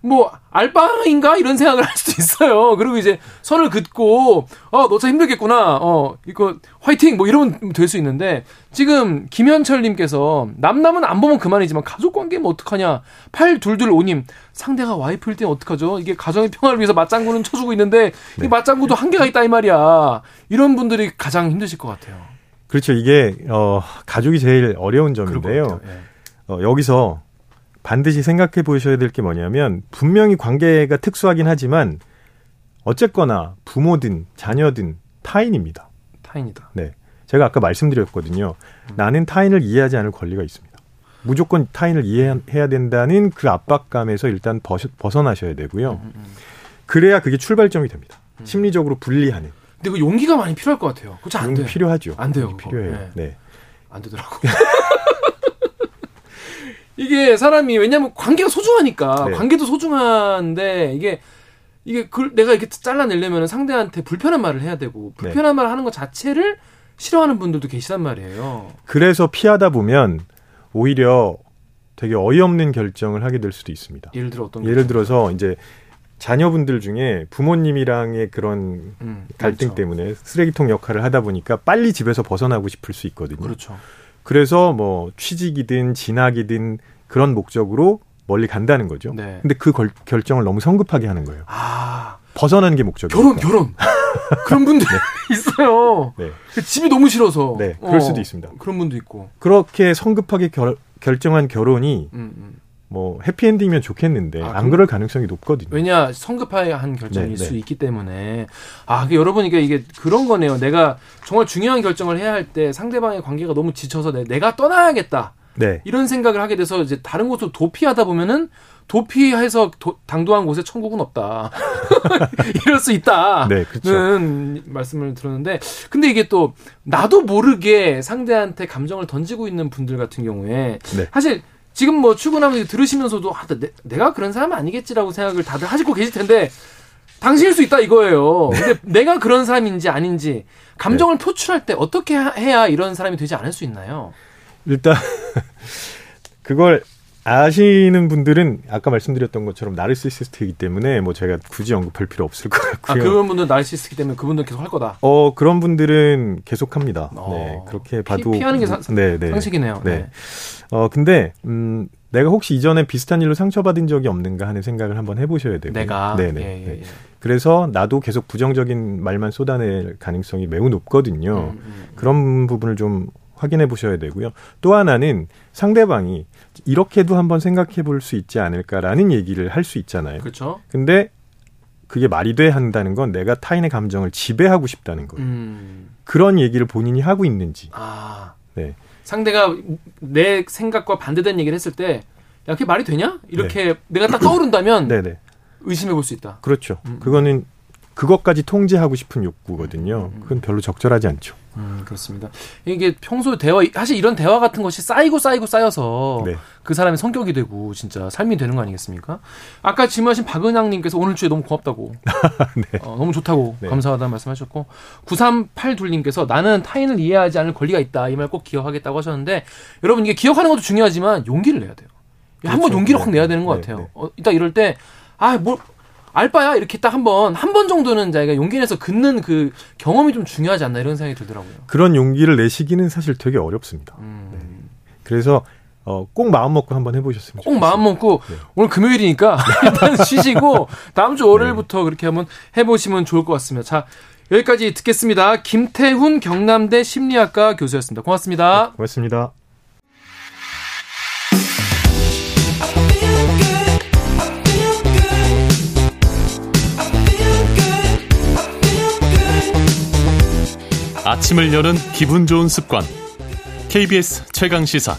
뭐 알바인가 이런 생각을 할 수도 있어요. 그리고 이제 선을 긋고 어너 참 힘들겠구나. 어 이거 화이팅 뭐 이러면 될 수 있는데 지금 김현철님께서 남남은 안 보면 그만이지만 가족 관계면 어떡하냐. 8225님 상대가 와이프일 땐 어떡하죠? 이게 가정의 평화를 위해서 맞장구는 쳐주고 있는데 네. 이 맞장구도 한계가 있다 이 말이야. 이런 분들이 가장 힘드실 것 같아요. 그렇죠. 이게 어, 가족이 제일 어려운 점인데요. 예. 어, 여기서 반드시 생각해 보셔야 될 게 뭐냐면 분명히 관계가 특수하긴 하지만 어쨌거나 부모든 자녀든 타인입니다. 타인이다. 네. 제가 아까 말씀드렸거든요. 나는 타인을 이해하지 않을 권리가 있습니다. 무조건 타인을 이해해야 된다는 그 압박감에서 일단 벗- 벗어나셔야 되고요. 그래야 그게 출발점이 됩니다. 심리적으로 분리하는. 근데 그 용기가 많이 필요할 것 같아요. 그렇지 안 돼요. 필요하죠. 안 돼요. 필요해요. 네. 네. 안 되더라고. (laughs) 이게 사람이 왜냐면 관계가 소중하니까 네. 관계도 소중한데 이게 이게 그 내가 이렇게 잘라내려면 상대한테 불편한 말을 해야 되고 네. 불편한 말을 하는 것 자체를 싫어하는 분들도 계시단 말이에요. 그래서 피하다 보면 오히려 되게 어이없는 결정을 하게 될 수도 있습니다. 예를 들어 어떤 예를 들어서 이제 자녀분들 중에 부모님이랑의 그런 음, 갈등 그렇죠. 때문에 쓰레기통 역할을 하다 보니까 빨리 집에서 벗어나고 싶을 수 있거든요. 그렇죠. 그래서 뭐 취직이든 진학이든 그런 목적으로 멀리 간다는 거죠. 네. 근데 그 걸- 결정을 너무 성급하게 하는 거예요. 아 벗어나는 게 목적이에요. 결혼 결혼 그런 분들 (laughs) 있어요. 네. 그 집이 너무 싫어서. 네, 그럴 어, 수도 있습니다. 그런 분도 있고. 그렇게 성급하게 결, 결정한 결혼이 음, 음. 뭐 해피엔딩이면 좋겠는데 아, 안 그- 그럴 가능성이 높거든요. 왜냐 성급한 결정일 네, 수 네. 있기 때문에 아그 여러분이니까 이게 그런 거네요. 내가 정말 중요한 결정을 해야 할 때 상대방의 관계가 너무 지쳐서 내, 내가 떠나야겠다 네. 이런 생각을 하게 돼서 이제 다른 곳으로 도피하다 보면은 도피해서 도- 당도한 곳에 천국은 없다 (laughs) 이럴 수 있다. 네, 그렇죠. 는 말씀을 들었는데 근데 이게 또 나도 모르게 상대한테 감정을 던지고 있는 분들 같은 경우에 네. 사실 지금 뭐 출근하면서 들으시면서도 아, 내, 내가 그런 사람은 아니겠지라고 생각을 다들 하시고 계실 텐데 당신일 수 있다 이거예요. 네. 근데 내가 그런 사람인지 아닌지 감정을 표출할 때 어떻게 하- 해야 이런 사람이 되지 않을 수 있나요? 일단 (laughs) 그걸 아시는 분들은 아까 말씀드렸던 것처럼 나르시시스트이기 때문에 뭐 제가 굳이 언급할 필요 없을 것 아, 같고요. 그런 분들 나르시스트기 때문에 그분들 계속 할 거다. 어 그런 분들은 계속 합니다. 어. 네 그렇게 피- 봐도 피 하는 게 사- 네, 네. 상식이네요. 네. 네. 어 근데 음 내가 혹시 이전에 비슷한 일로 상처받은 적이 없는가 하는 생각을 한번 해보셔야 되고요. 내가 네네. 예, 예, 네. 예. 그래서 나도 계속 부정적인 말만 쏟아낼 가능성이 매우 높거든요. 음, 음. 그런 부분을 좀 확인해 보셔야 되고요. 또 하나는 상대방이 이렇게도 한번 생각해 볼 수 있지 않을까라는 얘기를 할 수 있잖아요. 그렇죠. 근데 그게 말이 돼 한다는 건 내가 타인의 감정을 지배하고 싶다는 거예요. 음. 그런 얘기를 본인이 하고 있는지. 아 네. 상대가 내 생각과 반대된 얘기를 했을 때, 야, 그게 말이 되냐? 이렇게 내가 딱 떠오른다면 네네. 의심해 볼 수 있다. 그렇죠. 음, 음. 그거는 그것까지 통제하고 싶은 욕구거든요. 그건 별로 적절하지 않죠. 음, 그렇습니다. 이게 평소 대화, 사실 이런 대화 같은 것이 쌓이고 쌓이고 쌓여서 네. 그 사람의 성격이 되고 진짜 삶이 되는 거 아니겠습니까? 아까 질문하신 박은양님께서 오늘 주에 너무 고맙다고. (laughs) 어, 너무 좋다고 네. 감사하다는 말씀하셨고 9382님께서 나는 타인을 이해하지 않을 권리가 있다 이 말 꼭 기억하겠다고 하셨는데 여러분 이게 기억하는 것도 중요하지만 용기를 내야 돼요. 한번 그렇죠. 용기를 확 네. 내야 되는 것 네, 같아요. 네. 어, 이따 이럴 때 아, 뭘 알바야 이렇게 딱 한번 한 번 정도는 자기가 용기 내서 긋는 그 경험이 좀 중요하지 않나 이런 생각이 들더라고요. 그런 용기를 내시기는 사실 되게 어렵습니다. 음. 그래서 어, 꼭 마음 먹고 한번 해보셨으면 꼭 좋겠어요. 마음 먹고 네. 오늘 금요일이니까 (laughs) 일단 쉬시고 다음 주 월요일부터 그렇게 한번 해보시면 좋을 것 같습니다. 자 여기까지 듣겠습니다. 김태훈 경남대 심리학과 교수였습니다. 고맙습니다. 고맙습니다. 아침을 여는 기분 좋은 습관. KBS 최강 시사.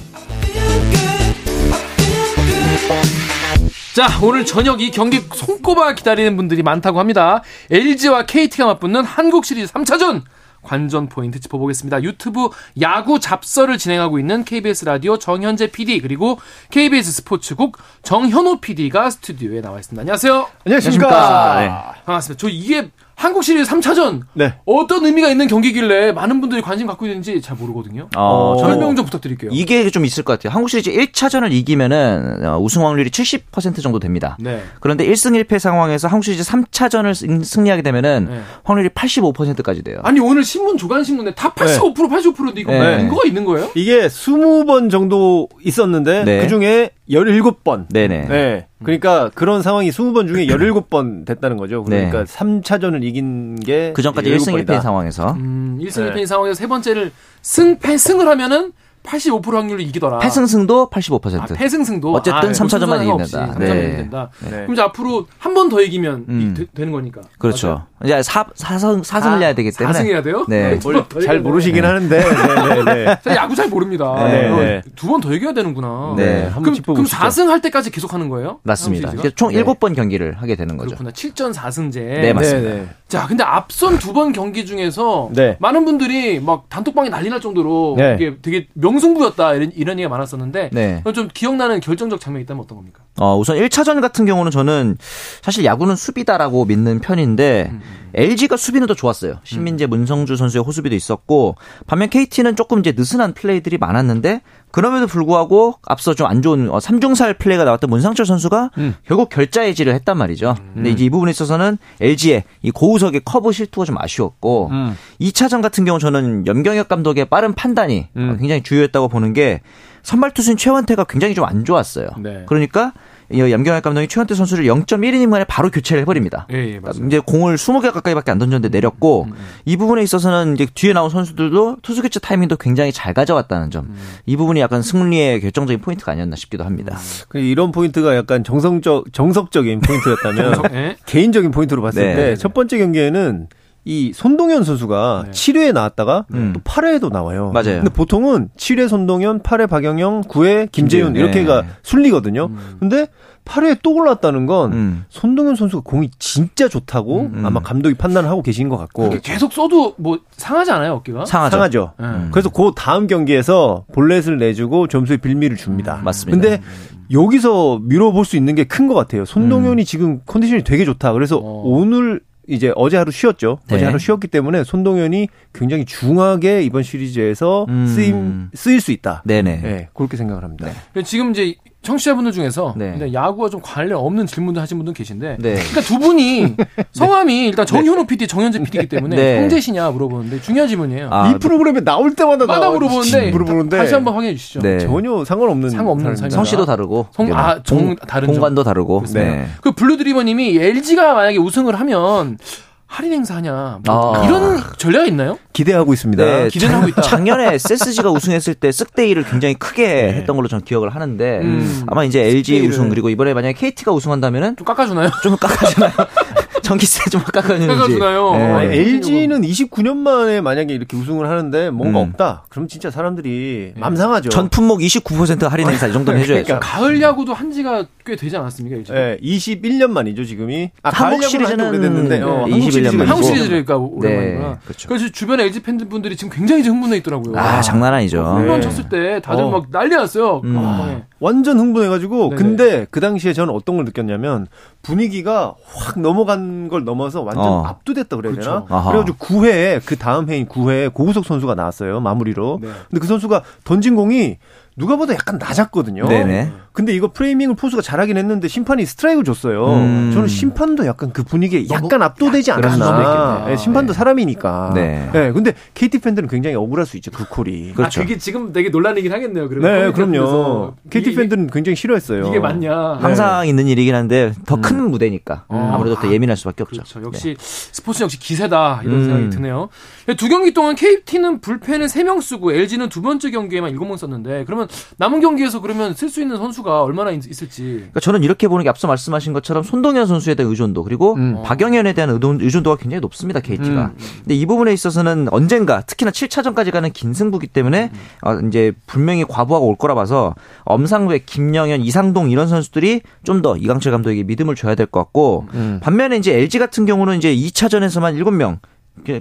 자 오늘 저녁 이 경기 손꼽아 기다리는 분들이 많다고 합니다. LG와 KT가 맞붙는 한국 시리즈 3차전 관전 포인트 짚어보겠습니다. 유튜브 야구 잡서를 진행하고 있는 KBS 라디오 정현재 PD 그리고 KBS 스포츠국 정현호 PD가 스튜디오에 나와 있습니다. 안녕하세요. 안녕하십니까. 반갑습니다. 저 이게 한국 시리즈 3차전 네. 어떤 의미가 있는 경기길래 많은 분들이 관심 갖고 있는지 잘 모르거든요. 어, 저는 설명 좀 부탁드릴게요. 이게 좀 있을 것 같아요. 한국 시리즈 1차전을 이기면은 어, 우승 확률이 70% 정도 됩니다. 네. 그런데 1승 1패 상황에서 한국 시리즈 3차전을 승리하게 되면은 네. 확률이 85%까지 돼요. 아니 오늘 신문 조간 신문에 다 85% 85%인데 이거 네. 근거가 있는 거예요? 이게 20번 정도 있었는데 네. 그 중에 17번. 네네. 네. 그러니까 그런 상황이 20번 중에 (clears throat) 17번 됐다는 거죠. 그러니까 네. 3차전을 이긴 게 그 전까지 1승 1패 17번이다. 상황에서 음, 1승 1패인 네. 상황에서 세 번째를 승, 패, 승을 하면은 85% 확률로 이기더라. 패승승도 85%. 아, 패승승도. 어쨌든 아, 삼 차전만 무슨 이기면 상관없이 된다. 삼차전이 네. 된다. 네. 그럼 이제 앞으로 한 번 더 이기면 이- 음. 되, 되는 거니까. 그렇죠. 이제 4, 4승, 4승을 내야 되기 때문에. 4승 해야 돼요? 네. 두번더 잘 이겨야 모르시긴 돼요. 하는데. 네, 네, 네. (laughs) 저 야구 잘 모릅니다. 네, 네. 두번더 이겨야 되는구나. 네, 한번 그럼, 그럼 짚어보시죠. 4승 할 때까지 계속 하는 거예요? 맞습니다. 총 네. 7번 경기를 하게 되는 거죠. 그렇구나. 7전 4승제. 네, 맞습니다. 네, 네. 자, 근데 앞선 두 번 경기 중에서 네. 많은 분들이 막 단톡방에 난리 날 정도로 네. 이게 되게 명승부였다 이런, 이런 얘기가 많았었는데 네. 그럼 좀 기억나는 결정적 장면이 있다면 어떤 겁니까? 어, 우선 1차전 같은 경우는 저는 사실 야구는 수비다라고 믿는 편인데 LG가 수비는 더 좋았어요. 신민재, 문성주 선수의 호수비도 있었고 반면 KT는 조금 이제 느슨한 플레이들이 많았는데 그럼에도 불구하고 앞서 좀 안 좋은 어, 3중살 플레이가 나왔던 문상철 선수가 결국 결자해지를 했단 말이죠. 근데 이제 이 부분에 있어서는 LG의 이 고우석의 커브 실투가 좀 아쉬웠고 2차전 같은 경우 저는 염경엽 감독의 빠른 판단이 어, 굉장히 주효했다고 보는 게 선발 투수인 최원태가 굉장히 좀 안 좋았어요. 네. 그러니까 염경엽 감독이 최원태 선수를 0.1이닝 만에 바로 교체를 해버립니다. 예, 예, 맞습니다. 이제 공을 20개 가까이밖에 안 던졌는데 내렸고 음, 이 부분에 있어서는 이제 뒤에 나온 선수들도 투수 교체 타이밍도 굉장히 잘 가져왔다는 점. 음. 이 부분이 약간 승리의 결정적인 포인트가 아니었나 싶기도 합니다. 그 이런 포인트가 약간 정성적 정석적인 포인트였다면 (laughs) 정석, 예? 개인적인 포인트로 봤을 네. 때 첫 번째 경기에는 이 손동현 선수가 네. 7회에 나왔다가 음. 또 8회에도 나와요. 맞아요. 근데 보통은 7회 손동현, 8회 박영현, 9회 김재윤 김재윤, 이렇게가 네. 순리거든요. 음. 근데 8회에 또 올랐다는 건 음. 손동현 선수가 공이 진짜 좋다고 음. 아마 감독이 판단을 하고 계신 것 같고 계속 써도 뭐 상하지 않아요 어깨가? 상하죠. 상하죠. 예. 그래서 그 다음 경기에서 볼넷을 내주고 점수에 빌미를 줍니다. 음, 맞습니다. 근데 여기서 밀어볼 수 있는 게 큰 것 같아요. 손동현이 지금 컨디션이 되게 좋다. 그래서 음. 어. 오늘 이제 어제 하루 쉬었죠. 네. 어제 하루 쉬었기 때문에 손동현이 굉장히 중하게 이번 시리즈에서 음. 쓰임 쓰일 수 있다. 네네. 네, 그렇게 생각을 합니다. 지금 이제 청취자분들 중에서 네. 야구와 좀 관련 없는 질문도 하신 분들 계신데 네. 그러니까 두 분이 (laughs) 성함이 일단 정현우 PD, 정현재 PD이기 때문에 네. 형제시냐 물어보는데 중요한 질문이에요. 아, 이 프로그램에 나올 때마다 마다 물어보는데 물어보는데 다시 한번 확인해 주시죠. 네. 전혀 상관없는 상관없는. 성씨도 다르고 성- 아, 정- 다른 공간도 다르고 네. 네. 그 블루드리버님이 LG가 만약에 우승을 하면 할인 행사하냐 뭐 아. 이런 전략이 있나요? 기대하고 있습니다. 네, 기대는 하고 있다. 작년에 SSG가 우승했을 때 쓱데이를 굉장히 크게 (laughs) 했던 걸로 저는 기억을 하는데 음. 아마 이제 LG. 우승 그리고 이번에 만약에 KT가 우승한다면은 좀 깎아주나요? 좀 깎아주나요? (laughs) 전기세 좀 깎아주는지. 깎아주나요? 네. 아니, LG는 29년 만에 만약에 이렇게 우승을 하는데 뭔가 음. 없다. 그럼 진짜 사람들이 맘상하죠. 전 품목 29% 할인 행사 이 정도는 해줘야죠. 그러니까 가을 야구도 한 지가 꽤 되지 않았습니까? LG? 예, 21년 만이죠, 지금이. 아, 한국 시리즈는 오래됐는데. 네, 어, 21년 한국 시리즈가 만이고. 한국. 시리즈니까 오랜만이구나. 네, 그렇죠. 그래서 주변에 LG 팬분들이 지금 굉장히 흥분해 있더라고요. 아, 장난 아니죠. 홈런 네. 쳤을 때 다들 어. 막 난리 났어요. 음. 아, 네. 완전 흥분해가지고. 네네. 근데 그 당시에 저는 어떤 걸 느꼈냐면 분위기가 확 넘어간 걸 넘어서 완전 어. 압도됐다 그래야 되나? 그렇죠. 아하. 그래가지고 9회에 그 다음 해인 9회에 고우석 선수가 나왔어요. 마무리로. 네. 근데 그 선수가 던진 공이 누가 봐도 약간 낮았거든요. 네네. 근데 이거 프레이밍을 포수가 잘하긴 했는데 심판이 스트라이크를 줬어요. 음. 저는 심판도 약간 그 분위기에 약간 압도되지 않았나. 예, 심판도 네. 사람이니까. 네. 예, 근데 KT 팬들은 굉장히 억울할 수 있죠. 그 콜이. 그렇죠. 아, 그게 지금 되게 논란이긴 하겠네요. 그러면 네, 그럼요. KT 이게- 팬들은 굉장히 싫어했어요. 이게 맞냐? 항상 있는 일이긴 한데 더큰 무대니까 어. 아무래도 더 예민할 수밖에 없죠. 그렇죠. 역시 스포츠 역시 기세다 이런 음. 생각이 드네요. 두 경기 동안 KT는 불펜을 3명 쓰고 LG는 두 번째 경기에만 7명 썼는데 그러면 남은 경기에서 그러면 쓸 수 있는 선수가 얼마나 있- 있을지. 그러니까 저는 이렇게 보는 게 앞서 말씀하신 것처럼 손동현 선수에 대한 의존도 그리고 음. 박영현에 대한 의존, 의존도가 굉장히 높습니다 KT가. 근데 이 부분에 있어서는 언젠가 특히나 7차전까지 가는 긴 승부기 때문에 어, 이제 분명히 과부하가 올 거라 봐서 엄상백, 김영현, 이상동 이런 선수들이 좀 더 이강철 감독에게 믿음을 줘야 될 것 같고 음. 반면에 이제 LG 같은 경우는 이제 2차전에서만 7명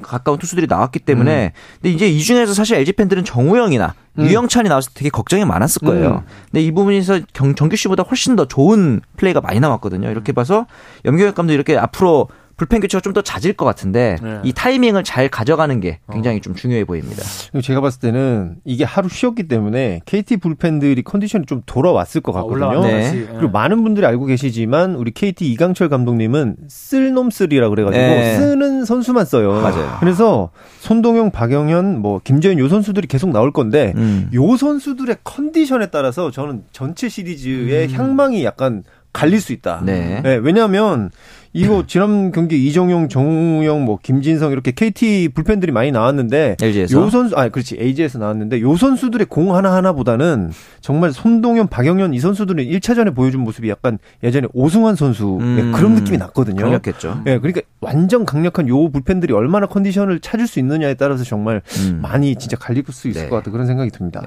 가까운 투수들이 나왔기 때문에 근데 이제 이 중에서 사실 LG 팬들은 정우영이나 유영찬이 나왔을 때 되게 걱정이 많았을 거예요. 근데 이 부분에서 경, 정규 씨보다 훨씬 더 좋은 플레이가 많이 나왔거든요. 이렇게 봐서 염경엽 감독 이렇게 앞으로 불펜 교체가 좀 더 잦을 것 같은데 네. 이 타이밍을 잘 가져가는 게 굉장히 좀 중요해 보입니다. 제가 봤을 때는 이게 하루 쉬었기 때문에 KT 불펜들이 컨디션이 좀 돌아왔을 것 아, 같거든요. 올라왔네, 네. 그리고 많은 분들이 알고 계시지만 우리 KT 이강철 감독님은 쓸놈 쓸이라 그래가지고 네. 쓰는 선수만 써요. 맞아요. 그래서 손동영, 박영현, 뭐 김재현 요 선수들이 계속 나올 건데 음. 요 선수들의 컨디션에 따라서 저는 전체 시리즈의 향망이 약간 갈릴 수 있다. 네. 왜냐하면 이거 지난 경기 이정용, 정우영, 뭐 김진성 이렇게 KT 불펜들이 많이 나왔는데 LG에서 요 선수, 아 그렇지 AG에서 나왔는데 요 선수들의 공 하나 하나보다는 정말 손동현, 박영현 이 선수들은 1차전에 보여준 모습이 약간 예전에 오승환 선수 음. 그런 느낌이 났거든요. 강력했죠. 예, 그러니까 완전 강력한 요 불펜들이 얼마나 컨디션을 찾을 수 있느냐에 따라서 정말 음. 많이 진짜 갈릴 수 있을 네. 것 같다 그런 생각이 듭니다.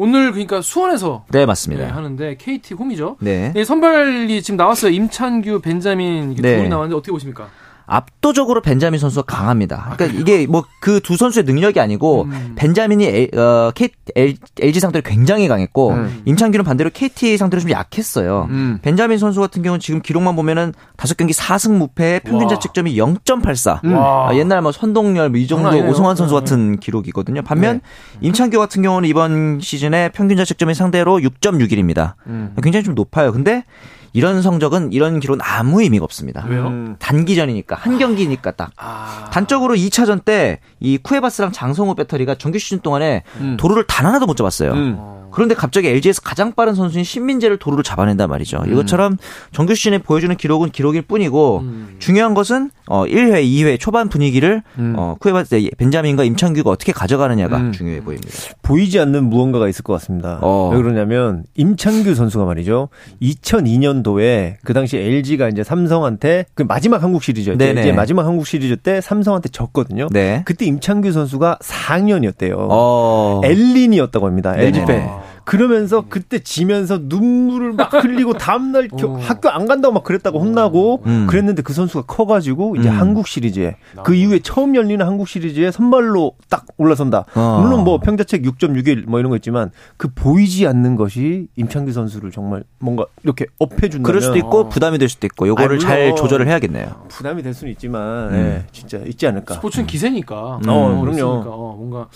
오늘 그러니까 수원에서 네 네, 맞습니다. 하는데 KT 홈이죠. 네. 네, 선발이 지금 나왔어요. 임찬규, 벤자민 이렇게 네. 둘이 나왔는데 어떻게 보십니까? 압도적으로 벤자민 선수가 강합니다. 그러니까 이게 뭐 그 두 선수의 능력이 아니고 음. 벤자민이 에, 어, K, L, LG 상대로 굉장히 강했고 음. 임창규는 반대로 KT 상대로 좀 약했어요. 음. 벤자민 선수 같은 경우는 지금 기록만 보면은 다섯 경기 4승 무패 평균 와. 자책점이 0.84. 음. 와. 아, 옛날 뭐 선동열 뭐 이 정도 장난 아니네요. 오성환 선수 네. 같은 기록이거든요. 반면 네. 임창규 같은 경우는 이번 시즌에 평균 자책점이 상대로 6.61입니다. 음. 굉장히 좀 높아요. 근데 이런 성적은 이런 기록은 아무 의미가 없습니다. 왜요? 음. 단기전이니까 한 경기니까 딱 아. 단적으로 2차전 때 이 쿠에바스랑 장성호 배터리가 정규 시즌 동안에 음. 도루를 단 하나도 못 잡았어요. 음. 어. 그런데 갑자기 LG에서 가장 빠른 선수인 신민재를 도루를 잡아낸단 말이죠. 음. 이것처럼 정규 시즌에 보여주는 기록은 기록일 뿐이고 음. 중요한 것은 어 1회, 2회 초반 분위기를 음. 어 쿠에바 벤자민과 임창규가 어떻게 가져가느냐가 음. 중요해 보입니다. 보이지 않는 무언가가 있을 것 같습니다. 어. 왜 그러냐면 임창규 선수가 말이죠. 2002년도에 그 당시 LG가 이제 삼성한테 그 마지막 한국 시리즈였죠. 네네. LG의 마지막 한국 시리즈 때 삼성한테 졌거든요. 네. 그때 임창규 선수가 4학년이었대요. 어. 엘린이었다고 합니다. LG. 팬. 그러면서 그때 지면서 눈물을 막 흘리고 다음날 겨- 학교 안 간다고 막 그랬다고 혼나고 음. 그랬는데 그 선수가 커가지고 이제 음. 한국 시리즈에 그 이후에 처음 열리는 한국 시리즈에 선발로 딱 올라선다. 어. 물론 뭐 평자책 6.61 뭐 이런 거 있지만 그 보이지 않는 것이 임창규 선수를 정말 뭔가 이렇게 업해준다면 그럴 수도 있고 부담이 될 수도 있고 요거를 아니, 잘 조절을 해야겠네요. 부담이 될 수는 있지만 음. 예, 진짜 있지 않을까. 스포츠는 기세니까. 음. 어, 그럼요. 그렇으니까. 어, 뭔가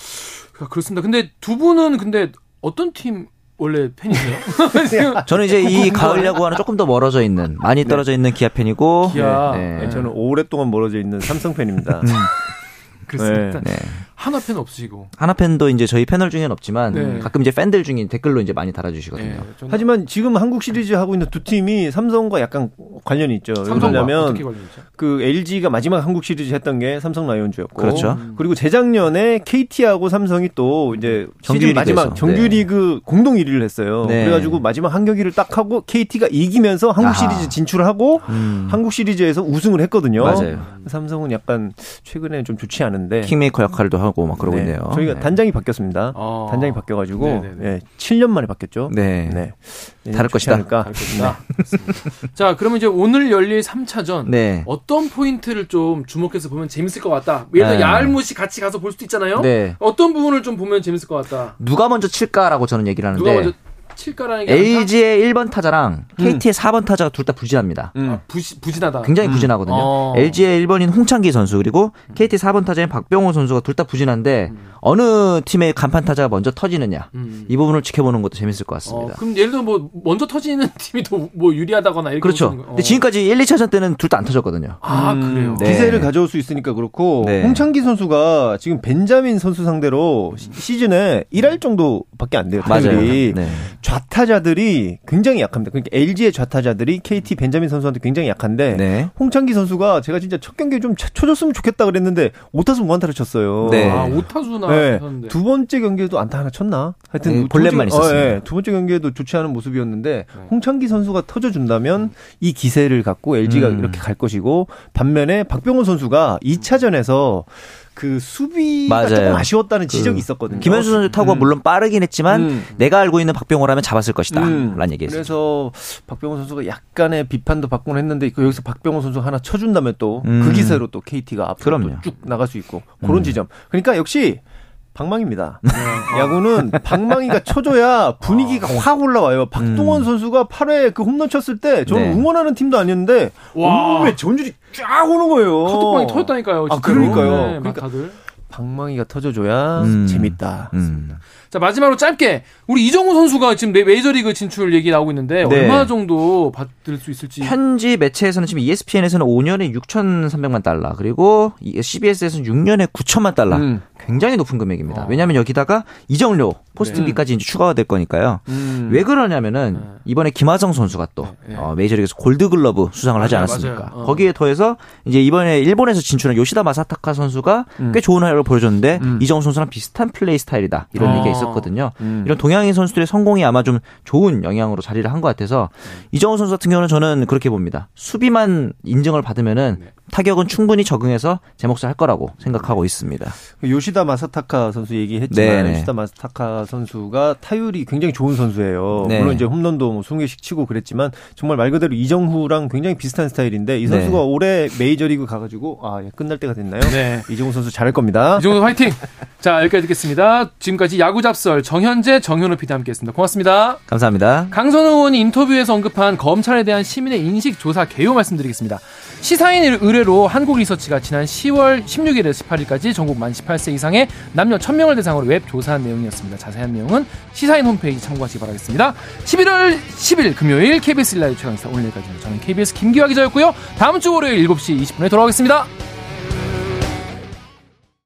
그렇습니다. 근데 두 분은 근데 어떤 팀 원래 팬이세요? (laughs) (laughs) 저는 이제 이 가을 야구와는 조금 더 멀어져 있는 많이 떨어져 있는 기아 팬이고 기아. 네. 네, 저는 오랫동안 멀어져 있는 삼성 팬입니다. 그렇습니다. 네. 하나 팬 없으시고. 하나 팬도 이제 저희 패널 중에는 없지만 네. 가끔 이제 팬들 중에 댓글로 이제 많이 달아주시거든요. 네, 저는 하지만 지금 한국 시리즈 하고 있는 두 팀이 삼성과 약간 관련이 있죠. 관련이죠? 그 LG가 마지막 한국 시리즈 했던 게 삼성 라이온즈였고 그렇죠. 그리고 재작년에 KT하고 삼성이 또 이제 정규 시즌 마지막. 정규리그 공동 1위를 했어요. 네. 그래가지고 마지막 한 경기를 딱 하고 KT가 이기면서 한국 아하. 시리즈 진출하고 음. 한국 시리즈에서 우승을 했거든요. 맞아요. 삼성은 약간 최근에 좀 좋지 않은 데 킹메이커 역할도 하고 막 그러고 네. 있네요. 저희가 네. 단장이 바뀌었습니다. 어. 단장이 바뀌어가지고 네네네. 예, 7년 만에 바뀌었죠. 네. 네. 네, 다를 것이다. 않을까. 알겠습니다. 자, 그러면 이제 오늘 열릴 3차전 네. 어떤 포인트를 좀 주목해서 보면 재밌을 것 같다. 예를 들어 네. 야알못이 같이 가서 볼 수도 있잖아요. 네. 어떤 부분을 좀 보면 재밌을 것 같다. 누가 먼저 칠까라고 저는 얘기를 하는데 누가 먼저 칠까라는 게 아니라 LG의 1번 타자랑 KT의 4번 타자가 둘 다 부진합니다. 아, 부시, 부진하다. 굉장히 부진하거든요. 어. LG의 1번인 홍창기 선수 그리고 KT 4번 타자인 박병호 선수가 둘 다 부진한데 어느 팀의 간판 타자가 먼저 터지느냐 음. 이 부분을 지켜보는 것도 재밌을 것 어, 같습니다. 그럼 예를 들어 뭐 먼저 터지는 (laughs) 팀이 더 뭐 유리하다거나 이렇게 그렇죠. 거- 근데 어. 지금까지 1, 2차전 때는 둘 다 안 터졌거든요. 아 그래요. 네. 기세를 가져올 수 있으니까 그렇고 네. 홍창기 선수가 지금 벤자민 선수 상대로 시- 시즌에 1할 정도밖에 안 돼요. 맞아요. 타율이 네. 좌타자들이 굉장히 약합니다. 그러니까 LG의 좌타자들이 KT 벤자민 선수한테 굉장히 약한데 네. 홍창기 선수가 제가 진짜 첫 경기에 좀 쳐- 쳐줬으면 좋겠다 그랬는데 5타수 무안타를 쳤어요. 네. 아 오타수나 네. 두 번째 경기에도 안타 하나 쳤나? 하여튼 네, 두 볼넷만 있었습니다. 어, 예. 두 번째 경기에도 좋지 않은 모습이었는데 홍창기 선수가 터져준다면 이 기세를 갖고 LG가 음. 이렇게 갈 것이고 반면에 박병호 선수가 2차전에서 그 수비가 맞아요. 조금 아쉬웠다는 지적이 그 있었거든요. 김현수 선수 타구가 음. 물론 빠르긴 했지만 음. 내가 알고 있는 박병호라면 잡았을 것이다. 음. 라는 얘기했어요. 그래서 박병호 선수가 약간의 비판도 받곤 했는데 그 여기서 박병호 선수 하나 쳐준다면 또그 음. 기세로 또 KT가 앞으로. 또쭉 나갈 수 있고 그런 음. 지점. 그러니까 역시 방망입니다. 야구는 방망이가 쳐줘야 분위기가 확 올라와요. 박동원 음. 선수가 8회 그 홈런 쳤을 때 저는 네. 응원하는 팀도 아니었는데 와. 온몸에 전율이 쫙 오는 거예요. 카톡방이 터졌다니까요. 아, 진짜로. 그러니까요. 네, 막 그러니까 다들. 방망이가 터져줘야 음. 재밌다. 음. 자 마지막으로 짧게 우리 이정우 선수가 지금 메- 메이저리그 진출 얘기 나오고 있는데 네. 얼마 정도 받을 수 있을지. 현지 매체에서는 지금 ESPN에서는 5년에 6,300만 달러 그리고 CBS에서는 6년에 9천만 달러 음. 굉장히 높은 금액입니다. 어. 왜냐하면 여기다가 이정료 포스트비까지 이제 추가가 될 거니까요. 음. 왜 그러냐면은 네. 이번에 김하성 선수가 또 네. 어, 메이저리그에서 골드글러브 수상을 하지 맞아요, 않았습니까? 어. 거기에 더해서 이제 이번에 일본에서 진출한 요시다 마사타카 선수가 꽤 좋은 활약을 보여줬는데 음. 이정우 선수랑 비슷한 플레이 스타일이다 이런 어. 얘기가 있 었거든요. 음. 이런 동양인 선수들의 성공이 아마 좀 좋은 영향으로 자리를 한 것 같아서 이정우 선수 같은 경우는 저는 그렇게 봅니다. 수비만 인정을 받으면은 네. 타격은 충분히 적응해서 제 몫을 할 거라고 생각하고 있습니다. 그 요시다 마사타카 선수 얘기했지만 네네. 요시다 마사타카 선수가 타율이 굉장히 좋은 선수예요. 네. 물론 이제 홈런도 뭐 20개씩 치고 그랬지만 정말 말 그대로 이정후랑 굉장히 비슷한 스타일인데 이 선수가 네. 올해 메이저리그 가가지고 아 예, 끝날 때가 됐나요? 네. 이정후 선수 잘할 겁니다. 이정도 화이팅. 자 여기까지 듣겠습니다. 지금까지 야구 잡설 정현재 정현우 PD 함께했습니다. 고맙습니다. 감사합니다. 강선우 의원이 인터뷰에서 언급한 검찰에 대한 시민의 인식 조사 개요 말씀드리겠습니다. 시사인 의뢰로 한국리서치가 지난 10월 16일에서 18일까지 전국 만 18세 이상의 남녀 1000명을 대상으로 웹 조사한 내용이었습니다. 자세한 내용은 시사인 홈페이지 참고하시기 바라겠습니다. 11월 10일 금요일 KBS 라이브 최강시사 오늘 여기까지입니다. 저는 KBS 김기화 기자였고요. 다음 주 월요일 7시 20분에 돌아오겠습니다.